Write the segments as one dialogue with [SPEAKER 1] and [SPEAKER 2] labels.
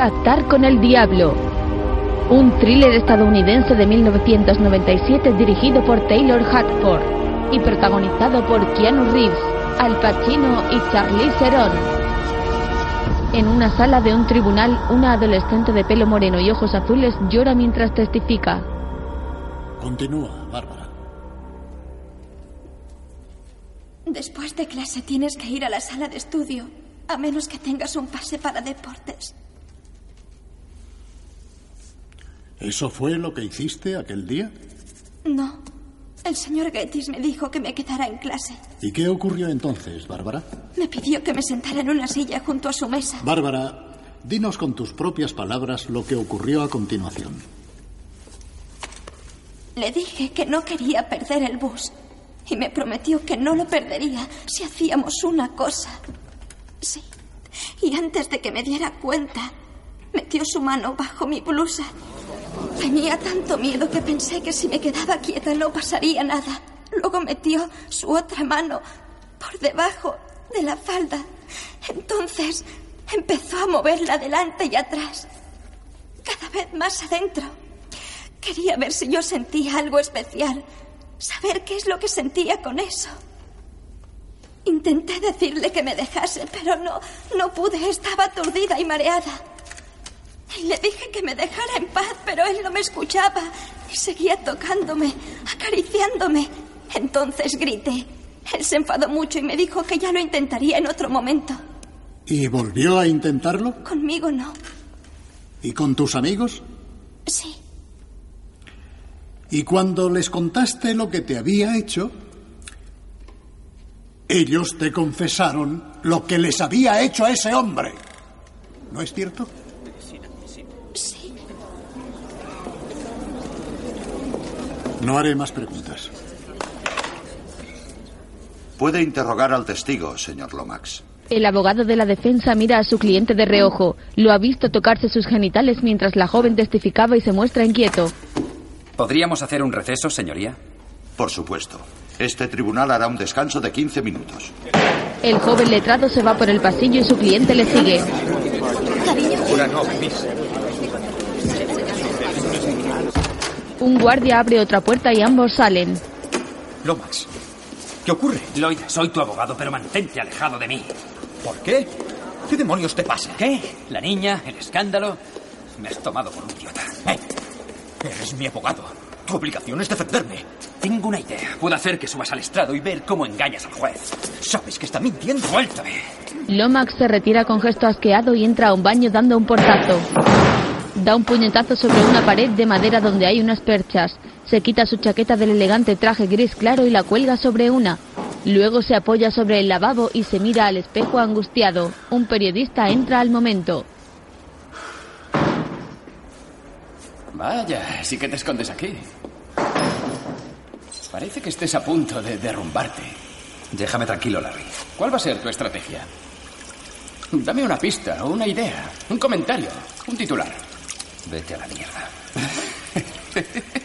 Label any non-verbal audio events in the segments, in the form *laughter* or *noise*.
[SPEAKER 1] Pactar con el Diablo. Un thriller estadounidense de 1997 dirigido por Taylor Hackford y protagonizado por Keanu Reeves, Al Pacino y Charlize Theron. En una sala de un tribunal, una adolescente de pelo moreno y ojos azules llora mientras testifica.
[SPEAKER 2] Continúa, Bárbara.
[SPEAKER 3] Después de clase tienes que ir a la sala de estudio, a menos que tengas un pase para deportes.
[SPEAKER 2] ¿Eso fue lo que hiciste aquel día?
[SPEAKER 3] No. El señor Gettys me dijo que me quedara en clase.
[SPEAKER 2] ¿Y qué ocurrió entonces, Bárbara?
[SPEAKER 3] Me pidió que me sentara en una silla junto a su mesa.
[SPEAKER 2] Bárbara, dinos con tus propias palabras lo que ocurrió a continuación.
[SPEAKER 3] Le dije que no quería perder el bus y me prometió que no lo perdería si hacíamos una cosa. Sí. Y antes de que me diera cuenta, metió su mano bajo mi blusa. Tenía tanto miedo que pensé que si me quedaba quieta no pasaría nada. Luego metió su otra mano por debajo de la falda. Entonces empezó a moverla adelante y atrás. Cada vez más adentro. Quería ver si yo sentía algo especial. Saber qué es lo que sentía con eso. Intenté decirle que me dejase, pero no, no pude. Estaba aturdida y mareada. Y le dije que me dejara en paz, pero él no me escuchaba y seguía tocándome, acariciándome. Entonces grité. Él se enfadó mucho y me dijo que ya lo intentaría en otro momento.
[SPEAKER 2] ¿Y volvió a intentarlo?
[SPEAKER 3] Conmigo no.
[SPEAKER 2] ¿Y con tus amigos?
[SPEAKER 3] Sí.
[SPEAKER 2] Y cuando les contaste lo que te había hecho, ellos te confesaron lo que les había hecho a ese hombre. ¿No es cierto? No haré más preguntas.
[SPEAKER 4] Puede interrogar al testigo, señor Lomax.
[SPEAKER 1] El abogado de la defensa mira a su cliente de reojo. Lo ha visto tocarse sus genitales mientras la joven testificaba y se muestra inquieto.
[SPEAKER 5] ¿Podríamos hacer un receso, señoría?
[SPEAKER 4] Por supuesto. Este tribunal hará un descanso de 15 minutos.
[SPEAKER 1] El joven letrado se va por el pasillo y su cliente le sigue.
[SPEAKER 5] Una no, miss.
[SPEAKER 1] Un guardia abre otra puerta y ambos salen.
[SPEAKER 5] Lomax, ¿qué ocurre? Lloyd, soy tu abogado, pero mantente alejado de mí. ¿Por qué? ¿Qué demonios te pasa? ¿Qué? ¿La niña? ¿El escándalo? Me has tomado por un idiota.
[SPEAKER 6] Eh, eres mi abogado. Tu obligación es defenderme.
[SPEAKER 5] Tengo una idea. Puedo hacer que subas al estrado y ver cómo engañas al juez.
[SPEAKER 6] Sabes que está mintiendo.
[SPEAKER 5] Suéltame.
[SPEAKER 1] Lomax se retira con gesto asqueado y entra a un baño dando un portazo. Da un puñetazo sobre una pared de madera donde hay unas perchas. Se quita su chaqueta del elegante traje gris claro y la cuelga sobre una. Luego se apoya sobre el lavabo y se mira al espejo angustiado. Un periodista entra al momento.
[SPEAKER 7] Vaya, sí que te escondes aquí. Parece que estés a punto de derrumbarte.
[SPEAKER 5] Déjame tranquilo, Larry.
[SPEAKER 7] ¿Cuál va a ser tu estrategia? Dame una pista, una idea, un comentario, un titular.
[SPEAKER 5] Vete a la mierda. *laughs*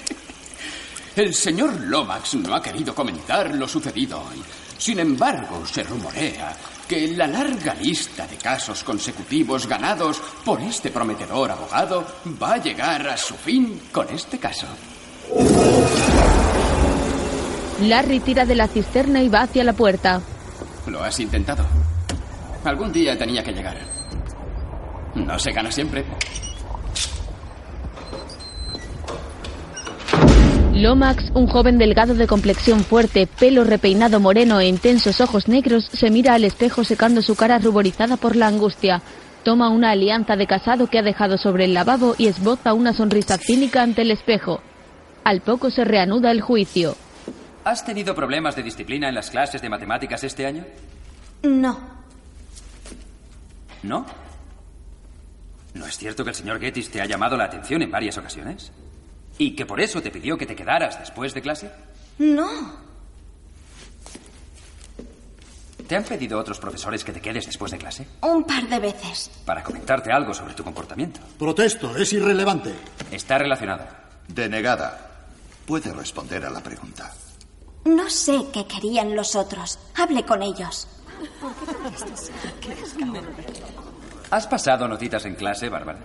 [SPEAKER 7] El señor Lomax no ha querido comentar lo sucedido hoy. Sin embargo, se rumorea que la larga lista de casos consecutivos ganados por este prometedor abogado va a llegar a su fin con este caso.
[SPEAKER 1] Larry tira de la cisterna y va hacia la puerta.
[SPEAKER 7] Lo has intentado. Algún día tenía que llegar. No se gana siempre.
[SPEAKER 1] Lomax, un joven delgado de complexión fuerte, pelo repeinado moreno e intensos ojos negros, se mira al espejo secando su cara ruborizada por la angustia. Toma una alianza de casado que ha dejado sobre el lavabo y esboza una sonrisa cínica ante el espejo. Al poco se reanuda el juicio.
[SPEAKER 5] ¿Has tenido problemas de disciplina en las clases de matemáticas este año?
[SPEAKER 3] No.
[SPEAKER 5] ¿No? ¿No es cierto que el señor Gettys te ha llamado la atención en varias ocasiones? ¿Y que por eso te pidió que te quedaras después de clase?
[SPEAKER 3] No.
[SPEAKER 5] ¿Te han pedido otros profesores que te quedes después de clase?
[SPEAKER 3] Un par de veces.
[SPEAKER 5] Para comentarte algo sobre tu comportamiento.
[SPEAKER 2] Protesto, es irrelevante.
[SPEAKER 5] Está relacionado.
[SPEAKER 4] Denegada. Puede responder a la pregunta.
[SPEAKER 3] No sé qué querían los otros. Hable con ellos.
[SPEAKER 5] ¿Has pasado notitas en clase, Bárbara?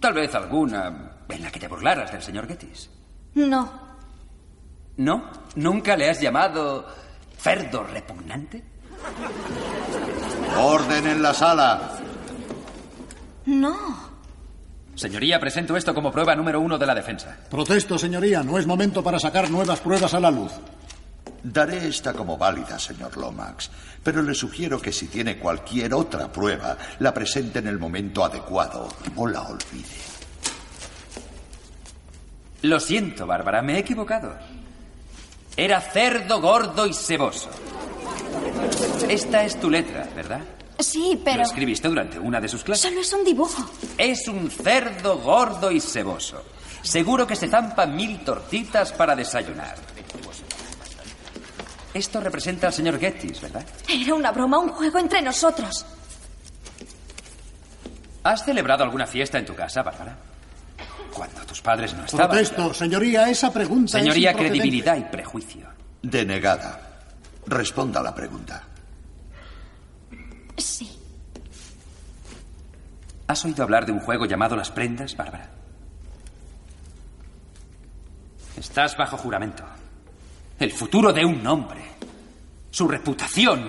[SPEAKER 5] Tal vez alguna en la que te burlaras del señor Gettys.
[SPEAKER 3] No.
[SPEAKER 5] ¿No? ¿Nunca le has llamado cerdo repugnante?
[SPEAKER 4] Orden en la sala.
[SPEAKER 3] No.
[SPEAKER 5] Señoría, presento esto como prueba número uno de la defensa.
[SPEAKER 2] Protesto, señoría. No es momento para sacar nuevas pruebas a la luz.
[SPEAKER 4] Daré esta como válida, señor Lomax, pero le sugiero que si tiene cualquier otra prueba, la presente en el momento adecuado o la olvide.
[SPEAKER 5] Lo siento, Bárbara, me he equivocado. Era cerdo gordo y seboso. Esta es tu letra, ¿verdad?
[SPEAKER 3] Sí, pero...
[SPEAKER 5] ¿Lo escribiste durante una de sus clases?
[SPEAKER 3] Solo es un dibujo.
[SPEAKER 5] Es un cerdo gordo y seboso. Seguro que se zampa mil tortitas para desayunar. Esto representa al señor Gettys, ¿verdad?
[SPEAKER 3] Era una broma, un juego entre nosotros.
[SPEAKER 5] ¿Has celebrado alguna fiesta en tu casa, Bárbara? Cuando tus padres no estaban.
[SPEAKER 2] Protesto, señoría. Esa pregunta
[SPEAKER 5] Señoría,
[SPEAKER 2] es
[SPEAKER 5] credibilidad y prejuicio.
[SPEAKER 4] Denegada. Responda a la pregunta.
[SPEAKER 3] Sí.
[SPEAKER 5] ¿Has oído hablar de un juego llamado Las Prendas, Bárbara? Estás bajo juramento. El futuro de un hombre, su reputación,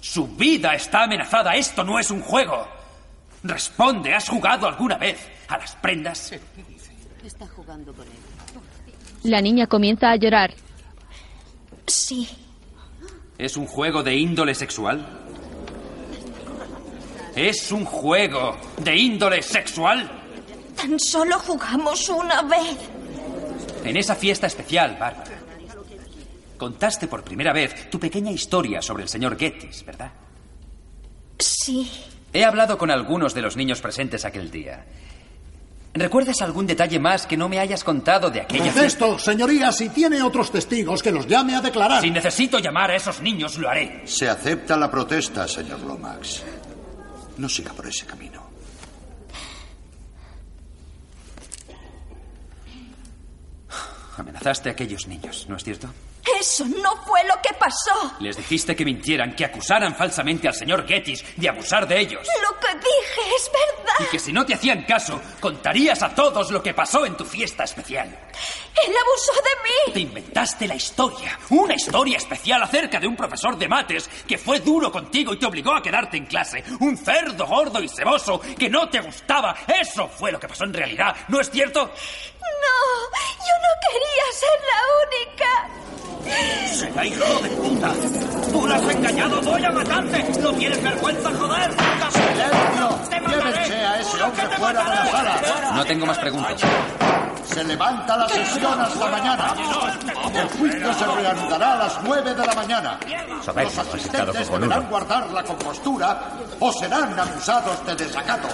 [SPEAKER 5] su vida está amenazada. Esto no es un juego. Responde, ¿has jugado alguna vez a las prendas?
[SPEAKER 8] Está jugando con él.
[SPEAKER 1] La niña comienza a llorar.
[SPEAKER 3] Sí.
[SPEAKER 5] ¿Es un juego de índole sexual? ¿Es un juego de índole sexual?
[SPEAKER 3] Tan solo jugamos una vez.
[SPEAKER 5] En esa fiesta especial, Bárbara, contaste por primera vez tu pequeña historia sobre el señor Gettys, ¿verdad?
[SPEAKER 3] Sí.
[SPEAKER 5] He hablado con algunos de los niños presentes aquel día. ¿Recuerdas algún detalle más que no me hayas contado de aquella fiesta?
[SPEAKER 2] Protesto, señoría. Si tiene otros testigos, que los llame a declarar.
[SPEAKER 5] Si necesito llamar a esos niños, lo haré.
[SPEAKER 4] Se acepta la protesta, señor Lomax. No siga por ese camino.
[SPEAKER 5] Amenazaste a aquellos niños, ¿no es cierto?
[SPEAKER 3] Eso no fue lo que pasó.
[SPEAKER 5] Les dijiste que mintieran, que acusaran falsamente al señor Gettys de abusar de ellos.
[SPEAKER 3] Lo que dije es
[SPEAKER 5] Y
[SPEAKER 3] verdad.
[SPEAKER 5] que si no te hacían caso, contarías a todos lo que pasó en tu fiesta especial.
[SPEAKER 3] Él abusó de
[SPEAKER 5] Te
[SPEAKER 3] mí.
[SPEAKER 5] inventaste la historia, una historia especial acerca de un profesor de mates que fue duro contigo y te obligó a quedarte en clase. Un cerdo gordo y ceboso que no te gustaba. Eso fue lo que pasó en realidad, ¿no es cierto?
[SPEAKER 3] No, yo no quería ser la única.
[SPEAKER 5] ¡Será hijo de puta! ¡Tú lo has engañado! ¡Voy a matarte! ¡No tienes vergüenza, joder!
[SPEAKER 4] Llévense a ese hombre fuera de la sala.
[SPEAKER 5] No tengo más preguntas.
[SPEAKER 4] Se levanta la sesión hasta mañana. El juicio se reanudará a las nueve de la mañana. Los asistentes deberán guardar la compostura o serán acusados de desacato.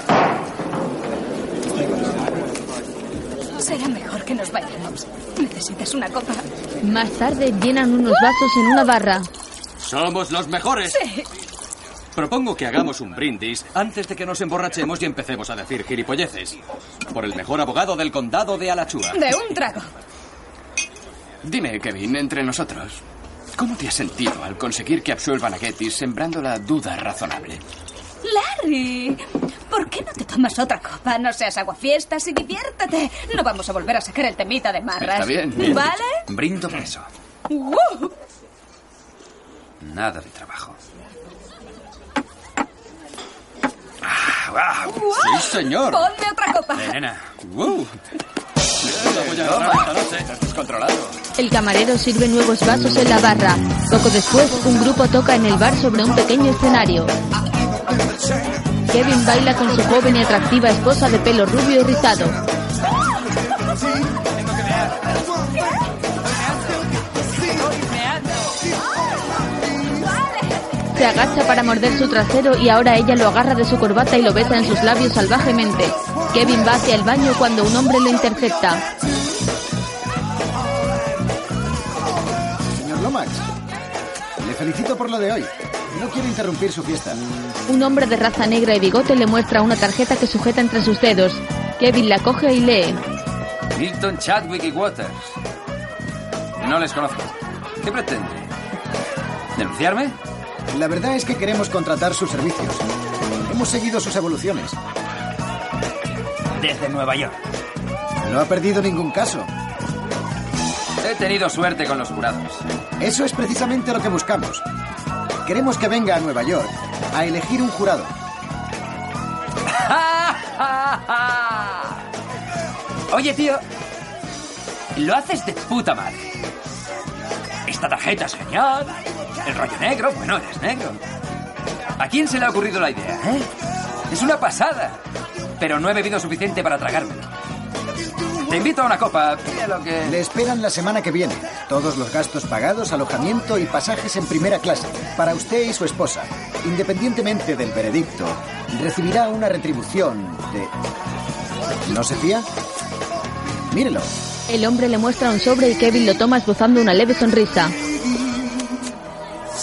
[SPEAKER 8] Será mejor que nos vayamos. ¿Necesitas una copa?
[SPEAKER 1] Más tarde llenan unos vasos en una barra.
[SPEAKER 9] Somos los mejores. Propongo que hagamos un brindis antes de que nos emborrachemos y empecemos a decir gilipolleces. Por el mejor abogado del condado de Alachua.
[SPEAKER 8] De un trago.
[SPEAKER 7] Dime, Kevin, entre nosotros, ¿cómo te has sentido al conseguir que absuelvan a Gettys sembrando la duda razonable?
[SPEAKER 8] Larry, ¿por qué no te tomas otra copa? No seas aguafiestas y diviértete. No vamos a volver a sacar el temita de marras.
[SPEAKER 7] Está bien, bien
[SPEAKER 8] ¿Vale?
[SPEAKER 5] Brindo por eso.
[SPEAKER 8] ¡Uh!
[SPEAKER 5] Nada de trabajo. Ah, wow.
[SPEAKER 9] Sí, señor.
[SPEAKER 8] Ponme otra copa.
[SPEAKER 9] ¡Wow!
[SPEAKER 1] El camarero sirve nuevos vasos en la barra. Poco después, un grupo toca en el bar sobre un pequeño escenario. Kevin baila con su joven y atractiva esposa de pelo rubio y rizado. Se agacha para morder su trasero y ahora ella lo agarra de su corbata y lo besa en sus labios salvajemente. Kevin va hacia el baño cuando un hombre lo intercepta.
[SPEAKER 10] Señor Lomax, le felicito por lo de hoy. No quiero interrumpir su fiesta.
[SPEAKER 1] Un hombre de raza negra y bigote le muestra una tarjeta que sujeta entre sus dedos. Kevin la coge y lee.
[SPEAKER 5] Milton Chadwick y Waters. No les conozco. ¿Qué pretende? ¿Denunciarme?
[SPEAKER 10] La verdad es que queremos contratar sus servicios. Hemos seguido sus evoluciones.
[SPEAKER 5] Desde Nueva York.
[SPEAKER 10] No ha perdido ningún caso.
[SPEAKER 5] He tenido suerte con los jurados.
[SPEAKER 10] Eso es precisamente lo que buscamos. Queremos que venga a Nueva York a elegir un jurado. *laughs*
[SPEAKER 5] Oye, tío, lo haces de puta madre. Esta tarjeta es genial. El rollo negro, bueno, eres negro. ¿A quién se le ha ocurrido la idea, eh? Es una pasada. Pero no he bebido suficiente para tragarme. Te invito a una copa. Que...
[SPEAKER 10] Le esperan la semana que viene. Todos los gastos pagados, alojamiento y pasajes en primera clase. Para usted y su esposa. Independientemente del veredicto, recibirá una retribución de... ¿No se fía? Mírelo.
[SPEAKER 1] El hombre le muestra un sobre y Kevin lo toma esbozando una leve sonrisa.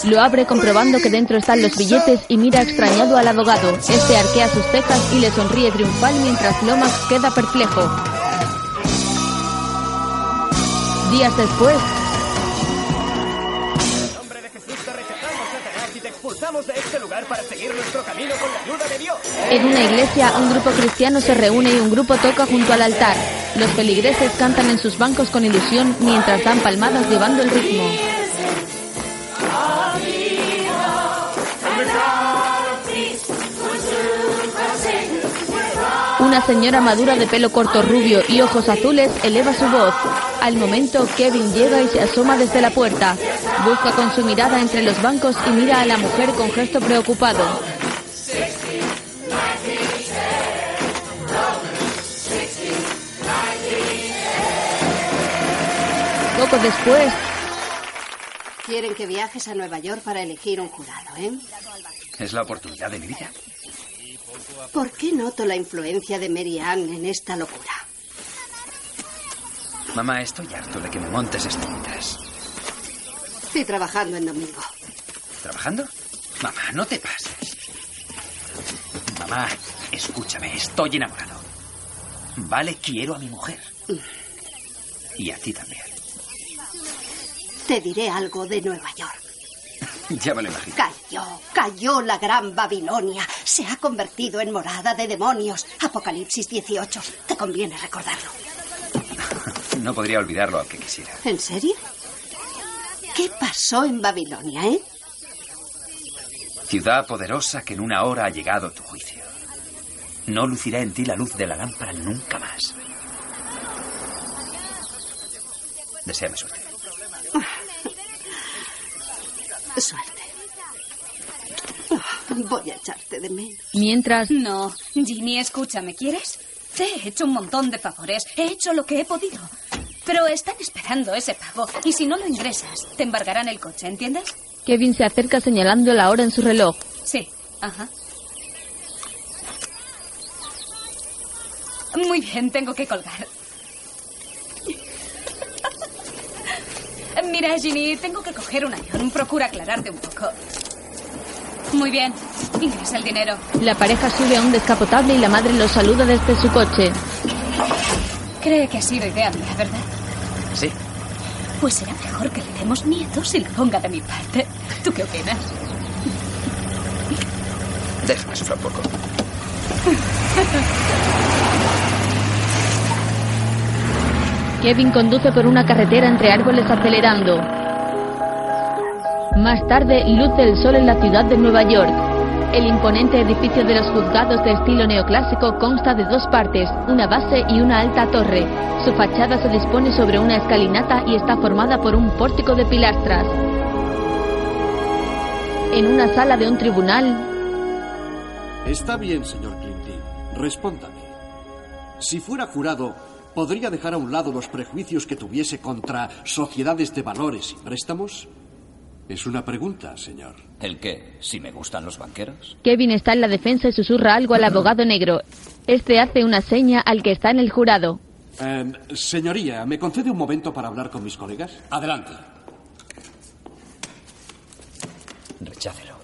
[SPEAKER 1] Lo abre comprobando que dentro están los billetes y mira extrañado al abogado. Este arquea sus cejas y le sonríe triunfal mientras Lomax queda perplejo. Días después, en una iglesia un grupo cristiano se reúne y un grupo toca junto al altar. Los feligreses cantan en sus bancos con ilusión mientras dan palmadas llevando el ritmo. Una señora madura de pelo corto rubio y ojos azules eleva su voz. Al momento, Kevin llega y se asoma desde la puerta. Busca con su mirada entre los bancos y mira a la mujer con gesto preocupado. Poco después,
[SPEAKER 11] Quieren que viajes a Nueva York para elegir un jurado, ¿eh?
[SPEAKER 5] Es la oportunidad de mi vida.
[SPEAKER 11] ¿Por qué noto la influencia de Mary Ann en esta locura?
[SPEAKER 5] Mamá, estoy harto de que me montes estrellitas.
[SPEAKER 11] Estoy trabajando en domingo.
[SPEAKER 5] ¿Trabajando? Mamá, no te pases. Mamá, escúchame, estoy enamorado. Vale, quiero a mi mujer. Y a ti también.
[SPEAKER 11] Te diré algo de Nueva York. *laughs*
[SPEAKER 5] Ya me lo imagino.
[SPEAKER 11] Cayó, cayó la gran Babilonia. Se ha convertido en morada de demonios. Apocalipsis 18. Te conviene recordarlo.
[SPEAKER 5] No podría olvidarlo aunque quisiera.
[SPEAKER 11] ¿En serio? ¿Qué pasó en Babilonia, eh?
[SPEAKER 5] Ciudad poderosa que en una hora ha llegado tu juicio. No lucirá en ti la luz de la lámpara nunca más. Deseame suerte. *laughs*
[SPEAKER 11] Suerte. Oh, voy a echarte de menos.
[SPEAKER 1] mientras
[SPEAKER 8] No, Ginny, escúchame, ¿quieres? Te he hecho un montón de favores. He hecho lo que he podido. Pero están esperando ese pago. Y si no lo ingresas, te embargarán el coche, ¿entiendes?
[SPEAKER 1] Kevin se acerca señalando la hora en su reloj.
[SPEAKER 8] Sí, ajá. Muy bien, tengo que colgar. *laughs* Mira, Ginny, tengo que coger un avión. Procura aclararte un poco. Muy bien, ingresa el dinero.
[SPEAKER 1] La pareja sube a un descapotable y la madre los saluda desde su coche.
[SPEAKER 8] Cree que ha sido idea mía, ¿verdad?
[SPEAKER 5] Sí.
[SPEAKER 8] Pues será mejor que le demos nietos y la ponga de mi parte. ¿Tú qué opinas?
[SPEAKER 5] Déjame sufrir un poco.
[SPEAKER 1] Kevin conduce por una carretera entre árboles acelerando. Más tarde, luce el sol en la ciudad de Nueva York. El imponente edificio de los juzgados de estilo neoclásico consta de dos partes, una base y una alta torre. Su fachada se dispone sobre una escalinata y está formada por un pórtico de pilastras. En una sala de un tribunal,
[SPEAKER 12] Está bien, señor Clinton. Respóndame. Si fuera jurado, ¿podría dejar a un lado los prejuicios que tuviese contra sociedades de valores y préstamos? Es una pregunta, señor.
[SPEAKER 7] ¿El qué? ¿Si me gustan los banqueros?
[SPEAKER 1] Kevin está en la defensa y susurra algo al abogado negro. Este hace una seña al que está en el jurado.
[SPEAKER 12] Eh, señoría, ¿me concede un momento para hablar con mis colegas?
[SPEAKER 13] Adelante.
[SPEAKER 7] Rechácelo.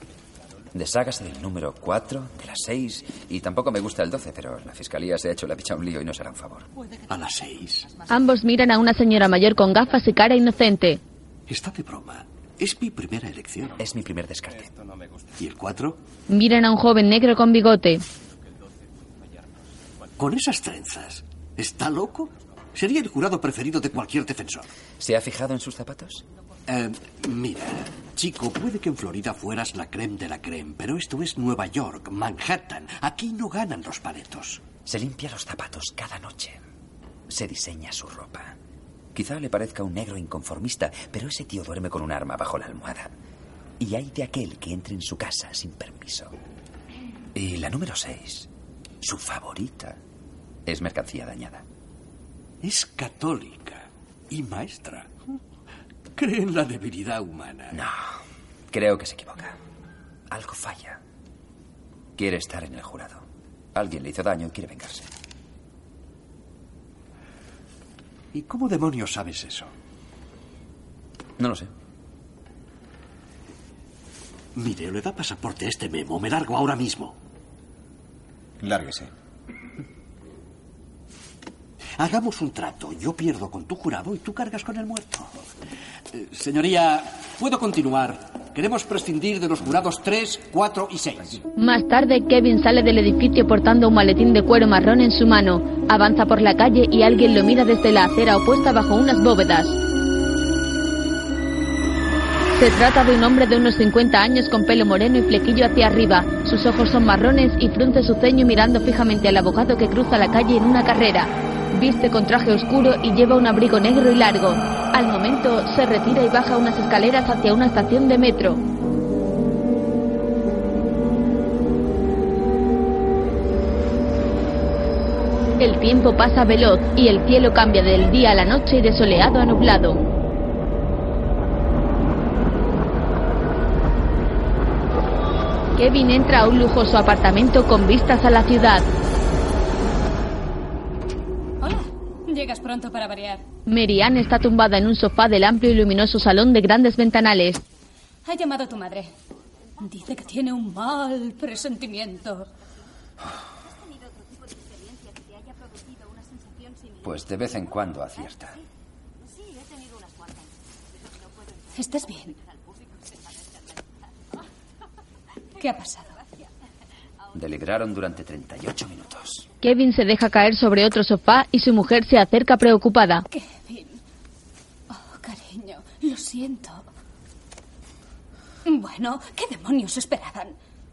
[SPEAKER 7] Deshágase del número 4, de las 6, y tampoco me gusta el 12, pero la fiscalía se ha hecho la picha un lío y no será un favor.
[SPEAKER 12] A las seis.
[SPEAKER 1] Ambos miran a una señora mayor con gafas y cara inocente.
[SPEAKER 12] Está de broma. Es mi primera elección.
[SPEAKER 5] Es mi primer descarte.
[SPEAKER 12] ¿Y el 4?
[SPEAKER 1] Miran a un joven negro con bigote.
[SPEAKER 12] Con esas trenzas. ¿Está loco? Sería el jurado preferido de cualquier defensor.
[SPEAKER 5] ¿Se ha fijado en sus zapatos?
[SPEAKER 12] Eh, mira, chico, puede que en Florida fueras la creme de la creme, pero esto es Nueva York, Manhattan. Aquí no ganan los paletos.
[SPEAKER 5] Se limpia los zapatos cada noche. Se diseña su ropa. Quizá le parezca un negro inconformista, pero ese tío duerme con un arma bajo la almohada. Y hay de aquel que entre en su casa sin permiso. Y la número 6, su favorita, es mercancía dañada.
[SPEAKER 12] Es católica y maestra. Cree en la debilidad humana.
[SPEAKER 5] No, creo que se equivoca. Algo falla. Quiere estar en el jurado. Alguien le hizo daño y quiere vengarse.
[SPEAKER 12] ¿Y cómo demonios sabes eso?
[SPEAKER 5] No lo sé.
[SPEAKER 12] Mire, le da pasaporte a este memo. Me largo ahora mismo.
[SPEAKER 10] Lárguese.
[SPEAKER 12] Hagamos un trato. Yo pierdo con tu jurado y tú cargas con el muerto. Eh, señoría, ¿puedo continuar? Queremos prescindir de los jurados 3, 4 y 6.
[SPEAKER 1] Más tarde, Kevin sale del edificio portando un maletín de cuero marrón en su mano. Avanza por la calle y alguien lo mira desde la acera opuesta bajo unas bóvedas. Se trata de un hombre de unos 50 años con pelo moreno y flequillo hacia arriba. Sus ojos son marrones y frunce su ceño mirando fijamente al abogado que cruza la calle en una carrera. Viste con traje oscuro y lleva un abrigo negro y largo. Al momento se retira y baja unas escaleras hacia una estación de metro. El tiempo pasa veloz y el cielo cambia del día a la noche y de soleado a nublado. Kevin entra a un lujoso apartamento con vistas a la ciudad.
[SPEAKER 8] Hola. Llegas pronto para variar.
[SPEAKER 1] Marianne está tumbada en un sofá del amplio y luminoso salón de grandes ventanales.
[SPEAKER 8] Ha llamado a tu madre. Dice que tiene un mal presentimiento.
[SPEAKER 5] Pues de vez en cuando acierta.
[SPEAKER 8] ¿Estás bien? ¿Qué ha pasado?
[SPEAKER 5] Deliberaron durante 38 minutos.
[SPEAKER 1] Kevin se deja caer sobre otro sofá y su mujer se acerca preocupada.
[SPEAKER 8] Kevin. Oh, cariño, lo siento. Bueno, ¿qué demonios esperaban?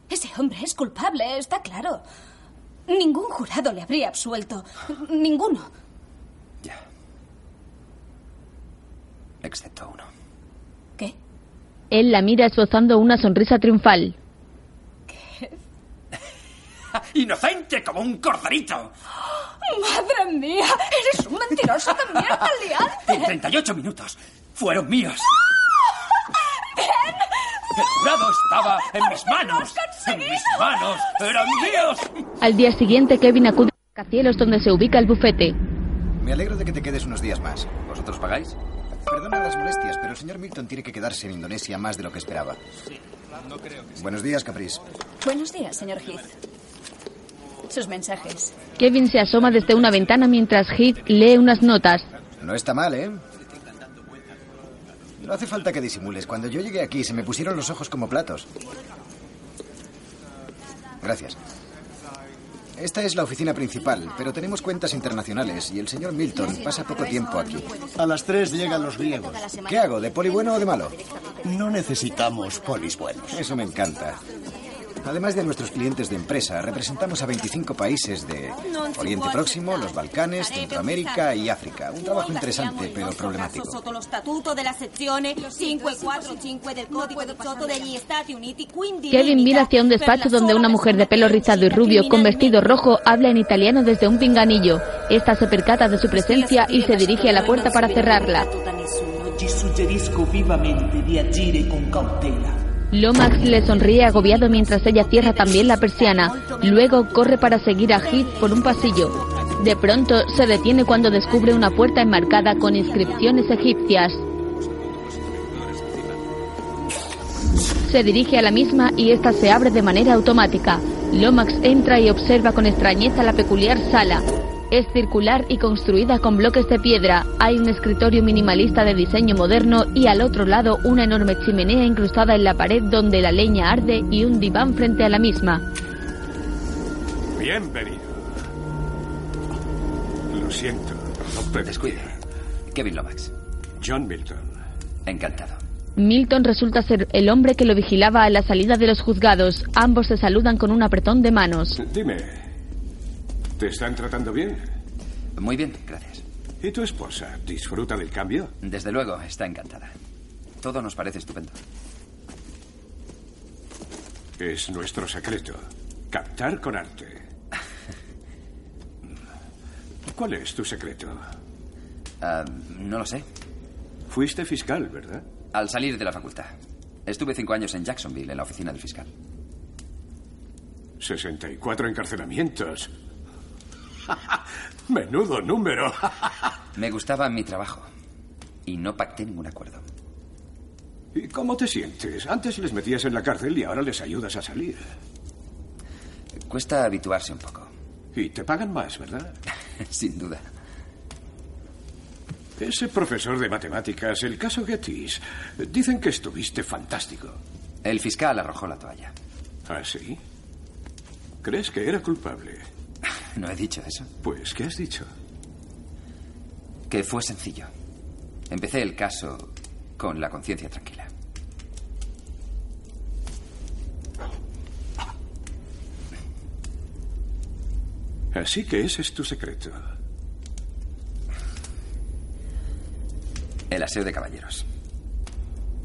[SPEAKER 8] Ese hombre es culpable, está claro. Ningún jurado le habría absuelto. Ninguno.
[SPEAKER 5] Ya. Excepto uno.
[SPEAKER 8] ¿Qué?
[SPEAKER 1] Él la mira esbozando una sonrisa triunfal.
[SPEAKER 14] ¡Inocente como un corderito!
[SPEAKER 8] ¡Madre mía! ¡Eres un mentiroso de mierda,
[SPEAKER 14] En
[SPEAKER 8] liante!
[SPEAKER 14] 38 minutos. Fueron míos. El jurado estaba en mis manos. En mis manos. Eran míos.
[SPEAKER 1] Al día siguiente, Kevin acude a cielos donde se ubica el bufete.
[SPEAKER 10] Me alegro de que te quedes unos días más.
[SPEAKER 5] ¿Vosotros pagáis?
[SPEAKER 10] Perdona las molestias, pero el señor Milton tiene que quedarse en Indonesia más de lo que esperaba. Buenos días, Caprice.
[SPEAKER 8] Buenos días, señor Heath. Sus mensajes.
[SPEAKER 1] Kevin se asoma desde una ventana mientras Heath lee unas notas.
[SPEAKER 10] No está mal, ¿eh? No hace falta que disimules. Cuando yo llegué aquí se me pusieron los ojos como platos. Gracias. Esta es la oficina principal, pero tenemos cuentas internacionales y el señor Milton pasa poco tiempo aquí.
[SPEAKER 2] A las tres llegan los griegos.
[SPEAKER 10] ¿Qué hago? ¿De poli bueno o de malo?
[SPEAKER 2] No necesitamos polis buenos.
[SPEAKER 10] Eso me encanta. Además de nuestros clientes de empresa, representamos a 25 países de Oriente Próximo, los Balcanes, Centroamérica y África. Un trabajo interesante, pero problemático.
[SPEAKER 15] Sotto lo statuto della sezione 545 del Codice Sotto degli Stati Uniti, quindi
[SPEAKER 1] Kevin mira hacia un despacho donde una mujer de pelo rizado y rubio con vestido rojo habla en italiano desde un pinganillo. Esta se percata de su presencia y se dirige a la puerta para cerrarla.
[SPEAKER 16] Ti suggerisco vivamente di agire con cautela.
[SPEAKER 1] Lomax le sonríe agobiado mientras ella cierra también la persiana. Luego corre para seguir a Heath por un pasillo. De pronto se detiene cuando descubre una puerta enmarcada con inscripciones egipcias. Se dirige a la misma y esta se abre de manera automática. Lomax entra y observa con extrañeza la peculiar sala. Es circular y construida con bloques de piedra. Hay un escritorio minimalista de diseño moderno y al otro lado una enorme chimenea incrustada en la pared donde la leña arde y un diván frente a la misma.
[SPEAKER 17] Bienvenido. Lo siento, no puedo.
[SPEAKER 5] Descuide. Kevin Lomax.
[SPEAKER 17] John Milton.
[SPEAKER 5] Encantado.
[SPEAKER 1] Milton resulta ser el hombre que lo vigilaba a la salida de los juzgados. Ambos se saludan con un apretón de manos.
[SPEAKER 17] Dime, ¿te están tratando bien?
[SPEAKER 5] Muy bien, gracias.
[SPEAKER 17] ¿Y tu esposa? ¿Disfruta del cambio?
[SPEAKER 5] Desde luego, está encantada. Todo nos parece estupendo.
[SPEAKER 17] Es nuestro secreto. Captar con arte. *laughs* ¿Cuál es tu secreto?
[SPEAKER 5] Ah, no lo sé.
[SPEAKER 17] Fuiste fiscal, ¿verdad?
[SPEAKER 5] Al salir de la facultad. Estuve cinco años en Jacksonville, en la oficina del fiscal.
[SPEAKER 17] 64 encarcelamientos. *laughs* Menudo número.
[SPEAKER 5] Me gustaba mi trabajo. Y no pacté ningún acuerdo.
[SPEAKER 17] ¿Y cómo te sientes? Antes les metías en la cárcel y ahora les ayudas a salir.
[SPEAKER 5] Cuesta habituarse un poco.
[SPEAKER 17] Y te pagan más, ¿verdad? *laughs*
[SPEAKER 5] Sin duda.
[SPEAKER 17] Ese profesor de matemáticas, el caso Gettys, dicen que estuviste fantástico.
[SPEAKER 5] El fiscal arrojó la toalla.
[SPEAKER 17] ¿Ah, sí? ¿Crees que era culpable?
[SPEAKER 5] No he dicho eso.
[SPEAKER 17] Pues, ¿qué has dicho?
[SPEAKER 5] Que fue sencillo. Empecé el caso con la conciencia tranquila.
[SPEAKER 17] Así que ese es tu secreto.
[SPEAKER 5] El aseo de caballeros.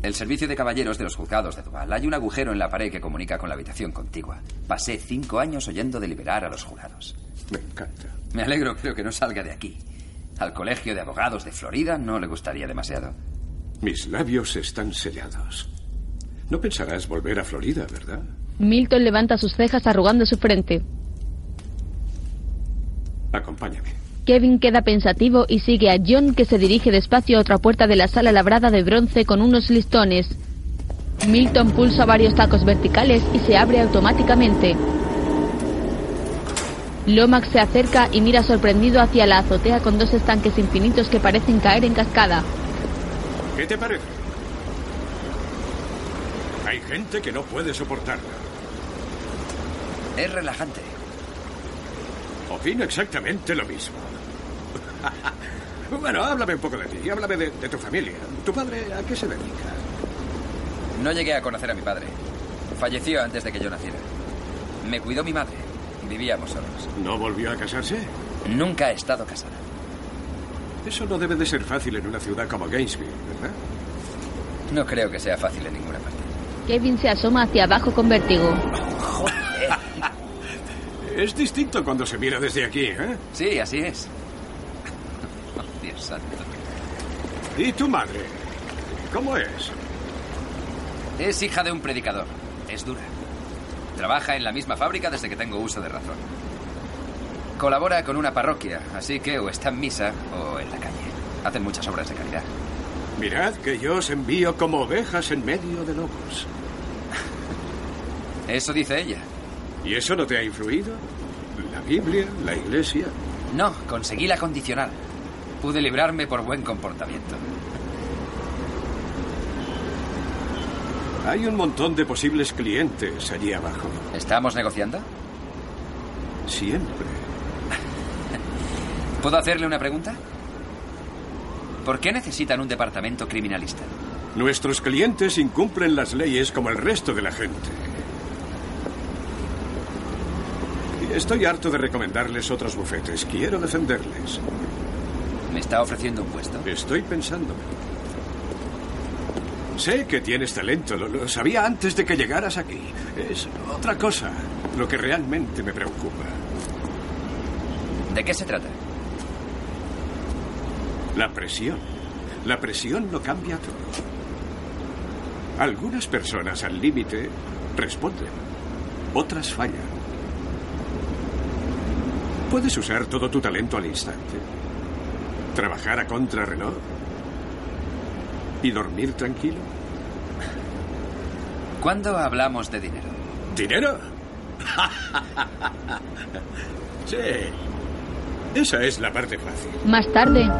[SPEAKER 5] El servicio de caballeros de los juzgados de Duval. Hay un agujero en la pared que comunica con la habitación contigua. Pasé cinco años oyendo deliberar a los jurados.
[SPEAKER 17] Me encanta.
[SPEAKER 5] Me alegro, creo que no salga de aquí. Al colegio de abogados de Florida no le gustaría demasiado.
[SPEAKER 17] Mis labios están sellados. No pensarás volver a Florida, ¿verdad?
[SPEAKER 1] Milton levanta sus cejas arrugando su frente.
[SPEAKER 17] Acompáñame.
[SPEAKER 1] Kevin queda pensativo y sigue a John que se dirige despacio a otra puerta de la sala labrada de bronce con unos listones. Milton pulsa varios tacos verticales y se abre automáticamente. Lomax se acerca y mira sorprendido hacia la azotea con dos estanques infinitos que parecen caer en cascada.
[SPEAKER 17] ¿Qué te parece? Hay gente que no puede soportarla.
[SPEAKER 5] Es relajante.
[SPEAKER 17] Opino exactamente lo mismo. *laughs* bueno, háblame un poco de ti. Háblame de, de tu familia. ¿Tu padre a qué se dedica?
[SPEAKER 5] No llegué a conocer a mi padre. Falleció antes de que yo naciera. Me cuidó mi madre. Vivíamos solos.
[SPEAKER 17] ¿No volvió a casarse?
[SPEAKER 5] Nunca he estado casada.
[SPEAKER 17] Eso no debe de ser fácil en una ciudad como Gainesville, ¿verdad?
[SPEAKER 5] No creo que sea fácil en ninguna parte.
[SPEAKER 1] Kevin se asoma hacia abajo con vértigo.
[SPEAKER 17] Es distinto cuando se mira desde aquí, ¿eh?
[SPEAKER 5] Sí, así es. Oh, *laughs* Dios santo.
[SPEAKER 17] ¿Y tu madre? ¿Cómo es?
[SPEAKER 5] Es hija de un predicador. Es dura. Trabaja en la misma fábrica desde que tengo uso de razón. Colabora con una parroquia, así que o está en misa o en la calle. Hacen muchas obras de caridad.
[SPEAKER 17] Mirad que yo os envío como ovejas en medio de lobos. *laughs*
[SPEAKER 5] Eso dice ella.
[SPEAKER 17] ¿Y eso no te ha influido? ¿La Biblia? ¿La iglesia?
[SPEAKER 5] No, conseguí la condicional. Pude librarme por buen comportamiento.
[SPEAKER 17] Hay un montón de posibles clientes allí abajo.
[SPEAKER 5] ¿Estamos negociando?
[SPEAKER 17] Siempre. *laughs*
[SPEAKER 5] ¿Puedo hacerle una pregunta? ¿Por qué necesitan un departamento criminalista?
[SPEAKER 17] Nuestros clientes incumplen las leyes como el resto de la gente. Estoy harto de recomendarles otros bufetes. Quiero defenderles.
[SPEAKER 5] ¿Me está ofreciendo un puesto?
[SPEAKER 17] Estoy pensando. Sé que tienes talento, lo, lo, sabía antes de que llegaras aquí. Es otra cosa lo que realmente me preocupa.
[SPEAKER 5] ¿De qué se trata?
[SPEAKER 17] La presión. La presión lo cambia todo. Algunas personas al límite responden, otras fallan. Puedes usar todo tu talento al instante. Trabajar a contrarreloj. ¿Y dormir tranquilo?
[SPEAKER 5] ¿Cuándo hablamos de dinero?
[SPEAKER 17] ¿Dinero? *laughs* sí. Esa es la parte fácil.
[SPEAKER 1] Más tarde,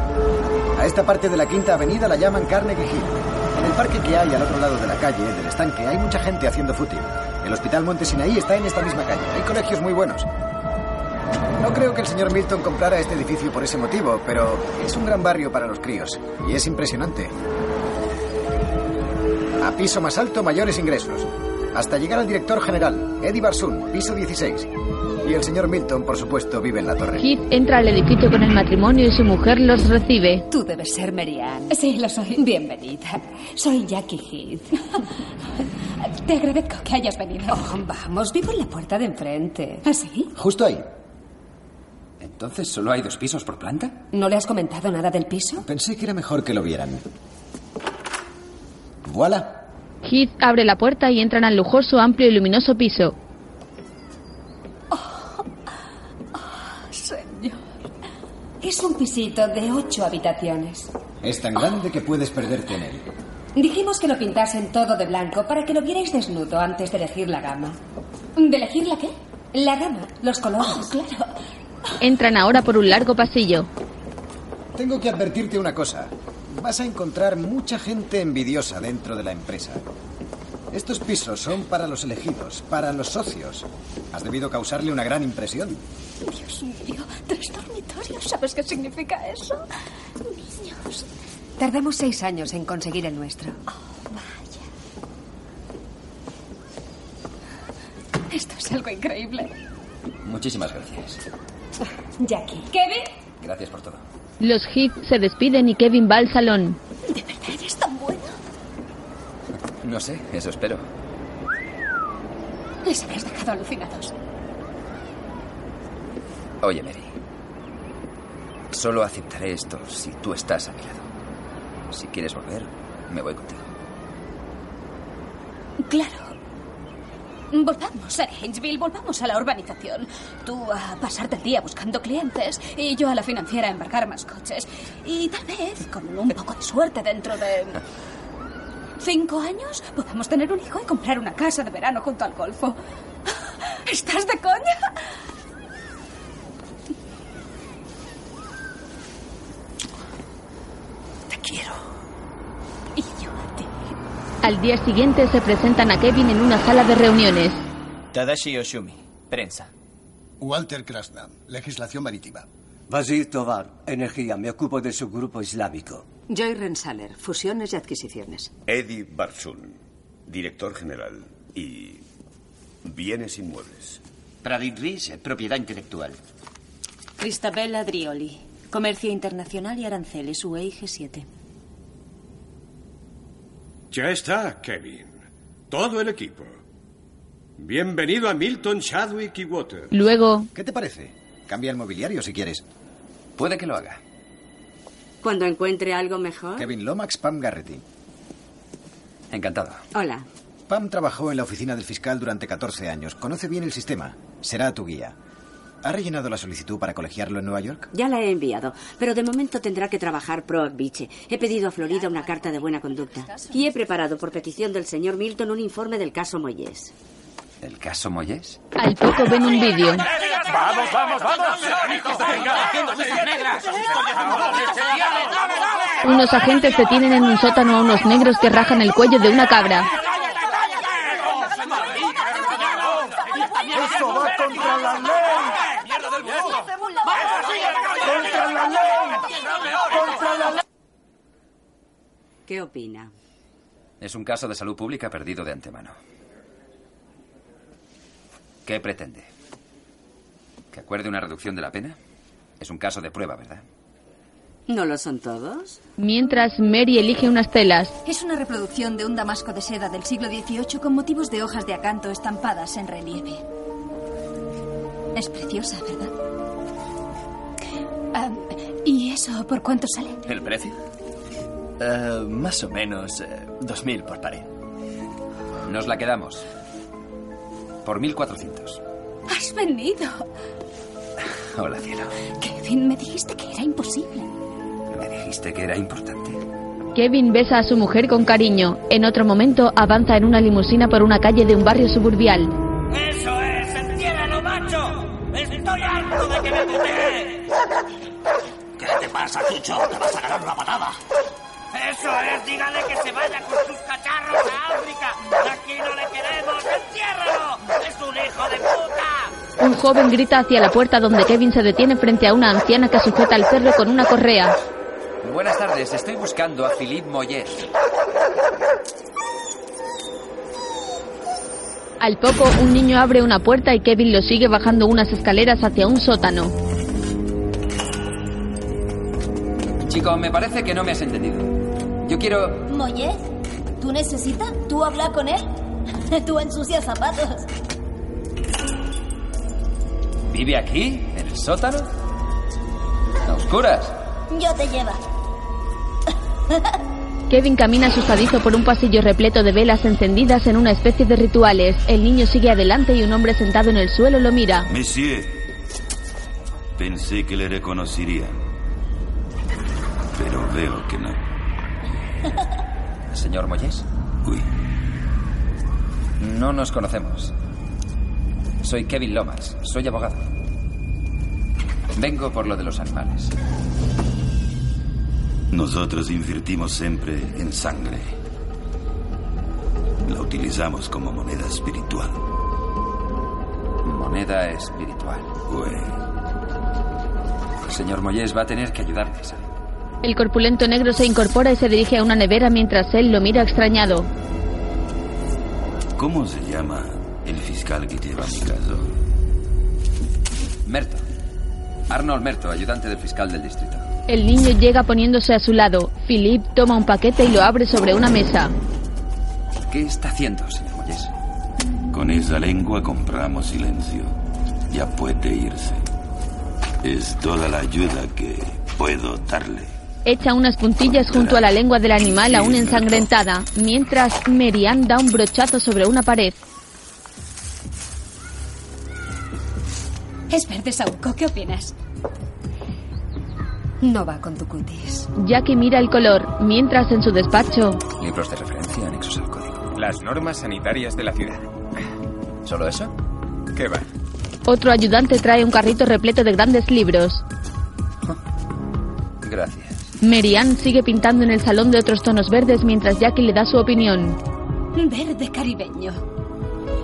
[SPEAKER 10] A esta parte de la quinta avenida la llaman Carnegie Hill. En el parque que hay al otro lado de la calle, del estanque, hay mucha gente haciendo footing. El Hospital Monte Sinaí está en esta misma calle. Hay colegios muy buenos. No creo que el señor Milton comprara este edificio por ese motivo, pero es un gran barrio para los críos. Y es impresionante. A piso más alto, mayores ingresos. Hasta llegar al director general, Eddie Barsun, piso 16. Y el señor Milton, por supuesto, vive en la torre.
[SPEAKER 1] Heath entra al edificio con el matrimonio y su mujer los recibe.
[SPEAKER 8] Tú debes ser Marianne. Sí, lo soy. Bienvenida. Soy Jackie Heath. Te agradezco que hayas venido. Oh, vamos, vivo en la puerta de enfrente. ¿Ah, sí?
[SPEAKER 10] Justo ahí.
[SPEAKER 5] Entonces, ¿solo hay dos pisos por planta?
[SPEAKER 8] ¿No le has comentado nada del piso?
[SPEAKER 10] Pensé que era mejor que lo vieran. Voilà.
[SPEAKER 1] Heath abre la puerta y entran al lujoso, amplio y luminoso piso.
[SPEAKER 8] Señor. Es un pisito de ocho habitaciones.
[SPEAKER 10] Es tan grande que puedes perderte en él.
[SPEAKER 8] Dijimos que lo pintasen todo de blanco para que lo vierais desnudo antes de elegir la gama. ¿De elegir la qué? La gama, los colores. claro.
[SPEAKER 1] Entran ahora por un largo pasillo.
[SPEAKER 10] Tengo que advertirte una cosa. Vas a encontrar mucha gente envidiosa dentro de la empresa. Estos pisos son para los elegidos, para los socios. Has debido causarle una gran impresión.
[SPEAKER 8] Dios mío, tres dormitorios. ¿Sabes qué significa eso? Niños. Tardamos seis años en conseguir el nuestro. Esto es algo increíble.
[SPEAKER 5] Muchísimas gracias.
[SPEAKER 8] Jackie. ¿Kevin?
[SPEAKER 5] Gracias por todo.
[SPEAKER 1] Los Heath se despiden y Kevin va al salón.
[SPEAKER 8] ¿De verdad eres tan bueno?
[SPEAKER 5] No sé, eso espero.
[SPEAKER 8] Les habéis dejado alucinados.
[SPEAKER 5] Oye, Mary. Solo aceptaré esto si tú estás a mi lado. Si quieres volver, me voy contigo.
[SPEAKER 8] Claro. Volvamos a Hainesville, volvamos a la urbanización. Tú a pasarte el día buscando clientes y yo a la financiera a embarcar más coches. Y tal vez, con un poco de suerte dentro de... ¿Cinco años? Podamos tener un hijo y comprar una casa de verano junto al golfo. *gasps* ¿Estás de coña?
[SPEAKER 5] Te quiero.
[SPEAKER 1] Al día siguiente se presentan a Kevin en una sala de reuniones.
[SPEAKER 18] Tadashi Yoshumi, prensa.
[SPEAKER 2] Walter Krasnam, legislación marítima.
[SPEAKER 19] Basil Tovar, energía. Me ocupo de su grupo islámico.
[SPEAKER 20] Joy Rensaler, fusiones y adquisiciones.
[SPEAKER 21] Eddie Barsun, director general. Y. bienes inmuebles.
[SPEAKER 18] Pradit Ries, propiedad intelectual.
[SPEAKER 15] Cristabel Adrioli, Comercio Internacional y Aranceles, UEI G7.
[SPEAKER 17] Ya está, Kevin. Todo el equipo. Bienvenido a Milton, Chadwick y Water.
[SPEAKER 1] Luego,
[SPEAKER 10] ¿Qué te parece? Cambia el mobiliario si quieres.
[SPEAKER 5] Puede que lo haga.
[SPEAKER 20] Cuando encuentre algo mejor.
[SPEAKER 10] Kevin Lomax, Pam Garrity.
[SPEAKER 5] Encantado.
[SPEAKER 20] Hola.
[SPEAKER 10] Pam trabajó en la oficina del fiscal durante 14 años. Conoce bien el sistema. Será tu guía. ¿Ha rellenado la solicitud para colegiarlo en Nueva York?
[SPEAKER 20] Ya la he enviado, pero de momento tendrá que trabajar pro biche. He pedido a Florida una carta de buena conducta. Y he preparado por petición del señor Milton un informe del caso Moyes.
[SPEAKER 5] ¿El caso Moyes?
[SPEAKER 1] al poco ven un vídeo.
[SPEAKER 22] ¡Vamos, vamos, vamos!
[SPEAKER 1] Unos agentes detienen en un sótano a unos negros que rajan el cuello de una cabra.
[SPEAKER 22] ¡Eso va contra la ley! ¡Contra la ley! ¡Contra la ley!
[SPEAKER 20] ¿Qué opina?
[SPEAKER 5] Es un caso de salud pública perdido de antemano. ¿Qué pretende? ¿Que acuerde una reducción de la pena? Es un caso de prueba, ¿verdad?
[SPEAKER 20] ¿No lo son todos?
[SPEAKER 1] Mientras Mary elige unas telas.
[SPEAKER 23] Es una reproducción de un damasco de seda del siglo XVIII con motivos de hojas de acanto estampadas en relieve. Es preciosa, ¿verdad?
[SPEAKER 8] Ah, ¿Y eso por cuánto sale?
[SPEAKER 18] ¿El precio? Eh, más o menos eh, 2.000 por pared.
[SPEAKER 5] Nos la quedamos. Por 1.400.
[SPEAKER 8] Has venido.
[SPEAKER 5] Hola, cielo.
[SPEAKER 8] Kevin, me dijiste que era imposible.
[SPEAKER 5] Me dijiste que era importante.
[SPEAKER 1] Kevin besa a su mujer con cariño. En otro momento avanza en una limusina por una calle de un barrio suburbial.
[SPEAKER 22] ¡Eso es! ¡Entiéndelo, macho! ¡Estoy harto de que me putees!
[SPEAKER 24] pasa, Chucho? Te vas a ganar una patada.
[SPEAKER 22] Eso es, dígale que se vaya con sus cacharros a África. Aquí no le queremos, enciérralo. Es un hijo de puta.
[SPEAKER 1] Un joven grita hacia la puerta donde Kevin se detiene frente a una anciana que sujeta al perro con una correa.
[SPEAKER 5] Buenas tardes, estoy buscando a Philippe Moyes.
[SPEAKER 1] Al poco, un niño abre una puerta y Kevin lo sigue bajando unas escaleras hacia un sótano.
[SPEAKER 5] Chico, me parece que no me has entendido. Yo quiero...
[SPEAKER 15] Moyez, ¿tú necesitas? ¿Tú hablar con él? *laughs* Tú ensucias zapatos.
[SPEAKER 5] ¿Vive aquí? ¿En el sótano? ¿A oscuras?
[SPEAKER 15] Yo te lleva. *laughs*
[SPEAKER 1] Kevin camina asustadizo por un pasillo repleto de velas encendidas en una especie de rituales. El niño sigue adelante y un hombre sentado en el suelo lo mira.
[SPEAKER 25] Monsieur, pensé que le reconocería. Pero veo que no. *laughs*
[SPEAKER 5] ¿Señor Moyes?
[SPEAKER 25] Uy.
[SPEAKER 5] No nos conocemos. Soy Kevin Lomas, soy abogado. Vengo por lo de los animales.
[SPEAKER 25] Nosotros invertimos siempre en sangre. La utilizamos como moneda espiritual.
[SPEAKER 5] Moneda espiritual. Señor Moyes va a tener que ayudarme. ¿sabe?
[SPEAKER 1] El corpulento negro se incorpora y se dirige a una nevera mientras él lo mira extrañado.
[SPEAKER 25] ¿Cómo se llama el fiscal que lleva mi caso?
[SPEAKER 5] Merto. Arnold Merto, ayudante del fiscal del distrito.
[SPEAKER 1] El niño llega poniéndose a su lado. Philip toma un paquete y lo abre sobre una mesa.
[SPEAKER 5] ¿Qué está haciendo, señor Moyes?
[SPEAKER 25] Con esa lengua compramos silencio. Ya puede irse. Es toda la ayuda que puedo darle.
[SPEAKER 1] Echa unas puntillas junto a la lengua del animal aún ensangrentada, mientras Merian da un brochazo sobre una pared.
[SPEAKER 8] Es verde, Sauco. ¿Qué opinas? No va con tu cutis.
[SPEAKER 1] Jackie mira el color, mientras en su despacho.
[SPEAKER 5] Libros de referencia anexos al código.
[SPEAKER 26] Las normas sanitarias de la ciudad.
[SPEAKER 5] ¿Solo eso?
[SPEAKER 26] ¿Qué va?
[SPEAKER 1] Otro ayudante trae un carrito repleto de grandes libros. *laughs*
[SPEAKER 5] Gracias.
[SPEAKER 1] Merian sigue pintando en el salón de otros tonos verdes mientras Jackie le da su opinión.
[SPEAKER 8] Verde caribeño.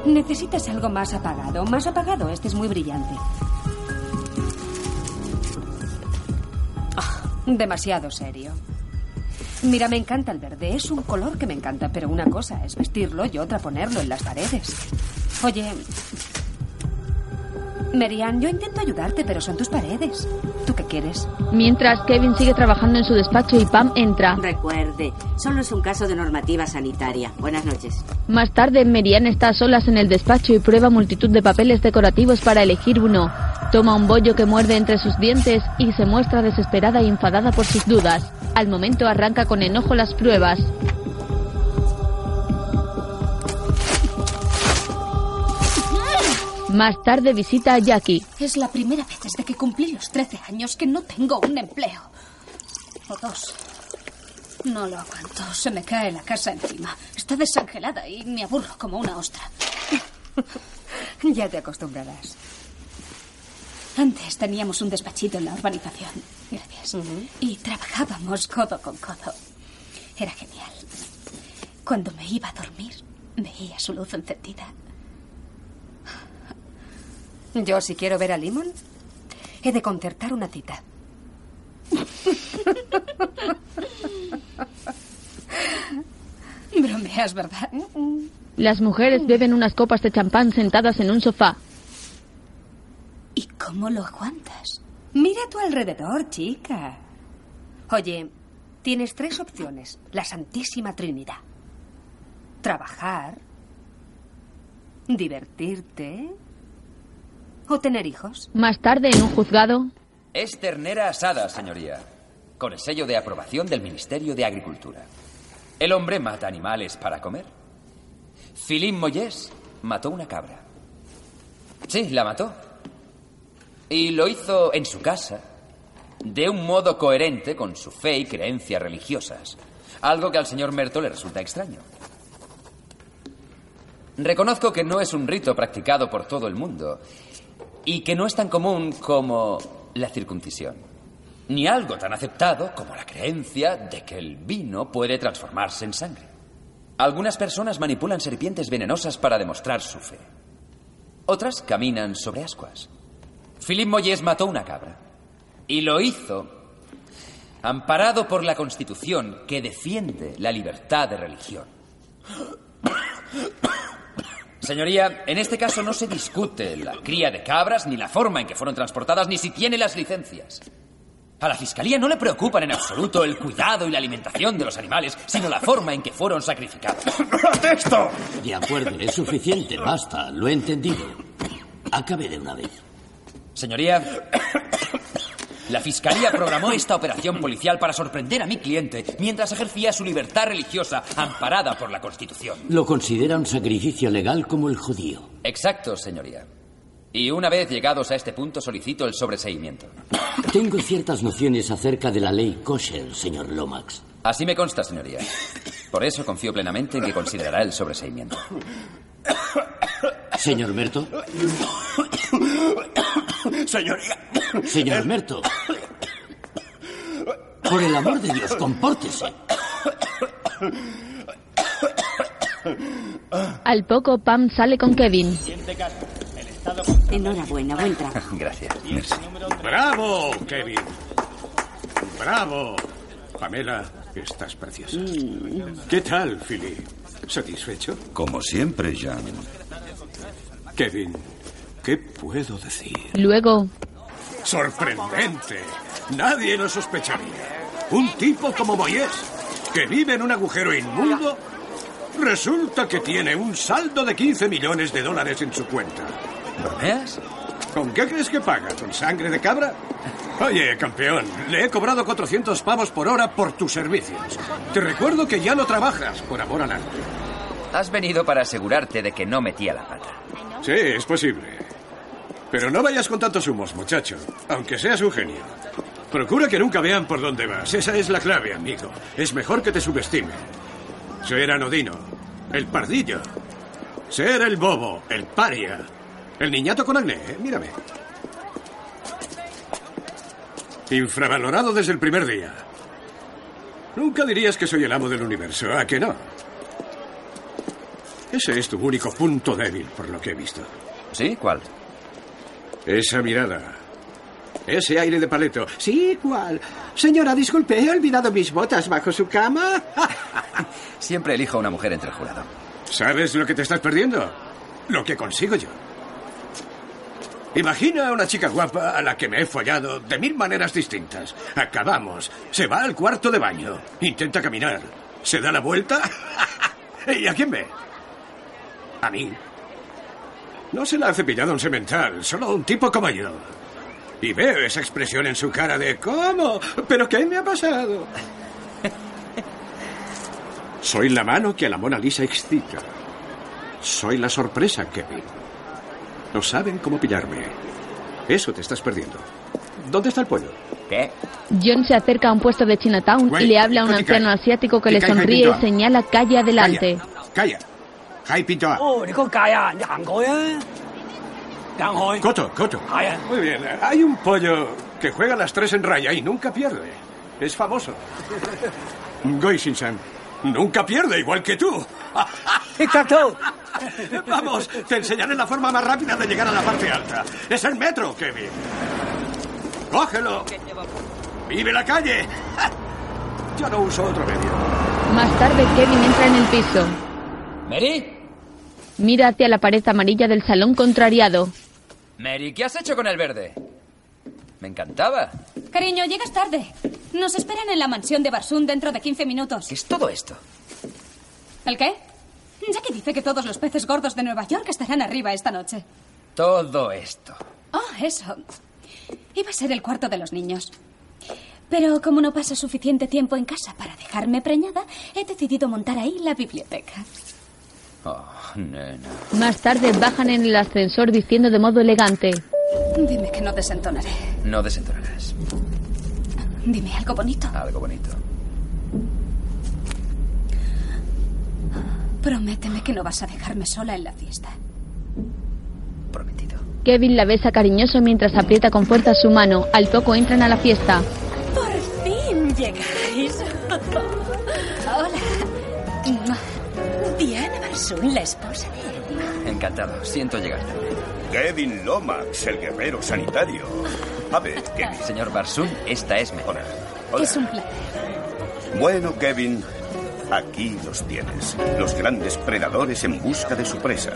[SPEAKER 8] Necesitas algo más apagado. Más apagado. Este es muy brillante. Ah, demasiado serio. Mira, me encanta el verde. Es un color que me encanta, pero una cosa es vestirlo y otra ponerlo en las paredes. Oye, Merian, yo intento ayudarte, pero son tus paredes. ¿Tú qué quieres?
[SPEAKER 1] Mientras Kevin sigue trabajando en su despacho y Pam entra.
[SPEAKER 20] Recuerde, solo es un caso de normativa sanitaria. Buenas noches.
[SPEAKER 1] Más tarde, Merian está a solas en el despacho y prueba multitud de papeles decorativos para elegir uno. Toma un bollo que muerde entre sus dientes y se muestra desesperada y enfadada por sus dudas. Al momento arranca con enojo las pruebas. Más tarde visita a Jackie.
[SPEAKER 8] Es la primera vez desde que cumplí los 13 años que no tengo un empleo. O dos. No lo aguanto. Se me cae la casa encima. Está desangelada y me aburro como una ostra. *laughs* ya te acostumbrarás. Antes teníamos un despachito en la urbanización. Gracias. Y trabajábamos codo con codo. Era genial. Cuando me iba a dormir, veía su luz encendida. Yo, si quiero ver a Limon, he de concertar una cita. *laughs* Bromeas, ¿verdad?
[SPEAKER 1] Las mujeres beben unas copas de champán sentadas en un sofá.
[SPEAKER 8] ¿Y cómo lo aguantas? Mira a tu alrededor, chica. Oye, tienes tres opciones. La Santísima Trinidad. Trabajar. Divertirte. O tener hijos.
[SPEAKER 1] Más tarde, en un juzgado,
[SPEAKER 5] Es ternera asada, señoría, con el sello de aprobación del Ministerio de Agricultura. ¿El hombre mata animales para comer? Philippe Moyes mató una cabra. Sí, la mató. Y lo hizo en su casa, de un modo coherente con su fe y creencias religiosas. Algo que al señor Merto le resulta extraño. Reconozco que no es un rito practicado por todo el mundo y que no es tan común como la circuncisión. ni algo tan aceptado como la creencia de que el vino puede transformarse en sangre. Algunas personas manipulan serpientes venenosas para demostrar su fe. Otras caminan sobre ascuas. Philip Moyes mató una cabra. Y lo hizo amparado por la Constitución que defiende la libertad de religión. Señoría, en este caso no se discute la cría de cabras, ni la forma en que fueron transportadas, ni si tiene las licencias. A la Fiscalía no le preocupan en absoluto el cuidado y la alimentación de los animales, sino la forma en que fueron sacrificados.
[SPEAKER 27] ¡Texto! De acuerdo, es suficiente, basta, lo he entendido. Acabe de una vez.
[SPEAKER 5] Señoría, la Fiscalía programó esta operación policial para sorprender a mi cliente mientras ejercía su libertad religiosa amparada por la Constitución.
[SPEAKER 27] Lo considera un sacrificio legal como el judío.
[SPEAKER 5] Exacto, señoría. Y una vez llegados a este punto solicito el sobreseimiento.
[SPEAKER 27] Tengo ciertas nociones acerca de la ley kosher, señor Lomax.
[SPEAKER 5] Así me consta, señoría. Por eso confío plenamente en que considerará el sobreseimiento.
[SPEAKER 27] Señor Merto.
[SPEAKER 12] Señoría.
[SPEAKER 27] Señor Merto. Por el amor de Dios, compórtese.
[SPEAKER 1] Al poco, Pam sale con Kevin.
[SPEAKER 20] Enhorabuena, buen trabajo. *laughs*
[SPEAKER 5] Gracias.
[SPEAKER 17] ¡Bravo, Kevin! ¡Bravo! Pamela, estás preciosa. ¿Qué tal, Philly? ¿Satisfecho?
[SPEAKER 25] Como siempre, Jan.
[SPEAKER 17] Kevin, ¿qué puedo decir?
[SPEAKER 1] Luego,
[SPEAKER 17] ¡Sorprendente! Nadie lo sospecharía. Un tipo como Moyes, que vive en un agujero inmundo, resulta que tiene un saldo de 15 millones de dólares en su cuenta.
[SPEAKER 5] ¿Bromeas?
[SPEAKER 17] ¿Con qué crees que paga? ¿Con sangre de cabra? Oye, campeón, le he cobrado 400 pavos por hora por tus servicios. Te recuerdo que ya no trabajas por amor al arte.
[SPEAKER 5] Has venido para asegurarte de que no metía la pata.
[SPEAKER 17] Sí, es posible. Pero no vayas con tantos humos, muchacho, aunque seas un genio. Procura que nunca vean por dónde vas. Esa es la clave, amigo. Es mejor que te subestimen. Ser anodino, el pardillo. Ser el bobo, el paria. El niñato con acné, ¿eh? mírame. Infravalorado desde el primer día. Nunca dirías que soy el amo del universo, ¿a que no? Ese es tu único punto débil, por lo que he visto.
[SPEAKER 5] ¿Sí? ¿Cuál?
[SPEAKER 17] Esa mirada. Ese aire de paleto.
[SPEAKER 28] Sí, ¿cuál? Señora, disculpe, he olvidado mis botas bajo su cama. *laughs*
[SPEAKER 5] Siempre elijo a una mujer entre el jurado.
[SPEAKER 17] ¿Sabes lo que te estás perdiendo? Lo que consigo yo. Imagina a una chica guapa a la que me he follado de mil maneras distintas. Acabamos. Se va al cuarto de baño. Intenta caminar. Se da la vuelta. *laughs* ¿Y a quién ve? A mí. No se la ha cepillado un semental, solo un tipo como yo. Y veo esa expresión en su cara de ¿cómo? ¿Pero qué me ha pasado? Soy la mano que a la Mona Lisa excita. Soy la sorpresa, Kevin. No saben cómo pillarme. Eso te estás perdiendo. ¿Dónde está el pollo?
[SPEAKER 5] ¿Qué?
[SPEAKER 1] John se acerca a un puesto de Chinatown y le habla a un anciano asiático que le sonríe y señala calle adelante.
[SPEAKER 17] Calla. Hai Pintoa.
[SPEAKER 29] 哦，你个界啊，行开啊，行开。
[SPEAKER 17] Coto, Coto. Muy bien. Hay un pollo que juega las tres en raya y nunca pierde. Es famoso. *laughs* Goi Shin-san. Nunca pierde, igual que tú. *laughs*
[SPEAKER 29] ¡Tic-tac-toe!
[SPEAKER 17] Vamos, te enseñaré la forma más rápida de llegar a la parte alta. Es el metro, Kevin. ¡Cógelo! ¡Vive la calle! *laughs* Yo no uso otro medio.
[SPEAKER 1] Más tarde, Kevin entra en el piso.
[SPEAKER 5] ¿Mary?
[SPEAKER 1] Mira hacia la pared amarilla del salón contrariado.
[SPEAKER 5] Mary, ¿qué has hecho con el verde? Me encantaba.
[SPEAKER 8] Cariño, llegas tarde. Nos esperan en la mansión de Barsun dentro de 15 minutos.
[SPEAKER 5] ¿Qué es todo esto?
[SPEAKER 8] ¿El qué? Ya que dice que todos los peces gordos de Nueva York estarán arriba esta noche.
[SPEAKER 5] Todo esto.
[SPEAKER 8] Oh, eso. Iba a ser el cuarto de los niños. Pero como no pasa suficiente tiempo en casa para dejarme preñada, he decidido montar ahí la biblioteca.
[SPEAKER 5] Oh, nena.
[SPEAKER 1] Más tarde bajan en el ascensor vistiendo de modo elegante.
[SPEAKER 8] Dime que no desentonaré.
[SPEAKER 5] No desentonarás.
[SPEAKER 8] Dime algo bonito.
[SPEAKER 5] Algo bonito.
[SPEAKER 8] Prométeme que no vas a dejarme sola en la fiesta.
[SPEAKER 1] Kevin la besa cariñoso mientras aprieta con fuerza su mano. Al poco entran a la fiesta.
[SPEAKER 30] llegáis. *laughs* Hola. Diana Barsun, la esposa de Eddie.
[SPEAKER 5] Encantado. Siento llegar tarde.
[SPEAKER 21] Kevin Lomax, el guerrero sanitario. A ver, Kevin.
[SPEAKER 5] Señor Barsun, esta es mi hora.
[SPEAKER 8] Es un placer.
[SPEAKER 21] Bueno, Kevin, aquí los tienes. Los grandes predadores en busca de su presa.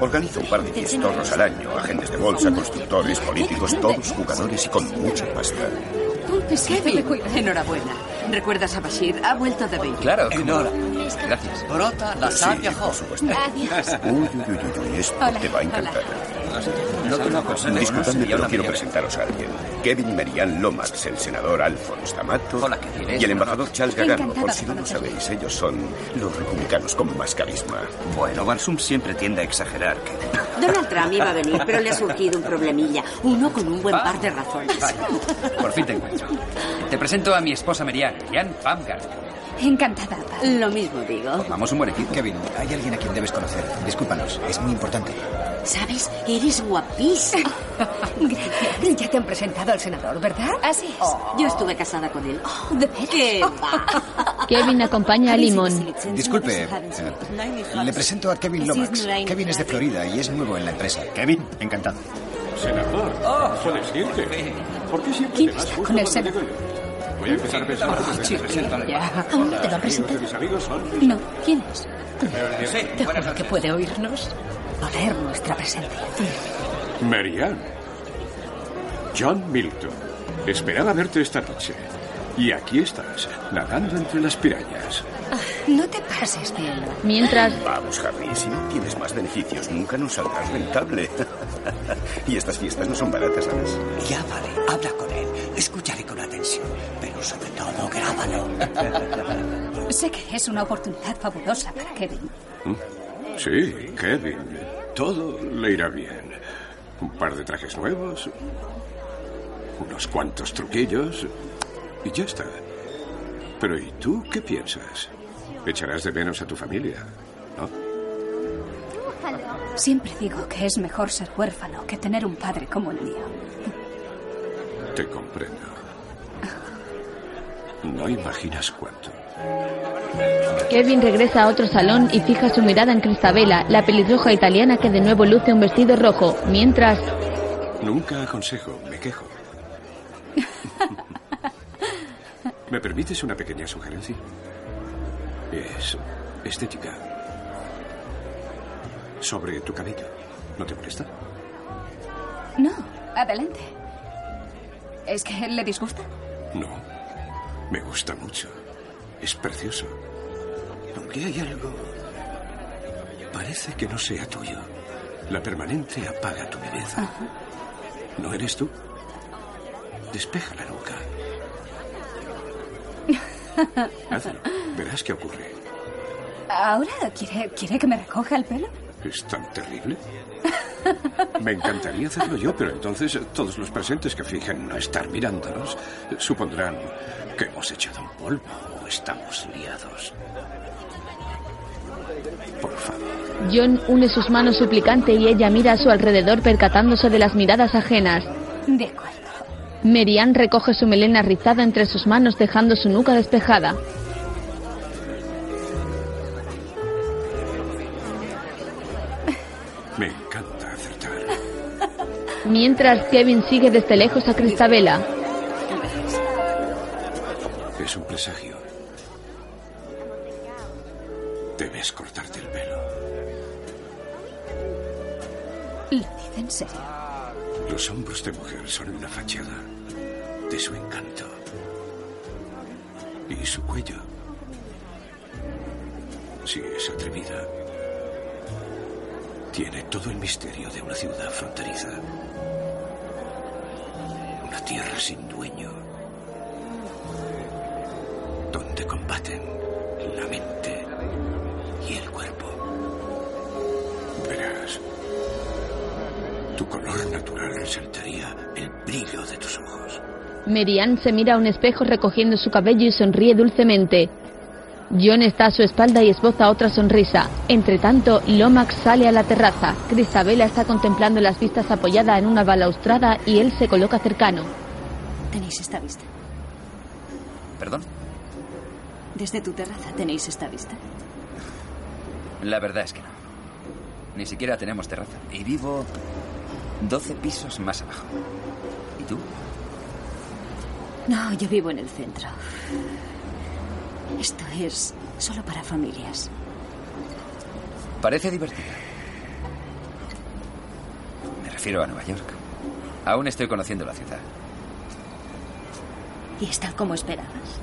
[SPEAKER 21] Organiza un par de fiestorros al año. Agentes de bolsa, constructores, políticos, todos jugadores y con mucha pasta.
[SPEAKER 20] Kevin, enhorabuena. ¿Recuerdas a Bashir? Ha vuelto de Beirut.
[SPEAKER 5] Claro.
[SPEAKER 21] Enhora.
[SPEAKER 5] Gracias.
[SPEAKER 29] Brota la
[SPEAKER 21] Sí,
[SPEAKER 29] savia
[SPEAKER 21] por supuesto.
[SPEAKER 20] Adiós.
[SPEAKER 21] Uy, uy, uy, uy, uy, esto
[SPEAKER 20] Hola,
[SPEAKER 21] te va a encantar.
[SPEAKER 5] No conozco.
[SPEAKER 21] Disculpadme, pero quiero presentaros a alguien. Kevin Merian Lomax, el senador Alphonse D'Amato y el embajador Charles.
[SPEAKER 30] Encantada
[SPEAKER 21] Por si no lo sabéis, ellos son los republicanos con más carisma.
[SPEAKER 7] Bueno, Barsum siempre tiende a exagerar. Que...
[SPEAKER 20] Donald Trump iba a venir, pero le ha surgido un problemilla. Uno con un buen par de razones.
[SPEAKER 5] Por fin te encuentro. Te presento a mi esposa Merian, Jan Pamgard.
[SPEAKER 8] Encantada.
[SPEAKER 20] Lo mismo digo.
[SPEAKER 5] Vamos un buen equipo.
[SPEAKER 10] Kevin, hay alguien a quien debes conocer. Discúlpanos, es muy importante.
[SPEAKER 20] ¿Sabes? Eres guapísimo.
[SPEAKER 30] Gracias. *laughs* Ya te han presentado al senador, ¿verdad?
[SPEAKER 8] Así es.
[SPEAKER 20] Yo estuve casada con él.
[SPEAKER 30] ¿De veras?
[SPEAKER 20] ¿Qué va? *laughs*
[SPEAKER 1] Kevin acompaña a Limón.
[SPEAKER 10] Disculpe, eh, le presento a Kevin Lomax. Kevin es de Florida y es nuevo en la empresa. Kevin, encantado.
[SPEAKER 17] Senador,
[SPEAKER 5] Oh.
[SPEAKER 17] puedes irte. ¿Por qué siempre
[SPEAKER 8] ¿Quién
[SPEAKER 17] te vas
[SPEAKER 8] está
[SPEAKER 17] justo
[SPEAKER 8] con el senador?
[SPEAKER 17] Voy a empezar a pensar antes de que te presente al
[SPEAKER 8] Ya. ¿Aún no te lo han presentado?
[SPEAKER 17] mis amigos son...
[SPEAKER 8] No. ¿Quién es?
[SPEAKER 30] Te juro que puede oírnos. Oler nuestra presencia.
[SPEAKER 17] Marianne. John Milton. Esperaba verte esta noche. Y aquí estás, nadando entre las pirañas.
[SPEAKER 30] No te pases, bien.
[SPEAKER 1] Mientras,
[SPEAKER 21] Vamos, Harry, si no tienes más beneficios, nunca nos saldrás rentable. *laughs* y estas fiestas no son baratas, ¿sabes?
[SPEAKER 29] Ya vale, habla con él. Escucharé con atención. Pero sobre todo, grábalo. *laughs*
[SPEAKER 8] Sé que es una oportunidad fabulosa para Kevin.
[SPEAKER 17] Sí, Kevin. Todo le irá bien. Un par de trajes nuevos, unos cuantos truquillos y ya está. Pero ¿y tú qué piensas? Echarás de menos a tu familia, ¿no?
[SPEAKER 8] Siempre digo que es mejor ser huérfano que tener un padre como el mío.
[SPEAKER 17] Te comprendo. No imaginas cuánto.
[SPEAKER 1] Kevin regresa a otro salón y fija su mirada en Cristabella, la pelirroja italiana que de nuevo luce un vestido rojo, mientras
[SPEAKER 17] Nunca aconsejo, me quejo. ¿Me permites una pequeña sugerencia? Es estética. Sobre tu cabello. ¿No te molesta?
[SPEAKER 8] No, adelante. ¿Es que le disgusta?
[SPEAKER 17] No. Me gusta mucho. Es precioso. Aunque hay algo... Parece que no sea tuyo. La permanente apaga tu belleza. ¿No eres tú? Despeja la nuca. *laughs* Hazlo. Verás qué ocurre.
[SPEAKER 8] ¿Ahora quiere, quiere que me recoja el pelo?
[SPEAKER 17] ¿Es tan terrible? Me encantaría hacerlo yo, pero entonces todos los presentes que fijen no estar mirándonos supondrán que hemos echado un polvo o estamos liados. Por favor.
[SPEAKER 1] John une sus manos suplicante y ella mira a su alrededor percatándose de las miradas ajenas.
[SPEAKER 8] De acuerdo.
[SPEAKER 1] Merian recoge su melena rizada entre sus manos dejando su nuca despejada.
[SPEAKER 17] Me encanta acertar.
[SPEAKER 1] Mientras Kevin sigue desde lejos a Cristabella.
[SPEAKER 17] Es un presagio. Debes cortarte el pelo.
[SPEAKER 8] ¿Lo dice en serio?
[SPEAKER 17] Los hombros de mujer son una fachada de su encanto. Y su cuello. Si es atrevida, tiene todo el misterio de una ciudad fronteriza. Una tierra sin dueño. Donde combaten la mente y el cuerpo. Verás, tu color natural resaltaría el brillo de tus ojos.
[SPEAKER 1] Merian se mira a un espejo recogiendo su cabello y sonríe dulcemente. John está a su espalda y esboza otra sonrisa. Entre tanto, Lomax sale a la terraza. Cristabella está contemplando las vistas apoyada en una balaustrada y él se coloca cercano.
[SPEAKER 8] Tenéis esta vista.
[SPEAKER 5] ¿Perdón?
[SPEAKER 23] Desde tu terraza tenéis esta vista.
[SPEAKER 5] La verdad es que no. Ni siquiera tenemos terraza. Y vivo 12 pisos más abajo. ¿Y tú?
[SPEAKER 23] No, yo vivo en el centro. Esto es solo para familias.
[SPEAKER 5] Parece divertida. Me refiero a Nueva York. Aún estoy conociendo la ciudad.
[SPEAKER 23] ¿Y está como esperabas?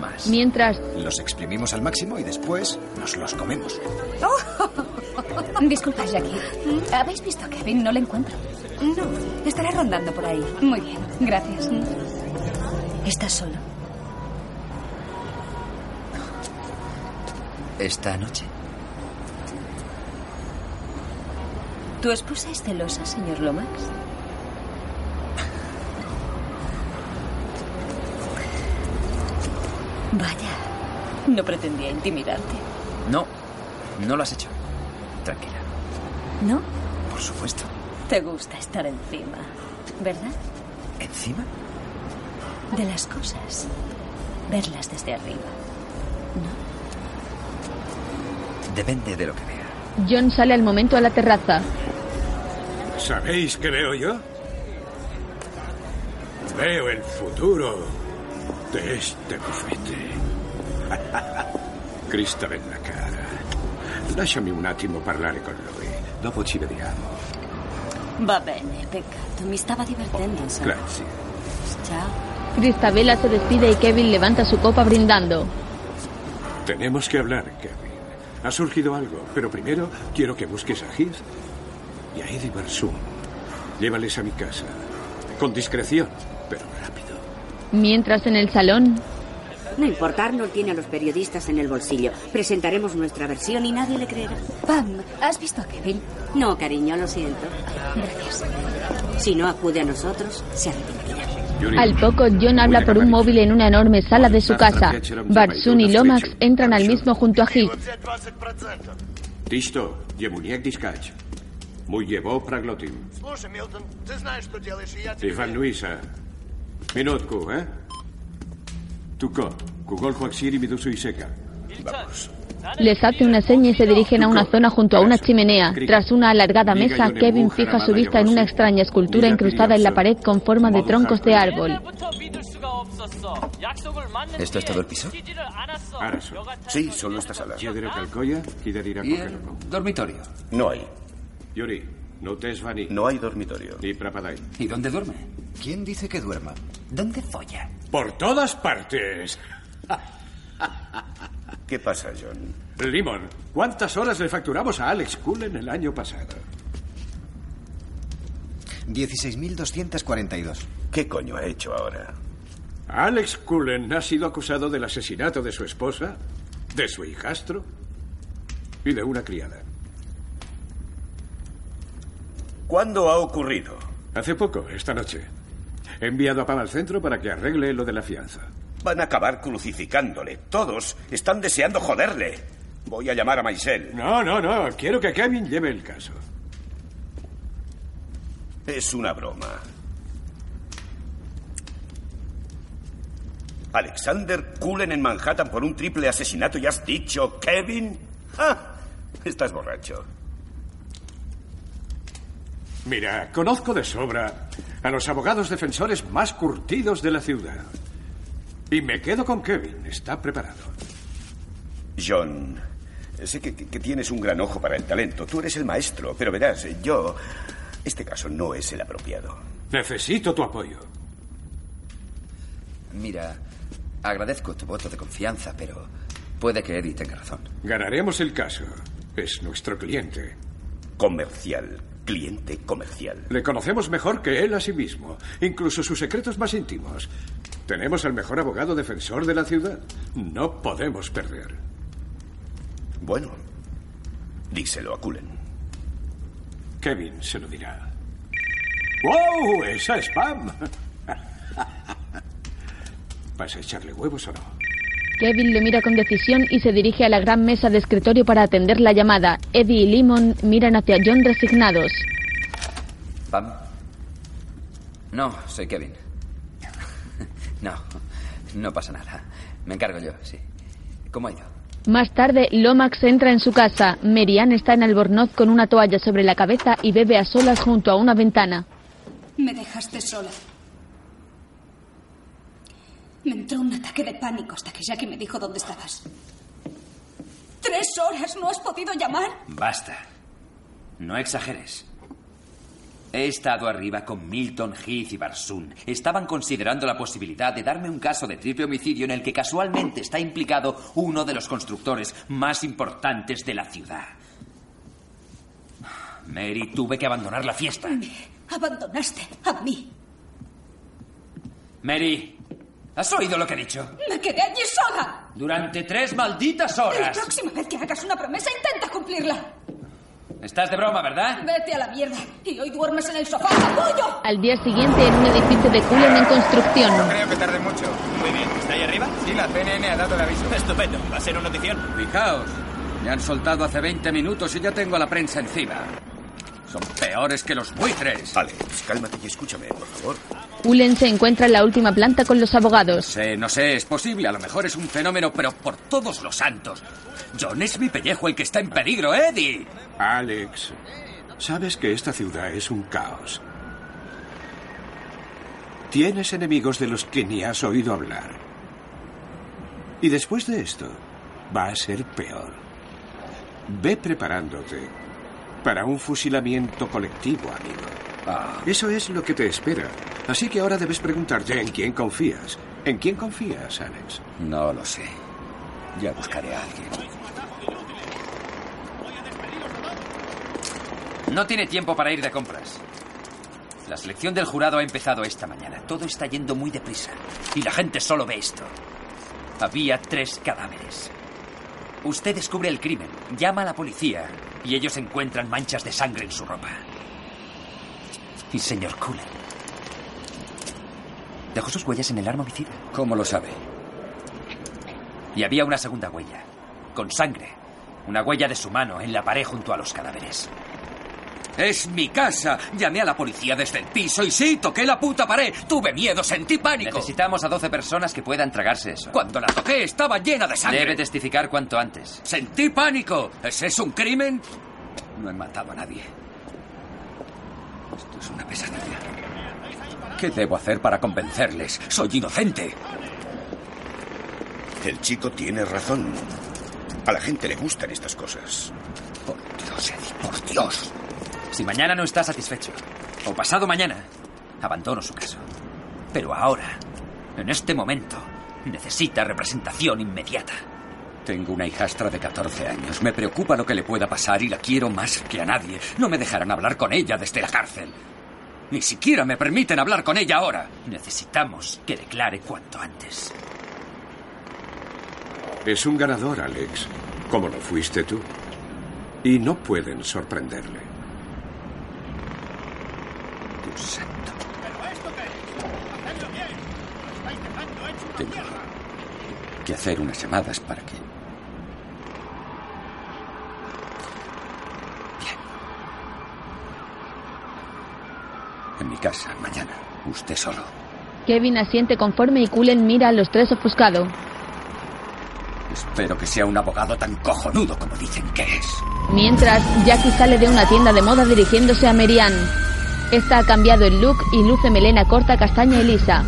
[SPEAKER 5] Más.
[SPEAKER 1] Mientras
[SPEAKER 10] Los exprimimos al máximo y después nos los comemos.
[SPEAKER 8] Disculpa, Jackie. ¿Habéis visto a Kevin? No le encuentro. No, estará rondando por ahí. Muy bien, gracias.
[SPEAKER 23] ¿Estás solo?
[SPEAKER 5] Esta noche.
[SPEAKER 23] ¿Tu esposa es celosa, señor Lomax? Vaya, no pretendía intimidarte.
[SPEAKER 5] No, no lo has hecho. Tranquila.
[SPEAKER 23] ¿No?
[SPEAKER 5] Por supuesto.
[SPEAKER 23] Te gusta estar encima, ¿verdad?
[SPEAKER 5] ¿Encima?
[SPEAKER 23] De las cosas. Verlas desde arriba.
[SPEAKER 5] Depende de lo que vea.
[SPEAKER 1] John sale al momento a la terraza.
[SPEAKER 17] ¿Sabéis qué veo yo? Veo el futuro de este bufete. *laughs* Cristo la cara. Lasciami un attimo parlare con lui. Dopo ci vediamo.
[SPEAKER 23] Va bene, peccato. Mi stava divertendo, sa.
[SPEAKER 17] Grazie.
[SPEAKER 23] Ciao.
[SPEAKER 1] Cristabella se despide y Kevin levanta su copa brindando.
[SPEAKER 17] Tenemos que hablar, Kevin. Ha surgido algo, pero primero quiero que busques a Heath y a Eddie Barsum. Llévales a mi casa. Con discreción, pero rápido.
[SPEAKER 1] Mientras en el salón,
[SPEAKER 20] No importa, Arnold tiene a los periodistas en el bolsillo. Presentaremos nuestra versión y nadie le creerá.
[SPEAKER 8] Pam, ¿has visto a Kevin?
[SPEAKER 20] No, cariño, lo siento.
[SPEAKER 8] Gracias.
[SPEAKER 20] Si no acude a nosotros, se arrepentirá.
[SPEAKER 1] al poco John habla por un móvil en una enorme sala de su casa. Barsun y Lomax entran al mismo junto a Heath.
[SPEAKER 17] Ты что, Емуняк Дискач? Muy llevó praglotin.
[SPEAKER 31] Слушай, Милтон, ты знаешь, что делаешь, и я тебе...
[SPEAKER 17] Иван Luisa. Minutku, ¿eh? Tuko, Kugol Huaxiri Midusu y Seca. Vamos.
[SPEAKER 1] Les hace una seña y se dirigen a una zona junto a una chimenea. Tras una alargada mesa, Kevin fija su vista en una extraña escultura incrustada en la pared con forma de troncos de árbol.
[SPEAKER 5] ¿Esto es todo el piso?
[SPEAKER 21] Sí, solo esta sala.
[SPEAKER 5] ¿Y el dormitorio?
[SPEAKER 21] No hay.
[SPEAKER 17] Yuri, no te svani.
[SPEAKER 21] No hay dormitorio.
[SPEAKER 17] Ni Prapadai.
[SPEAKER 5] ¿Y dónde duerme?
[SPEAKER 10] ¿Quién dice que duerma?
[SPEAKER 5] ¿Dónde folla?
[SPEAKER 17] Por todas partes. *laughs*
[SPEAKER 21] ¿Qué pasa, John?
[SPEAKER 17] Limon, ¿cuántas horas le facturamos a Alex Cullen el año pasado?
[SPEAKER 10] 16.242.
[SPEAKER 21] ¿Qué coño ha hecho ahora?
[SPEAKER 17] Alex Cullen ha sido acusado del asesinato de su esposa, de su hijastro y de una criada.
[SPEAKER 21] ¿Cuándo ha ocurrido?
[SPEAKER 17] Hace poco, esta noche. He enviado a Pam al centro para que arregle lo de la fianza.
[SPEAKER 21] Van a acabar crucificándole. Todos están deseando joderle. Voy a llamar a Maisel.
[SPEAKER 17] No, no, no. Quiero que Kevin lleve el caso.
[SPEAKER 21] Es una broma. Alexander Cullen en Manhattan por un triple asesinato y has dicho, Kevin. ¡Ah! Estás borracho.
[SPEAKER 17] Mira, conozco de sobra a los abogados defensores más curtidos de la ciudad. Y me quedo con Kevin. Está preparado.
[SPEAKER 21] John, sé que, que tienes un gran ojo para el talento. Tú eres el maestro, pero verás, yo... Este caso no es el apropiado.
[SPEAKER 17] Necesito tu apoyo.
[SPEAKER 5] Mira, agradezco tu voto de confianza, pero puede que Eddie tenga razón.
[SPEAKER 17] Ganaremos el caso. Es nuestro cliente.
[SPEAKER 21] Comercial. Cliente comercial.
[SPEAKER 17] Le conocemos mejor que él a sí mismo, incluso sus secretos más íntimos. Tenemos al mejor abogado defensor de la ciudad. No podemos perder.
[SPEAKER 21] Bueno, díselo a Cullen.
[SPEAKER 17] Kevin se lo dirá. ¡Wow! ¡Esa es Pam! *laughs* ¿Vas a echarle huevos o no?
[SPEAKER 1] Kevin le mira con decisión y se dirige a la gran mesa de escritorio para atender la llamada. Eddie y Limon miran hacia John resignados.
[SPEAKER 5] ¿Pam? No, soy Kevin. *laughs* No, No pasa nada. Me encargo yo, sí. ¿Cómo ha ido?
[SPEAKER 1] Más tarde, Lomax entra en su casa. Merian está en albornoz con una toalla sobre la cabeza y bebe a solas junto a una ventana.
[SPEAKER 8] Me dejaste sola. Me entró un ataque de pánico hasta que Jackie me dijo dónde estabas. ¿Tres horas no has podido llamar?
[SPEAKER 5] Basta. No exageres. He estado arriba con Milton, Heath y Barsoon. Estaban considerando la posibilidad de darme un caso de triple homicidio en el que casualmente está implicado uno de los constructores más importantes de la ciudad. Mary, tuve que abandonar la fiesta.
[SPEAKER 8] Me abandonaste a mí.
[SPEAKER 5] Mary, ¿has oído lo que he dicho?
[SPEAKER 8] Me quedé allí sola.
[SPEAKER 5] Durante tres malditas
[SPEAKER 8] La
[SPEAKER 5] horas.
[SPEAKER 8] próxima vez que hagas una promesa, intenta cumplirla.
[SPEAKER 5] Estás de broma, ¿verdad?
[SPEAKER 8] Vete a la mierda. Y hoy duermes en el sofá, capullo.
[SPEAKER 1] Al día siguiente, en un edificio de Cullen en construcción.
[SPEAKER 32] No creo que tarde mucho. Muy bien. ¿Está ahí arriba? Sí, la CNN ha dado el aviso.
[SPEAKER 7] Estupendo. Va a ser una notición. Fijaos. Me han soltado hace 20 minutos y ya tengo a la prensa encima. Son peores que los buitres.
[SPEAKER 21] Alex, cálmate y escúchame, por favor.
[SPEAKER 1] Cullen se encuentra en la última planta con los abogados.
[SPEAKER 7] sé, no sé, es posible. A lo mejor es un fenómeno, pero por todos los santos. John es mi pellejo el que está en peligro, Eddie.
[SPEAKER 17] Alex, sabes que esta ciudad es un caos. Tienes enemigos de los que ni has oído hablar. Y después de esto, va a ser peor. Ve preparándote para un fusilamiento colectivo, amigo. Eso es lo que te espera. Así que ahora debes preguntarte en quién confías. ¿En quién confías, Alex?
[SPEAKER 7] No lo sé. Ya buscaré a alguien.
[SPEAKER 5] No tiene tiempo para ir de compras. La selección del jurado ha empezado esta mañana. Todo está yendo muy deprisa. Y la gente solo ve esto. Había tres cadáveres. Usted descubre el crimen, llama a la policía y ellos encuentran manchas de sangre en su ropa. Y señor Cullen. Dejó sus huellas en el arma homicida.
[SPEAKER 7] ¿Cómo lo sabe?
[SPEAKER 5] Y había una segunda huella, con sangre. Una huella de su mano en la pared junto a los cadáveres.
[SPEAKER 7] Es mi casa. Llamé a la policía desde el piso y sí, toqué la puta pared. Tuve miedo, sentí pánico.
[SPEAKER 5] Necesitamos a 12 personas que puedan tragarse eso.
[SPEAKER 7] Cuando la toqué estaba llena de sangre.
[SPEAKER 5] Debe testificar cuanto antes.
[SPEAKER 7] Sentí pánico. ¿Es eso un crimen?
[SPEAKER 5] No he matado a nadie.
[SPEAKER 7] Esto es una pesadilla. ¿Qué debo hacer para convencerles? Soy inocente.
[SPEAKER 21] El chico tiene razón. A la gente le gustan estas cosas.
[SPEAKER 7] Por Dios, Eddie, por Dios.
[SPEAKER 5] Si mañana no está satisfecho, o pasado mañana, abandono su caso. Pero ahora, en este momento, necesita representación inmediata.
[SPEAKER 7] Tengo una hijastra de 14 años. Me preocupa lo que le pueda pasar y la quiero más que a nadie. No me dejarán hablar con ella desde la cárcel. Ni siquiera me permiten hablar con ella ahora.
[SPEAKER 5] Necesitamos que declare cuanto antes.
[SPEAKER 17] Es un ganador, Alex, como lo fuiste tú. Y no pueden sorprenderle.
[SPEAKER 7] Santo. Tengo que hacer unas llamadas para que... Bien. En mi casa, mañana. Usted solo.
[SPEAKER 1] Kevin asiente conforme y Cullen mira a los tres ofuscado.
[SPEAKER 7] Espero que sea un abogado tan cojonudo como dicen que es.
[SPEAKER 1] Mientras, Jackie sale de una tienda de moda dirigiéndose a Merian. Esta ha cambiado el look y luce melena corta castaña y lisa.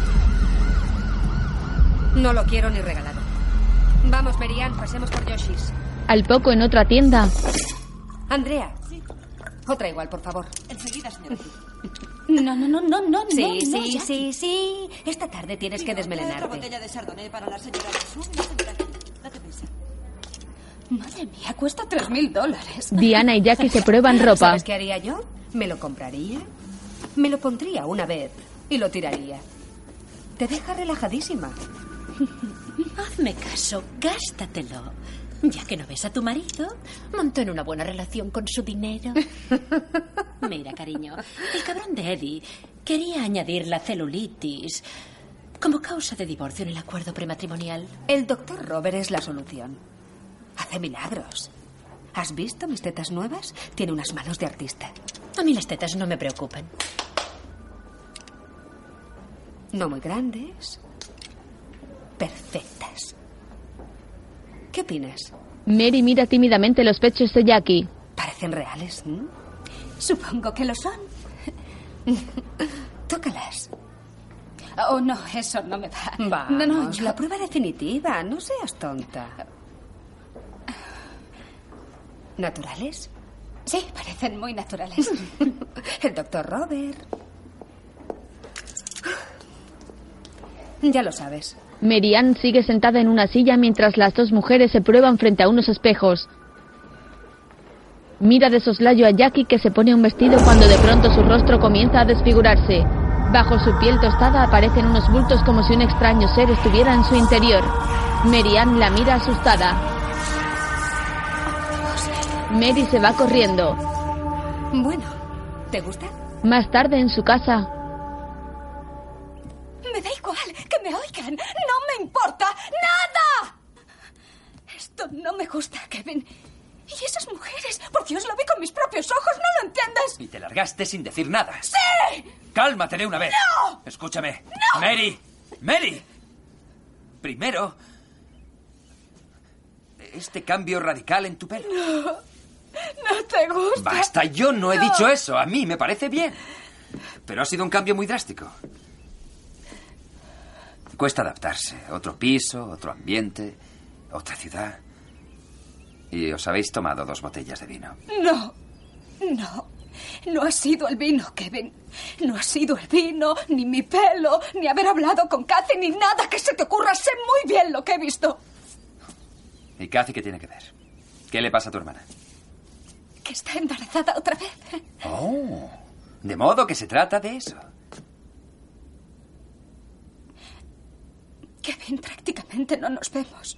[SPEAKER 11] No lo quiero ni regalado. Vamos, Merian, pasemos por Yoshis.
[SPEAKER 1] Al poco en otra tienda,
[SPEAKER 11] Andrea. Otra igual, por favor.
[SPEAKER 8] Enseguida, señora. No, no, no, no, no,
[SPEAKER 11] Sí,
[SPEAKER 8] no,
[SPEAKER 11] sí,
[SPEAKER 8] no,
[SPEAKER 11] sí, sí. Esta tarde tienes que
[SPEAKER 8] Otra
[SPEAKER 11] desmelenarte.
[SPEAKER 8] botella de para la señora. Madre mía, cuesta tres mil dólares.
[SPEAKER 1] Diana y Jackie se prueban ropa.
[SPEAKER 11] ¿Sabes qué haría yo? Me lo compraría, me lo pondría una vez y lo tiraría. Te deja relajadísima. *laughs*
[SPEAKER 33] Hazme caso, gástatelo. Ya que no ves a tu marido, mantén una buena relación con su dinero. *laughs* Mira, cariño, el cabrón de Eddie quería añadir la celulitis como causa de divorcio en el acuerdo prematrimonial.
[SPEAKER 11] El doctor Robert es la solución. Hace milagros. ¿Has visto mis tetas nuevas? Tiene unas manos de artista.
[SPEAKER 33] A mí las tetas no me preocupan.
[SPEAKER 11] No muy grandes,
[SPEAKER 20] perfectas. ¿Qué opinas?
[SPEAKER 1] Mary mira tímidamente los pechos de Jackie.
[SPEAKER 20] ¿Parecen reales? ¿m?
[SPEAKER 8] Supongo que lo son. *laughs*
[SPEAKER 20] Tócalas.
[SPEAKER 8] Oh, no, eso no me va.
[SPEAKER 20] Vamos,
[SPEAKER 8] no, no, yo-
[SPEAKER 20] la prueba definitiva. No seas tonta. ¿Naturales?
[SPEAKER 8] Sí, parecen muy naturales. *laughs*
[SPEAKER 20] El doctor Robert. Ya lo sabes.
[SPEAKER 1] Mary Ann sigue sentada en una silla mientras las dos mujeres se prueban frente a unos espejos. Mira de soslayo a Jackie que se pone un vestido cuando de pronto su rostro comienza a desfigurarse. Bajo su piel tostada aparecen unos bultos como si un extraño ser estuviera en su interior. Mary Ann la mira asustada. Mary se va corriendo.
[SPEAKER 20] Bueno, ¿te gusta?
[SPEAKER 1] Más tarde en su casa,
[SPEAKER 8] Me da igual que me oigan. No me importa nada. Esto no me gusta, Kevin. Y esas mujeres, por Dios, lo vi con mis propios ojos, ¿no lo entiendes?
[SPEAKER 5] Y te largaste sin decir nada.
[SPEAKER 8] ¡Sí!
[SPEAKER 5] Cálmate de una vez.
[SPEAKER 8] ¡No!
[SPEAKER 5] Escúchame.
[SPEAKER 8] ¡No!
[SPEAKER 5] Mary. Mary. Primero. Este cambio radical en tu pelo.
[SPEAKER 8] No, no te gusta.
[SPEAKER 5] Basta, yo no he
[SPEAKER 8] No.
[SPEAKER 5] dicho eso. A mí me parece bien. Pero ha sido un cambio muy drástico. Cuesta adaptarse. Otro piso, otro ambiente, otra ciudad. Y os habéis tomado dos botellas de vino.
[SPEAKER 8] No, no. No ha sido el vino, Kevin. No ha sido el vino, ni mi pelo, ni haber hablado con Kathy, ni nada que se te ocurra. Sé muy bien lo que he visto.
[SPEAKER 5] ¿Y Kathy qué tiene que ver? ¿Qué le pasa a tu hermana?
[SPEAKER 8] Que está embarazada otra vez.
[SPEAKER 5] Oh, de modo que se trata de eso.
[SPEAKER 8] Kevin, prácticamente no nos vemos.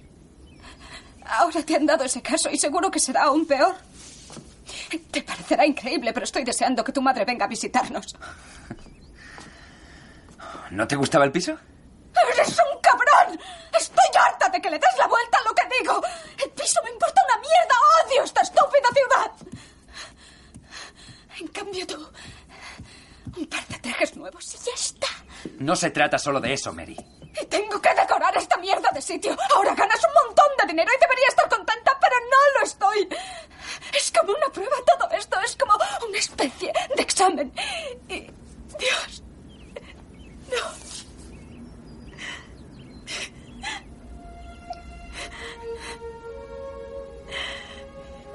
[SPEAKER 8] Ahora te han dado ese caso y seguro que será aún peor. Te parecerá increíble, pero estoy deseando que tu madre venga a visitarnos.
[SPEAKER 5] ¿No te gustaba el piso?
[SPEAKER 8] ¡Eres un cabrón! Estoy harta de que le des la vuelta a lo que digo. El piso me importa una mierda. Odio esta estúpida ciudad. En cambio tú, un par de trajes nuevos y ya está.
[SPEAKER 5] No se trata solo de eso, Mary.
[SPEAKER 8] Y tengo que decorar esta mierda de sitio. Ahora ganas un montón de dinero y debería estar contenta, pero no lo estoy. Es como una prueba todo esto. Es como una especie de examen. Y... Dios. No.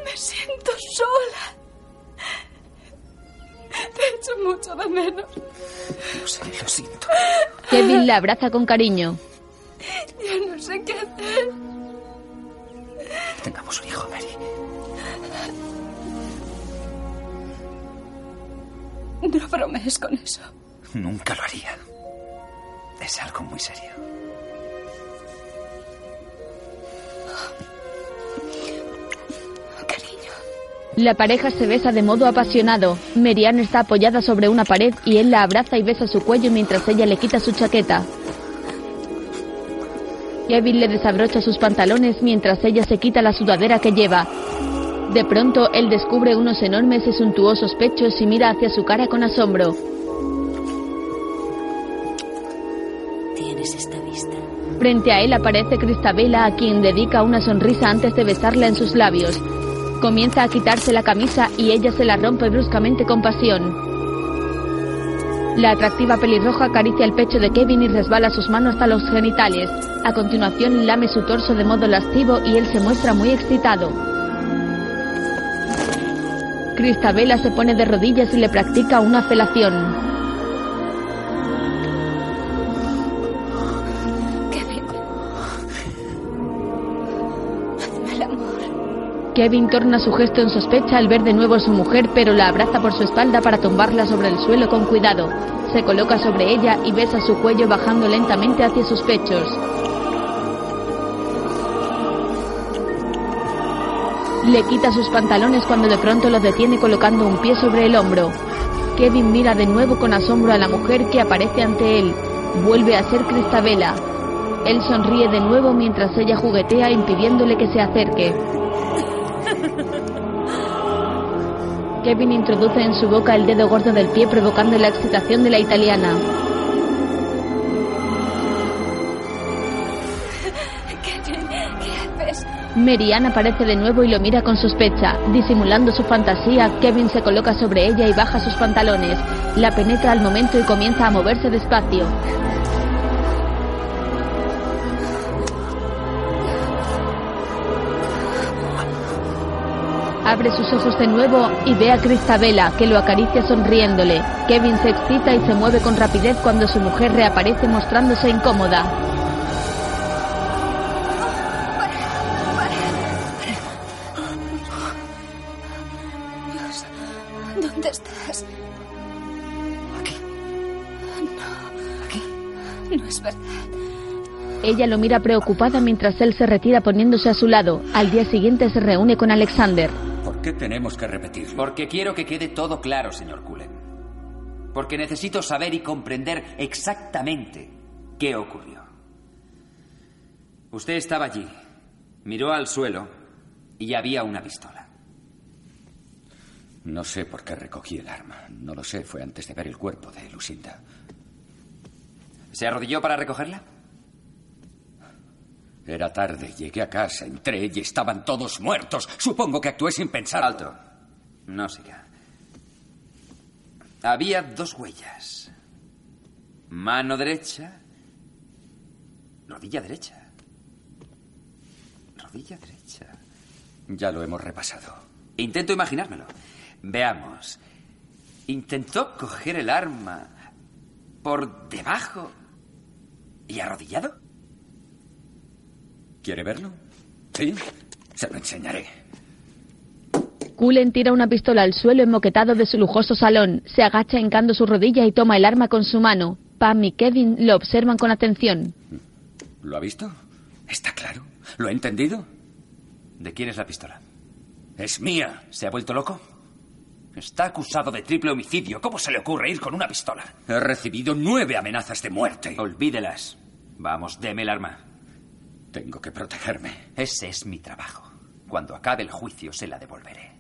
[SPEAKER 8] Me siento sola. Te echo mucho de menos.
[SPEAKER 5] No sé, lo siento.
[SPEAKER 1] Kevin la abraza con cariño.
[SPEAKER 8] Ya no sé qué hacer.
[SPEAKER 5] Tengamos un hijo, Mary.
[SPEAKER 8] No bromees con eso.
[SPEAKER 5] Nunca lo haría. Es algo muy serio.
[SPEAKER 1] La pareja se besa de modo apasionado. Merian está apoyada sobre una pared y él la abraza y besa su cuello mientras ella le quita su chaqueta. Kevin le desabrocha sus pantalones mientras ella se quita la sudadera que lleva. De pronto, él descubre unos enormes y suntuosos pechos y mira hacia su cara con asombro.
[SPEAKER 20] Tienes esta vista.
[SPEAKER 1] Frente a él aparece Cristabela, a quien dedica una sonrisa antes de besarla en sus labios. Comienza a quitarse la camisa y ella se la rompe bruscamente con pasión. La atractiva pelirroja acaricia el pecho de Kevin y resbala sus manos hasta los genitales. A continuación lame su torso de modo lascivo y él se muestra muy excitado. Cristabela se pone de rodillas y le practica una felación.
[SPEAKER 8] Kevin
[SPEAKER 1] torna su gesto en sospecha al ver de nuevo a su mujer, pero la abraza por su espalda para tumbarla sobre el suelo con cuidado. Se coloca sobre ella y besa su cuello bajando lentamente hacia sus pechos. Le quita sus pantalones cuando de pronto lo detiene colocando un pie sobre el hombro. Kevin mira de nuevo con asombro a la mujer que aparece ante él. Vuelve a ser Cristabela. Él sonríe de nuevo mientras ella juguetea impidiéndole que se acerque. Kevin introduce en su boca el dedo gordo del pie provocando la excitación de la italiana. Kevin. Marianne aparece de nuevo y lo mira con sospecha. Disimulando su fantasía, Kevin se coloca sobre ella y baja sus pantalones. La penetra al momento y comienza a moverse despacio. Abre sus ojos de nuevo y ve a Cristabella, que lo acaricia sonriéndole. Kevin se excita y se mueve con rapidez cuando su mujer reaparece mostrándose incómoda.
[SPEAKER 8] ¿dónde estás? Aquí. No. Aquí. No es verdad.
[SPEAKER 1] Ella lo mira preocupada mientras él se retira poniéndose a su lado. Al día siguiente se reúne con Alexander.
[SPEAKER 7] ¿Por qué tenemos que repetirlo?
[SPEAKER 5] Porque quiero que quede todo claro, señor Cullen. Porque necesito saber y comprender exactamente qué ocurrió. Usted estaba allí, miró al suelo y había una pistola.
[SPEAKER 7] No sé por qué recogí el arma. No lo sé, fue antes de ver el cuerpo de Lucinda.
[SPEAKER 5] ¿Se arrodilló para recogerla?
[SPEAKER 7] Era tarde, llegué a casa, entré y estaban todos muertos. Supongo que actué sin pensar.
[SPEAKER 5] Alto. No siga. Había dos huellas. Mano derecha. Rodilla derecha. Rodilla derecha.
[SPEAKER 7] Ya lo hemos repasado.
[SPEAKER 5] Intento imaginármelo. Veamos. Intentó coger el arma por debajo y arrodillado.
[SPEAKER 7] ¿Quiere verlo? Sí, se lo enseñaré.
[SPEAKER 1] Cullen tira una pistola al suelo enmoquetado de su lujoso salón. Se agacha hincando su rodilla y toma el arma con su mano. Pam y Kevin lo observan con atención.
[SPEAKER 7] ¿Lo ha visto? ¿Está claro? ¿Lo ha entendido?
[SPEAKER 5] ¿De quién es la pistola?
[SPEAKER 7] Es mía.
[SPEAKER 5] ¿Se ha vuelto loco? Está acusado de triple homicidio. ¿Cómo se le ocurre ir con una pistola?
[SPEAKER 7] He recibido nueve amenazas de muerte.
[SPEAKER 5] Olvídelas. Vamos, deme el arma.
[SPEAKER 7] Tengo que protegerme.
[SPEAKER 5] Ese es mi trabajo. Cuando acabe el juicio se la devolveré.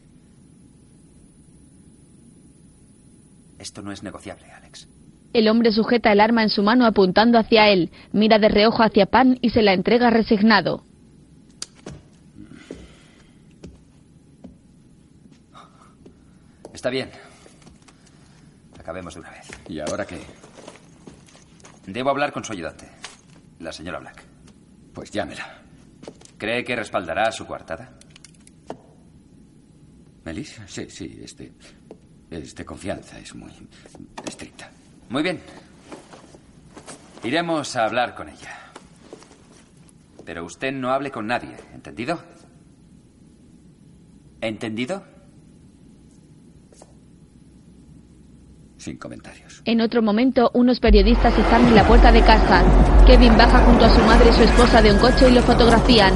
[SPEAKER 5] Esto no es negociable, Alex.
[SPEAKER 1] El hombre sujeta el arma en su mano apuntando hacia él, mira de reojo hacia Pan y se la entrega resignado.
[SPEAKER 5] Está bien. Acabemos de una vez.
[SPEAKER 7] ¿Y ahora qué?
[SPEAKER 5] Debo hablar con su ayudante, la señora Black.
[SPEAKER 7] Pues llámela.
[SPEAKER 5] ¿Cree que respaldará su coartada?
[SPEAKER 7] ¿Melissa? Sí, sí, este. Es de confianza, es muy estricta.
[SPEAKER 5] Muy bien. Iremos a hablar con ella. Pero usted no hable con nadie, ¿entendido? ¿Entendido?
[SPEAKER 7] Sin comentarios.
[SPEAKER 1] En otro momento, unos periodistas están en la puerta de casa. Kevin baja junto a su madre y su esposa de un coche y lo fotografían.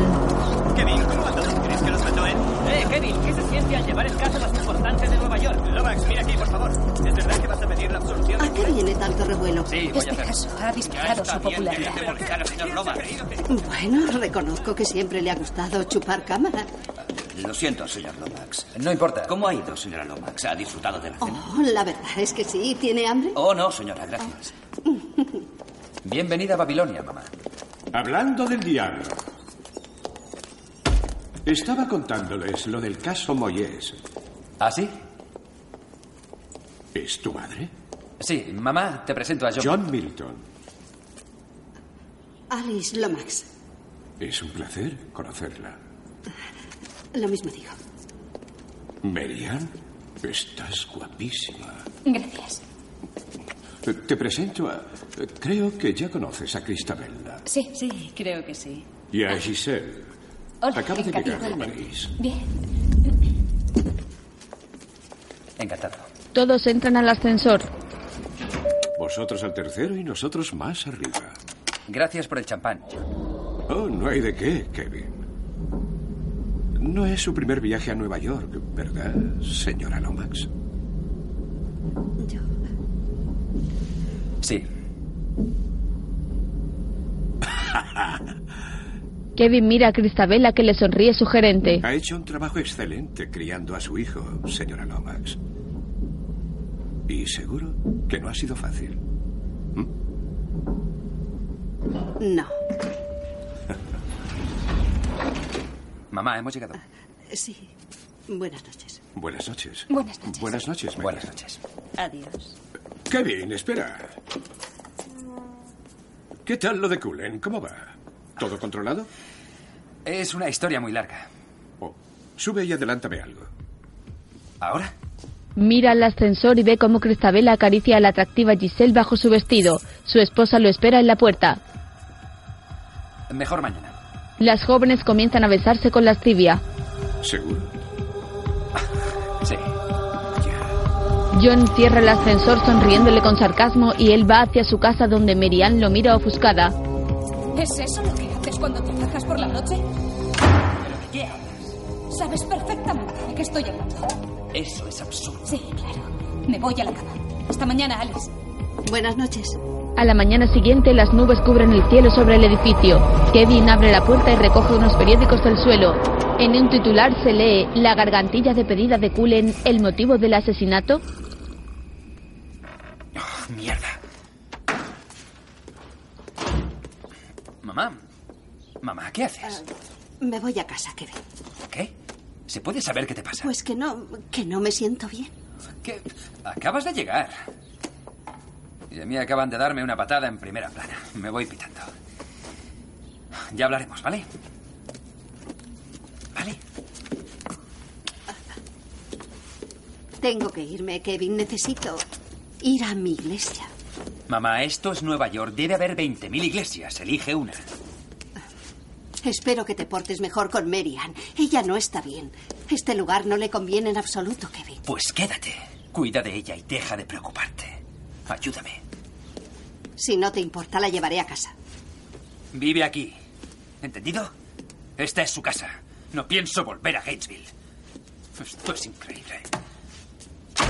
[SPEAKER 34] Kevin, ¿cómo? ¿Crees que nos mató él? Eh, Kevin, ¿qué se siente al llevar el caso más importante de Nueva York? Lomax, mira aquí, por favor. ¿Es verdad que vas a pedir la absolución?
[SPEAKER 11] ¿A qué viene tanto revuelo?
[SPEAKER 34] Sí, voy a
[SPEAKER 8] Este
[SPEAKER 34] hacer.
[SPEAKER 8] caso ha disparado su popularidad.
[SPEAKER 34] señor Lomax.
[SPEAKER 11] Bueno, reconozco que siempre le ha gustado chupar cámara.
[SPEAKER 35] Lo siento, señor Lomax.
[SPEAKER 5] No importa.
[SPEAKER 35] ¿Cómo ha ido, señora Lomax? ¿Ha disfrutado de la cena?
[SPEAKER 11] Oh, la verdad es que sí. ¿Tiene hambre?
[SPEAKER 35] Oh, no, señora, gracias. *laughs*
[SPEAKER 5] Bienvenida a Babilonia, mamá.
[SPEAKER 17] Hablando del diablo. Estaba contándoles lo del caso Moyes.
[SPEAKER 5] ¿Ah, sí?
[SPEAKER 17] ¿Es tu madre?
[SPEAKER 5] Sí, mamá, te presento a John.
[SPEAKER 17] John Milton.
[SPEAKER 11] Alice Lomax.
[SPEAKER 17] Es un placer conocerla.
[SPEAKER 11] Lo mismo digo.
[SPEAKER 17] Merian, estás guapísima.
[SPEAKER 8] Gracias.
[SPEAKER 17] Te presento a... Creo que ya conoces a Cristabella.
[SPEAKER 8] Sí, sí, creo que sí.
[SPEAKER 17] Y a Giselle.
[SPEAKER 8] Hola,
[SPEAKER 17] Acaba de llegar de París.
[SPEAKER 8] Bien.
[SPEAKER 5] Encantado.
[SPEAKER 1] Todos entran al ascensor.
[SPEAKER 17] Vosotros al tercero y nosotros más arriba.
[SPEAKER 5] Gracias por el champán.
[SPEAKER 17] Oh, no hay de qué, Kevin. No es su primer viaje a Nueva York, ¿verdad, señora Lomax?
[SPEAKER 5] Sí. *laughs*
[SPEAKER 1] Kevin mira a Cristabella que le sonríe sugerente.
[SPEAKER 17] Ha hecho un trabajo excelente criando a su hijo, señora Lomax. Y seguro que no ha sido fácil.
[SPEAKER 11] No.
[SPEAKER 5] Mamá, hemos llegado.
[SPEAKER 11] Sí. Buenas noches.
[SPEAKER 17] Buenas noches.
[SPEAKER 8] Buenas noches.
[SPEAKER 17] Buenas noches. Mary.
[SPEAKER 5] Buenas noches.
[SPEAKER 8] Adiós.
[SPEAKER 17] Kevin, espera. ¿Qué tal lo de Cullen? ¿Cómo va? ¿Todo controlado?
[SPEAKER 5] Es una historia muy larga.
[SPEAKER 17] Oh, sube y adelántame algo.
[SPEAKER 5] ¿Ahora?
[SPEAKER 1] Mira al ascensor y ve cómo Cristabel acaricia a la atractiva Giselle bajo su vestido. Su esposa lo espera en la puerta.
[SPEAKER 5] Mejor mañana.
[SPEAKER 1] Las jóvenes comienzan a besarse con lascivia.
[SPEAKER 17] ¿Seguro?
[SPEAKER 5] Sí.
[SPEAKER 1] John cierra el ascensor sonriéndole con sarcasmo y él va hacia su casa donde Merian lo mira ofuscada.
[SPEAKER 8] ¿Es eso lo que haces cuando te bajas por la noche?
[SPEAKER 27] ¿Pero de qué hablas?
[SPEAKER 8] Sabes perfectamente de qué estoy hablando.
[SPEAKER 27] Eso es absurdo.
[SPEAKER 8] Sí, claro. Me voy a la cama. Hasta mañana, Alice.
[SPEAKER 11] Buenas noches.
[SPEAKER 1] A la mañana siguiente las nubes cubren el cielo sobre el edificio. Kevin abre la puerta y recoge unos periódicos del suelo. En un titular se lee La gargantilla de pedida de Cullen, el motivo del asesinato.
[SPEAKER 5] Oh, mierda. Mamá. Mamá, ¿qué haces?
[SPEAKER 11] Me voy a casa, Kevin.
[SPEAKER 5] ¿Qué? ¿Se puede saber qué te pasa?
[SPEAKER 11] Pues que no, que no me siento bien.
[SPEAKER 5] ¿Qué? Acabas de llegar. Y a mí acaban de darme una patada en primera plana. Me voy pitando. Ya hablaremos, ¿vale? ¿Vale?
[SPEAKER 11] Tengo que irme, Kevin. Necesito ir a mi iglesia.
[SPEAKER 5] Mamá, esto es Nueva York. Debe haber 20.000 iglesias. Elige una.
[SPEAKER 11] Espero que te portes mejor con Marian. Ella no está bien. Este lugar no le conviene en absoluto, Kevin.
[SPEAKER 5] Pues quédate. Cuida de ella y deja de preocuparte. Ayúdame.
[SPEAKER 11] Si no te importa, la llevaré a casa.
[SPEAKER 5] Vive aquí. ¿Entendido? Esta es su casa. No pienso volver a Gatesville. Esto es increíble.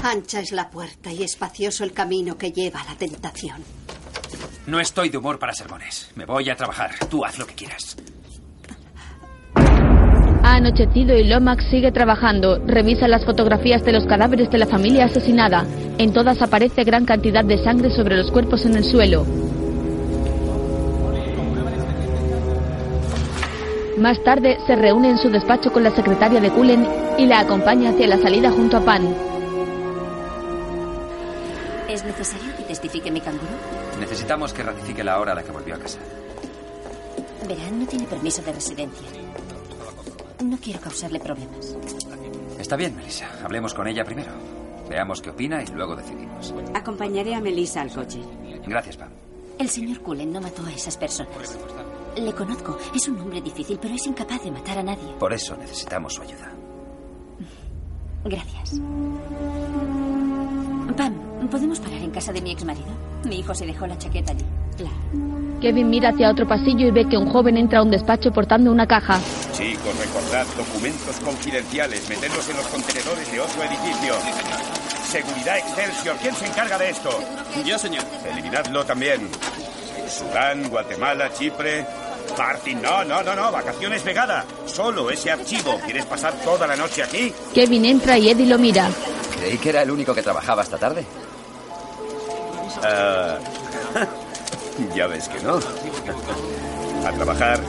[SPEAKER 11] Ancha es la puerta y espacioso el camino que lleva a la tentación.
[SPEAKER 5] No estoy de humor para sermones. Me voy a trabajar. Tú haz lo que quieras.
[SPEAKER 1] Ha anochecido y Lomax sigue trabajando. Revisa las fotografías de los cadáveres de la familia asesinada. En todas aparece gran cantidad de sangre sobre los cuerpos en el suelo. Más tarde se reúne en su despacho con la secretaria de Cullen y la acompaña hacia la salida junto a Pan.
[SPEAKER 20] ¿Es necesario que testifique mi canguro?
[SPEAKER 5] Necesitamos que ratifique la hora a la que volvió a casa.
[SPEAKER 20] Verán, no tiene permiso de residencia. No quiero causarle problemas.
[SPEAKER 5] Está bien, Melissa. Hablemos con ella primero. Veamos qué opina y luego decidimos.
[SPEAKER 20] Acompañaré a Melissa al coche.
[SPEAKER 5] Gracias, Pam.
[SPEAKER 20] El señor Cullen no mató a esas personas. Le conozco. Es un hombre difícil, pero es incapaz de matar a nadie.
[SPEAKER 5] Por eso necesitamos su ayuda.
[SPEAKER 20] Gracias. Pam, ¿podemos parar en casa de mi exmarido? Mi hijo se dejó la chaqueta allí. Claro.
[SPEAKER 1] Kevin mira hacia otro pasillo y ve que un joven entra a un despacho portando una caja.
[SPEAKER 21] Chicos, recordad, documentos confidenciales, meterlos en los contenedores de otro edificio. Seguridad Excelsior, ¿quién se encarga de esto?
[SPEAKER 26] Yo, señor.
[SPEAKER 21] Eliminadlo también. Sudán, Guatemala, Chipre. Martin, no, no, no, no, vacaciones vegada. Solo ese archivo. ¿Quieres pasar toda la noche aquí?
[SPEAKER 1] Kevin entra y Eddie lo mira.
[SPEAKER 5] Creí que era el único que trabajaba esta tarde.
[SPEAKER 21] Ah, *laughs* ya ves que no. *laughs* A trabajar.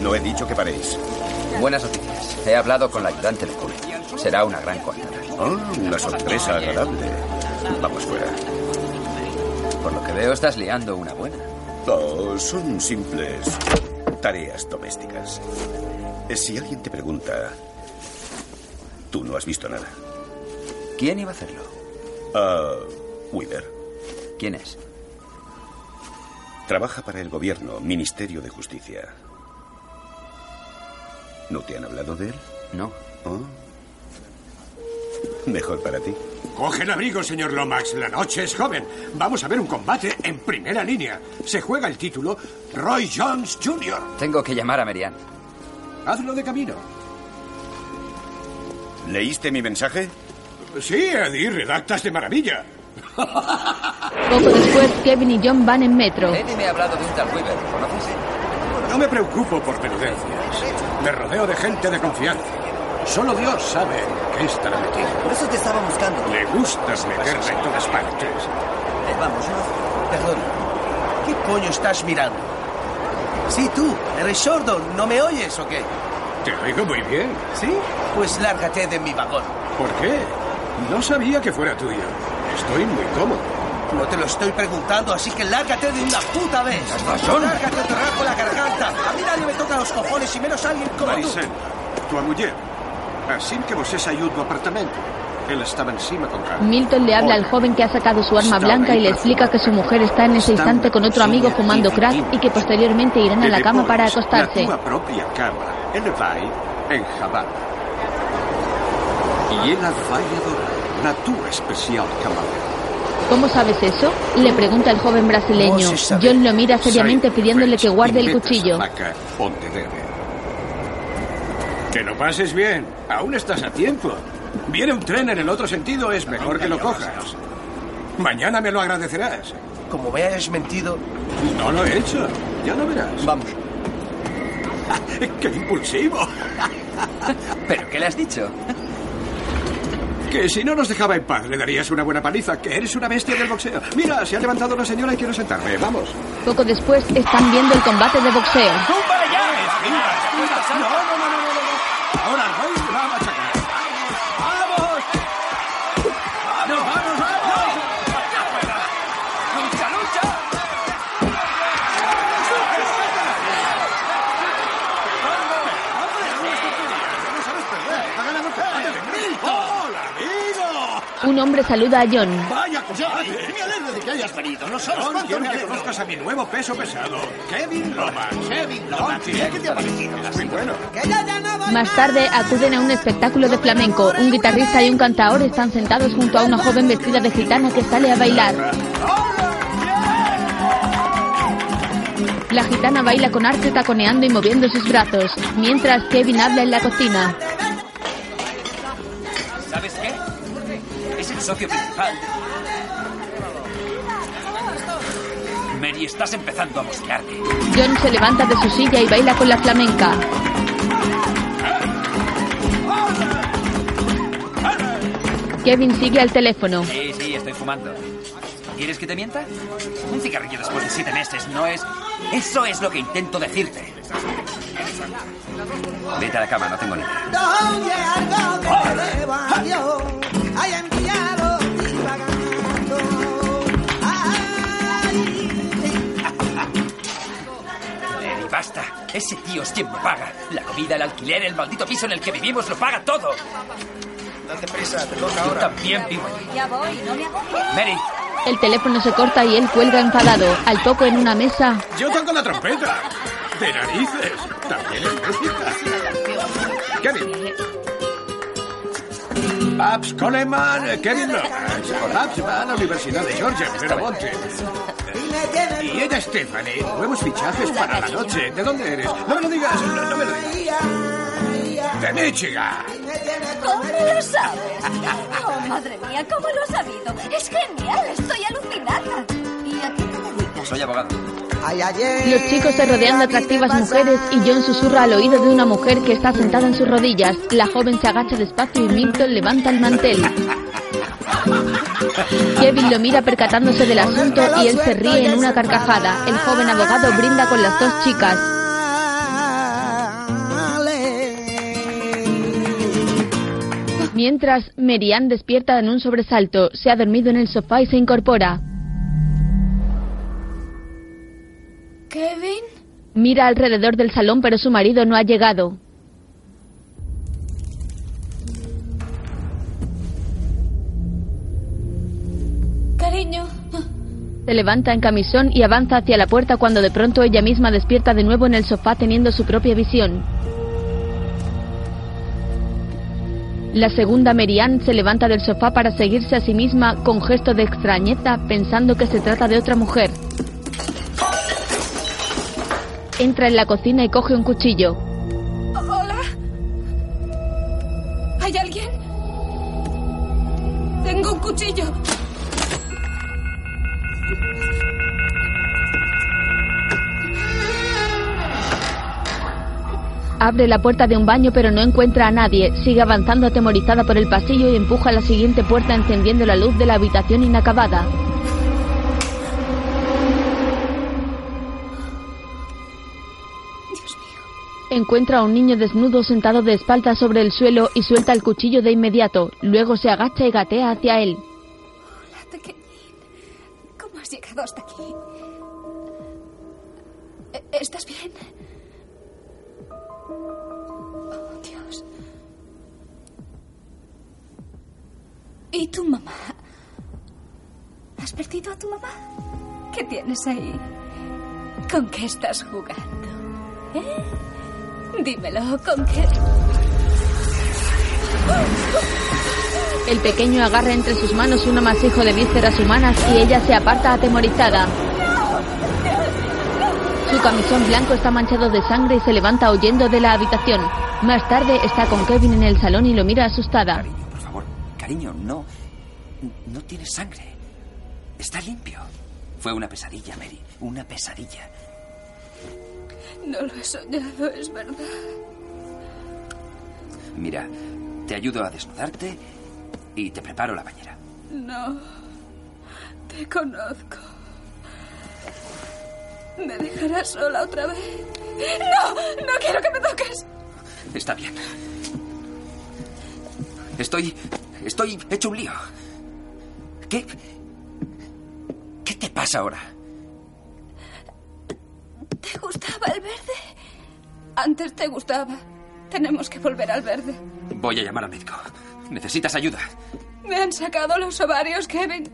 [SPEAKER 21] No he dicho que paréis.
[SPEAKER 5] Buenas noticias. He hablado con la ayudante de Cullen. Será una gran coartada.
[SPEAKER 21] Oh, una sorpresa agradable. Vamos fuera.
[SPEAKER 5] Por lo que veo, estás liando una buena.
[SPEAKER 21] Oh, son simples tareas domésticas. Eh, Si alguien te pregunta, tú no has visto nada.
[SPEAKER 5] ¿Quién iba a hacerlo?
[SPEAKER 21] Ah, Weaver.
[SPEAKER 5] ¿Quién es?
[SPEAKER 21] Trabaja para el gobierno, Ministerio de Justicia. ¿No te han hablado de él?
[SPEAKER 5] No.
[SPEAKER 21] Oh. Mejor para ti.
[SPEAKER 17] Coge el abrigo, señor Lomax. La noche es joven. Vamos a ver un combate en primera línea. Se juega el título Roy Jones Jr.
[SPEAKER 5] Tengo que llamar a Merian.
[SPEAKER 17] Hazlo de camino.
[SPEAKER 21] ¿Leíste mi mensaje?
[SPEAKER 17] Sí, Eddie, redactas de maravilla.
[SPEAKER 1] Poco después, Kevin y John van en metro.
[SPEAKER 5] Eddie me ha hablado de un tal Weaver. ¿Conoces?
[SPEAKER 17] No me preocupo por peludencias. Me rodeo de gente de confianza. Solo Dios sabe en qué estará metido.
[SPEAKER 29] Por eso te estaba buscando.
[SPEAKER 17] Le gusta meterse en todas partes.
[SPEAKER 29] Eh, vamos, no. Perdón. ¿Qué coño estás mirando? Sí, tú. ¿Eres sordo? ¿No me oyes o qué?
[SPEAKER 17] Te oigo muy bien.
[SPEAKER 29] ¿Sí? Pues lárgate de mi vagón.
[SPEAKER 17] ¿Por qué? No sabía que fuera tuyo. Estoy muy cómodo.
[SPEAKER 29] No te lo estoy preguntando, así que lárgate de una puta vez.
[SPEAKER 17] razón.
[SPEAKER 29] Lárgate o te rajo la garganta. A mí nadie me toca los cojones y menos alguien como tú.
[SPEAKER 17] Maricel, tua muller. Així que vostè s'ajut l'apartamento. Él estaba encima con calma.
[SPEAKER 1] Milton le habla al joven que ha sacado su arma blanca y le explica que su mujer está en ese instante con otro amigo fumando crack y que posteriormente irán a la cama para acostarse.
[SPEAKER 17] La tua propria cama. Ell vai enjabar. I ella vai adorar la tua especial cama.
[SPEAKER 1] ¿Cómo sabes eso? Le pregunta el joven brasileño. John lo mira seriamente pidiéndole que guarde el cuchillo.
[SPEAKER 17] Que lo pases bien. Aún estás a tiempo. Viene un tren en el otro sentido, es mejor que lo cojas. Mañana me lo agradecerás.
[SPEAKER 29] Como me hayas mentido.
[SPEAKER 17] No lo he hecho. Ya lo verás.
[SPEAKER 29] Vamos. *laughs*
[SPEAKER 17] ¡Qué impulsivo! *laughs*
[SPEAKER 5] ¿Pero qué le has dicho?
[SPEAKER 17] Que si no nos dejaba en paz, le darías una buena paliza. Que eres una bestia del boxeo. Mira, se ha levantado una señora y quiero sentarme. Vamos.
[SPEAKER 1] Poco después están viendo el combate de boxeo.
[SPEAKER 17] ¡Túmbale ya! No.
[SPEAKER 1] Hombre saluda a John.
[SPEAKER 17] ¡Vaya
[SPEAKER 12] Ya,
[SPEAKER 17] compadre!
[SPEAKER 12] me alegro de que hayas venido. No sabes
[SPEAKER 17] John,
[SPEAKER 12] cuánto
[SPEAKER 17] quiero
[SPEAKER 12] me
[SPEAKER 17] que
[SPEAKER 12] alegro.
[SPEAKER 17] conozcas a mi nuevo peso pesado, Kevin Lomax.
[SPEAKER 12] Kevin Lomax.
[SPEAKER 17] Sí,
[SPEAKER 12] ¿Qué te ha parecido?
[SPEAKER 17] Es muy bueno.
[SPEAKER 1] Más tarde acuden a un espectáculo de flamenco. Un guitarrista y un cantador están sentados junto a una joven vestida de gitana que sale a bailar. La gitana baila con arte taconeando y moviendo sus brazos, mientras Kevin habla en la cocina.
[SPEAKER 5] Socio principal. Mary, estás empezando a mosquearte.
[SPEAKER 1] John se levanta de su silla y baila con la flamenca. Kevin sigue al teléfono.
[SPEAKER 5] Sí, sí, estoy fumando. ¿Quieres que te mienta? Un cigarrillo después de siete meses no es... Eso es lo que intento decirte. Vete a la cama, no tengo ni idea. Basta. Ese tío es quien me paga. La comida, el alquiler, el maldito piso en el que vivimos lo paga todo.
[SPEAKER 29] Date prisa, te toca
[SPEAKER 5] Yo
[SPEAKER 29] ahora.
[SPEAKER 5] también vivo allí.
[SPEAKER 8] Ya voy, no me agobies.
[SPEAKER 5] Mary,
[SPEAKER 1] El teléfono se corta y él cuelga enfadado. Al poco en una mesa,
[SPEAKER 17] Yo toco la trompeta. De narices. También es música. Kevin. Babs Coleman, Kevin Lomax. Babs va a la Universidad de Georgia, en Vermonte. Y ella, Stephanie, nuevos fichajes para la noche. ¿De dónde eres? No me lo digas, no, no me lo digas. De Michigan.
[SPEAKER 8] ¿Cómo lo sabes? Oh, madre mía, ¿cómo lo has sabido? Es genial, estoy alucinada. ¿Y a qué te dedicas?
[SPEAKER 5] soy abogado.
[SPEAKER 1] Los chicos se rodean de atractivas mujeres y John susurra al oído de una mujer que está sentada en sus rodillas. La joven se agacha despacio y Milton levanta el mantel. *laughs* Kevin lo mira percatándose del asunto y él se ríe en una carcajada. El joven abogado brinda con las dos chicas. Mientras, Merian despierta en un sobresalto, se ha dormido en el sofá y se incorpora.
[SPEAKER 8] ¿Kevin?
[SPEAKER 1] Mira alrededor del salón, pero su marido no ha llegado.
[SPEAKER 8] Cariño.
[SPEAKER 1] Se levanta en camisón y avanza hacia la puerta cuando de pronto ella misma despierta de nuevo en el sofá teniendo su propia visión. La segunda Merian se levanta del sofá para seguirse a sí misma con gesto de extrañeza pensando que se trata de otra mujer. Entra en la cocina y coge un cuchillo.
[SPEAKER 8] Hola. ¿Hay alguien? Tengo un cuchillo.
[SPEAKER 1] Abre la puerta de un baño pero no encuentra a nadie. Sigue avanzando atemorizada por el pasillo y empuja la siguiente puerta encendiendo la luz de la habitación inacabada. Encuentra a un niño desnudo sentado de espaldas sobre el suelo y suelta el cuchillo de inmediato. Luego se agacha y gatea hacia él.
[SPEAKER 8] Hola, pequeñín. ¿Cómo has llegado hasta aquí? ¿E- ¿Estás bien? Oh, Dios. ¿Y tu mamá? ¿Has perdido a tu mamá? ¿Qué tienes ahí? ¿Con qué estás jugando? ¿Eh? Dímelo, ¿con qué?
[SPEAKER 1] El pequeño agarra entre sus manos un amasijo de vísceras humanas y ella se aparta atemorizada. Su camisón blanco está manchado de sangre y se levanta huyendo de la habitación. Más tarde está con Kevin en el salón y lo mira asustada.
[SPEAKER 5] Por favor, cariño, no. No tienes sangre. Está limpio. Fue una pesadilla, Mary. Una pesadilla.
[SPEAKER 8] No lo he soñado, es verdad.
[SPEAKER 5] Mira, te ayudo a desnudarte y te preparo la bañera.
[SPEAKER 8] No. Te conozco. ¿Me dejarás sola otra vez? ¡No! ¡No quiero que me toques!
[SPEAKER 5] Está bien. Estoy. Estoy hecho un lío. ¿Qué? ¿Qué te pasa ahora?
[SPEAKER 8] ¿Te gustaba el verde? Antes te gustaba. Tenemos que volver al verde.
[SPEAKER 5] Voy a llamar al médico. ¿Necesitas ayuda?
[SPEAKER 8] Me han sacado los ovarios, Kevin.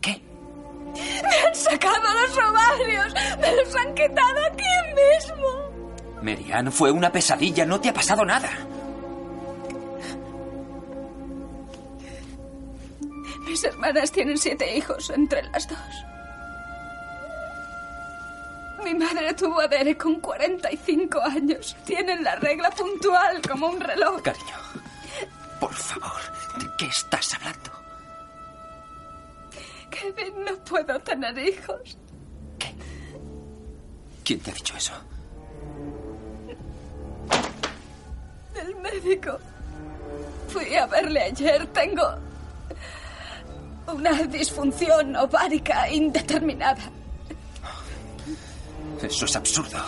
[SPEAKER 5] ¿Qué?
[SPEAKER 8] Me han sacado los ovarios. Me los han quitado aquí mismo.
[SPEAKER 5] Merian, fue una pesadilla. No te ha pasado nada.
[SPEAKER 8] Mis hermanas tienen siete hijos entre las dos. Mi madre tuvo a con 45 años. Tienen la regla puntual como un reloj.
[SPEAKER 5] Cariño, por favor, ¿de qué estás hablando?
[SPEAKER 8] Kevin, no puedo tener hijos.
[SPEAKER 5] ¿Quién te ha dicho eso?
[SPEAKER 8] El médico. Fui a verle ayer. Tengo una disfunción ovárica indeterminada.
[SPEAKER 5] Eso es absurdo.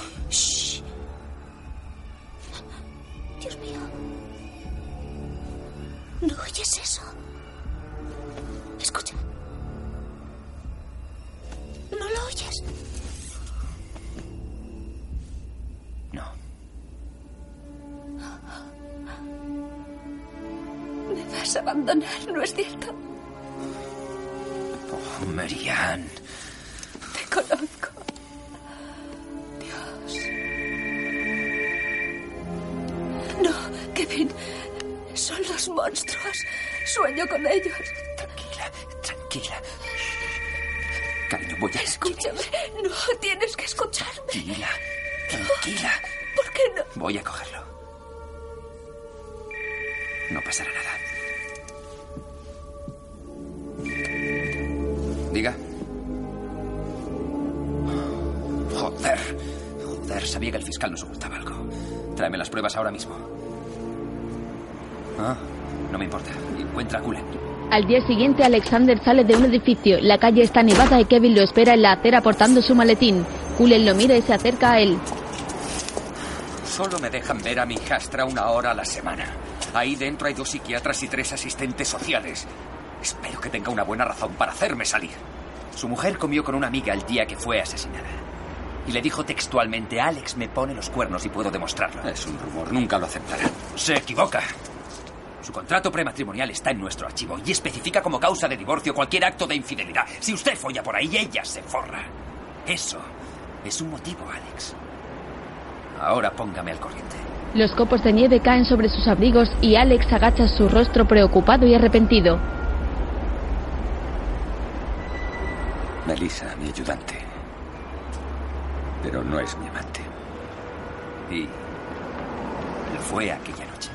[SPEAKER 8] Dios mío. ¿No oyes eso? Escucha. ¿No lo oyes?
[SPEAKER 5] No.
[SPEAKER 8] Me vas a abandonar, ¿no es cierto?
[SPEAKER 5] Oh, Marianne.
[SPEAKER 8] Te conozco. No, Kevin. Son los monstruos. Sueño con ellos.
[SPEAKER 5] Tranquila. Cariño, voy a...
[SPEAKER 8] Escúchame. No, tienes que escucharme.
[SPEAKER 5] Tranquila. Tranquila.
[SPEAKER 8] ¿Por qué no?
[SPEAKER 5] Voy a cogerlo. No pasará nada. Diga. Joder. Joder, sabía que el fiscal nos ocultaba algo. Tráeme las pruebas ahora mismo. Ah, no me importa. Encuentra a Cullen.
[SPEAKER 1] Al día siguiente, Alexander sale de un edificio. La calle está nevada y Kevin lo espera en la acera portando su maletín. Cullen lo mira y se acerca a él.
[SPEAKER 7] Solo me dejan ver a mi hijastra una hora a la semana. Ahí dentro hay dos psiquiatras y tres asistentes sociales. Espero que tenga una buena razón para hacerme salir.
[SPEAKER 5] Su mujer comió con una amiga el día que fue asesinada. Y le dijo textualmente, Alex me pone los cuernos y puedo demostrarlo.
[SPEAKER 7] Es un rumor, nunca lo aceptará.
[SPEAKER 5] Se equivoca. Su contrato prematrimonial está en nuestro archivo y especifica como causa de divorcio cualquier acto de infidelidad. Si usted folla por ahí, ella se forra. Eso es un motivo, Alex. Ahora póngame al corriente.
[SPEAKER 1] Los copos de nieve caen sobre sus abrigos y Alex agacha su rostro preocupado y arrepentido.
[SPEAKER 7] Melissa, mi ayudante. Pero no es mi amante.
[SPEAKER 5] Y lo fue aquella noche.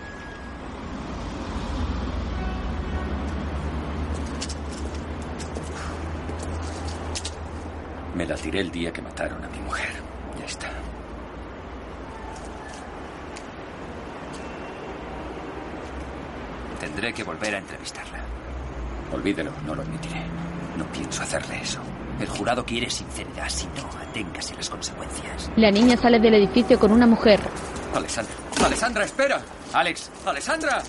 [SPEAKER 7] Me la tiré el día que mataron a mi mujer. Ya está.
[SPEAKER 5] Tendré que volver a entrevistarla.
[SPEAKER 7] Olvídelo, no lo admitiré. No pienso hacerle eso.
[SPEAKER 36] El jurado quiere sinceridad. Si no, aténgase las consecuencias.
[SPEAKER 1] La niña sale del edificio con una mujer.
[SPEAKER 5] Alexandra. Alexandra, espera. Alex. Alexandra.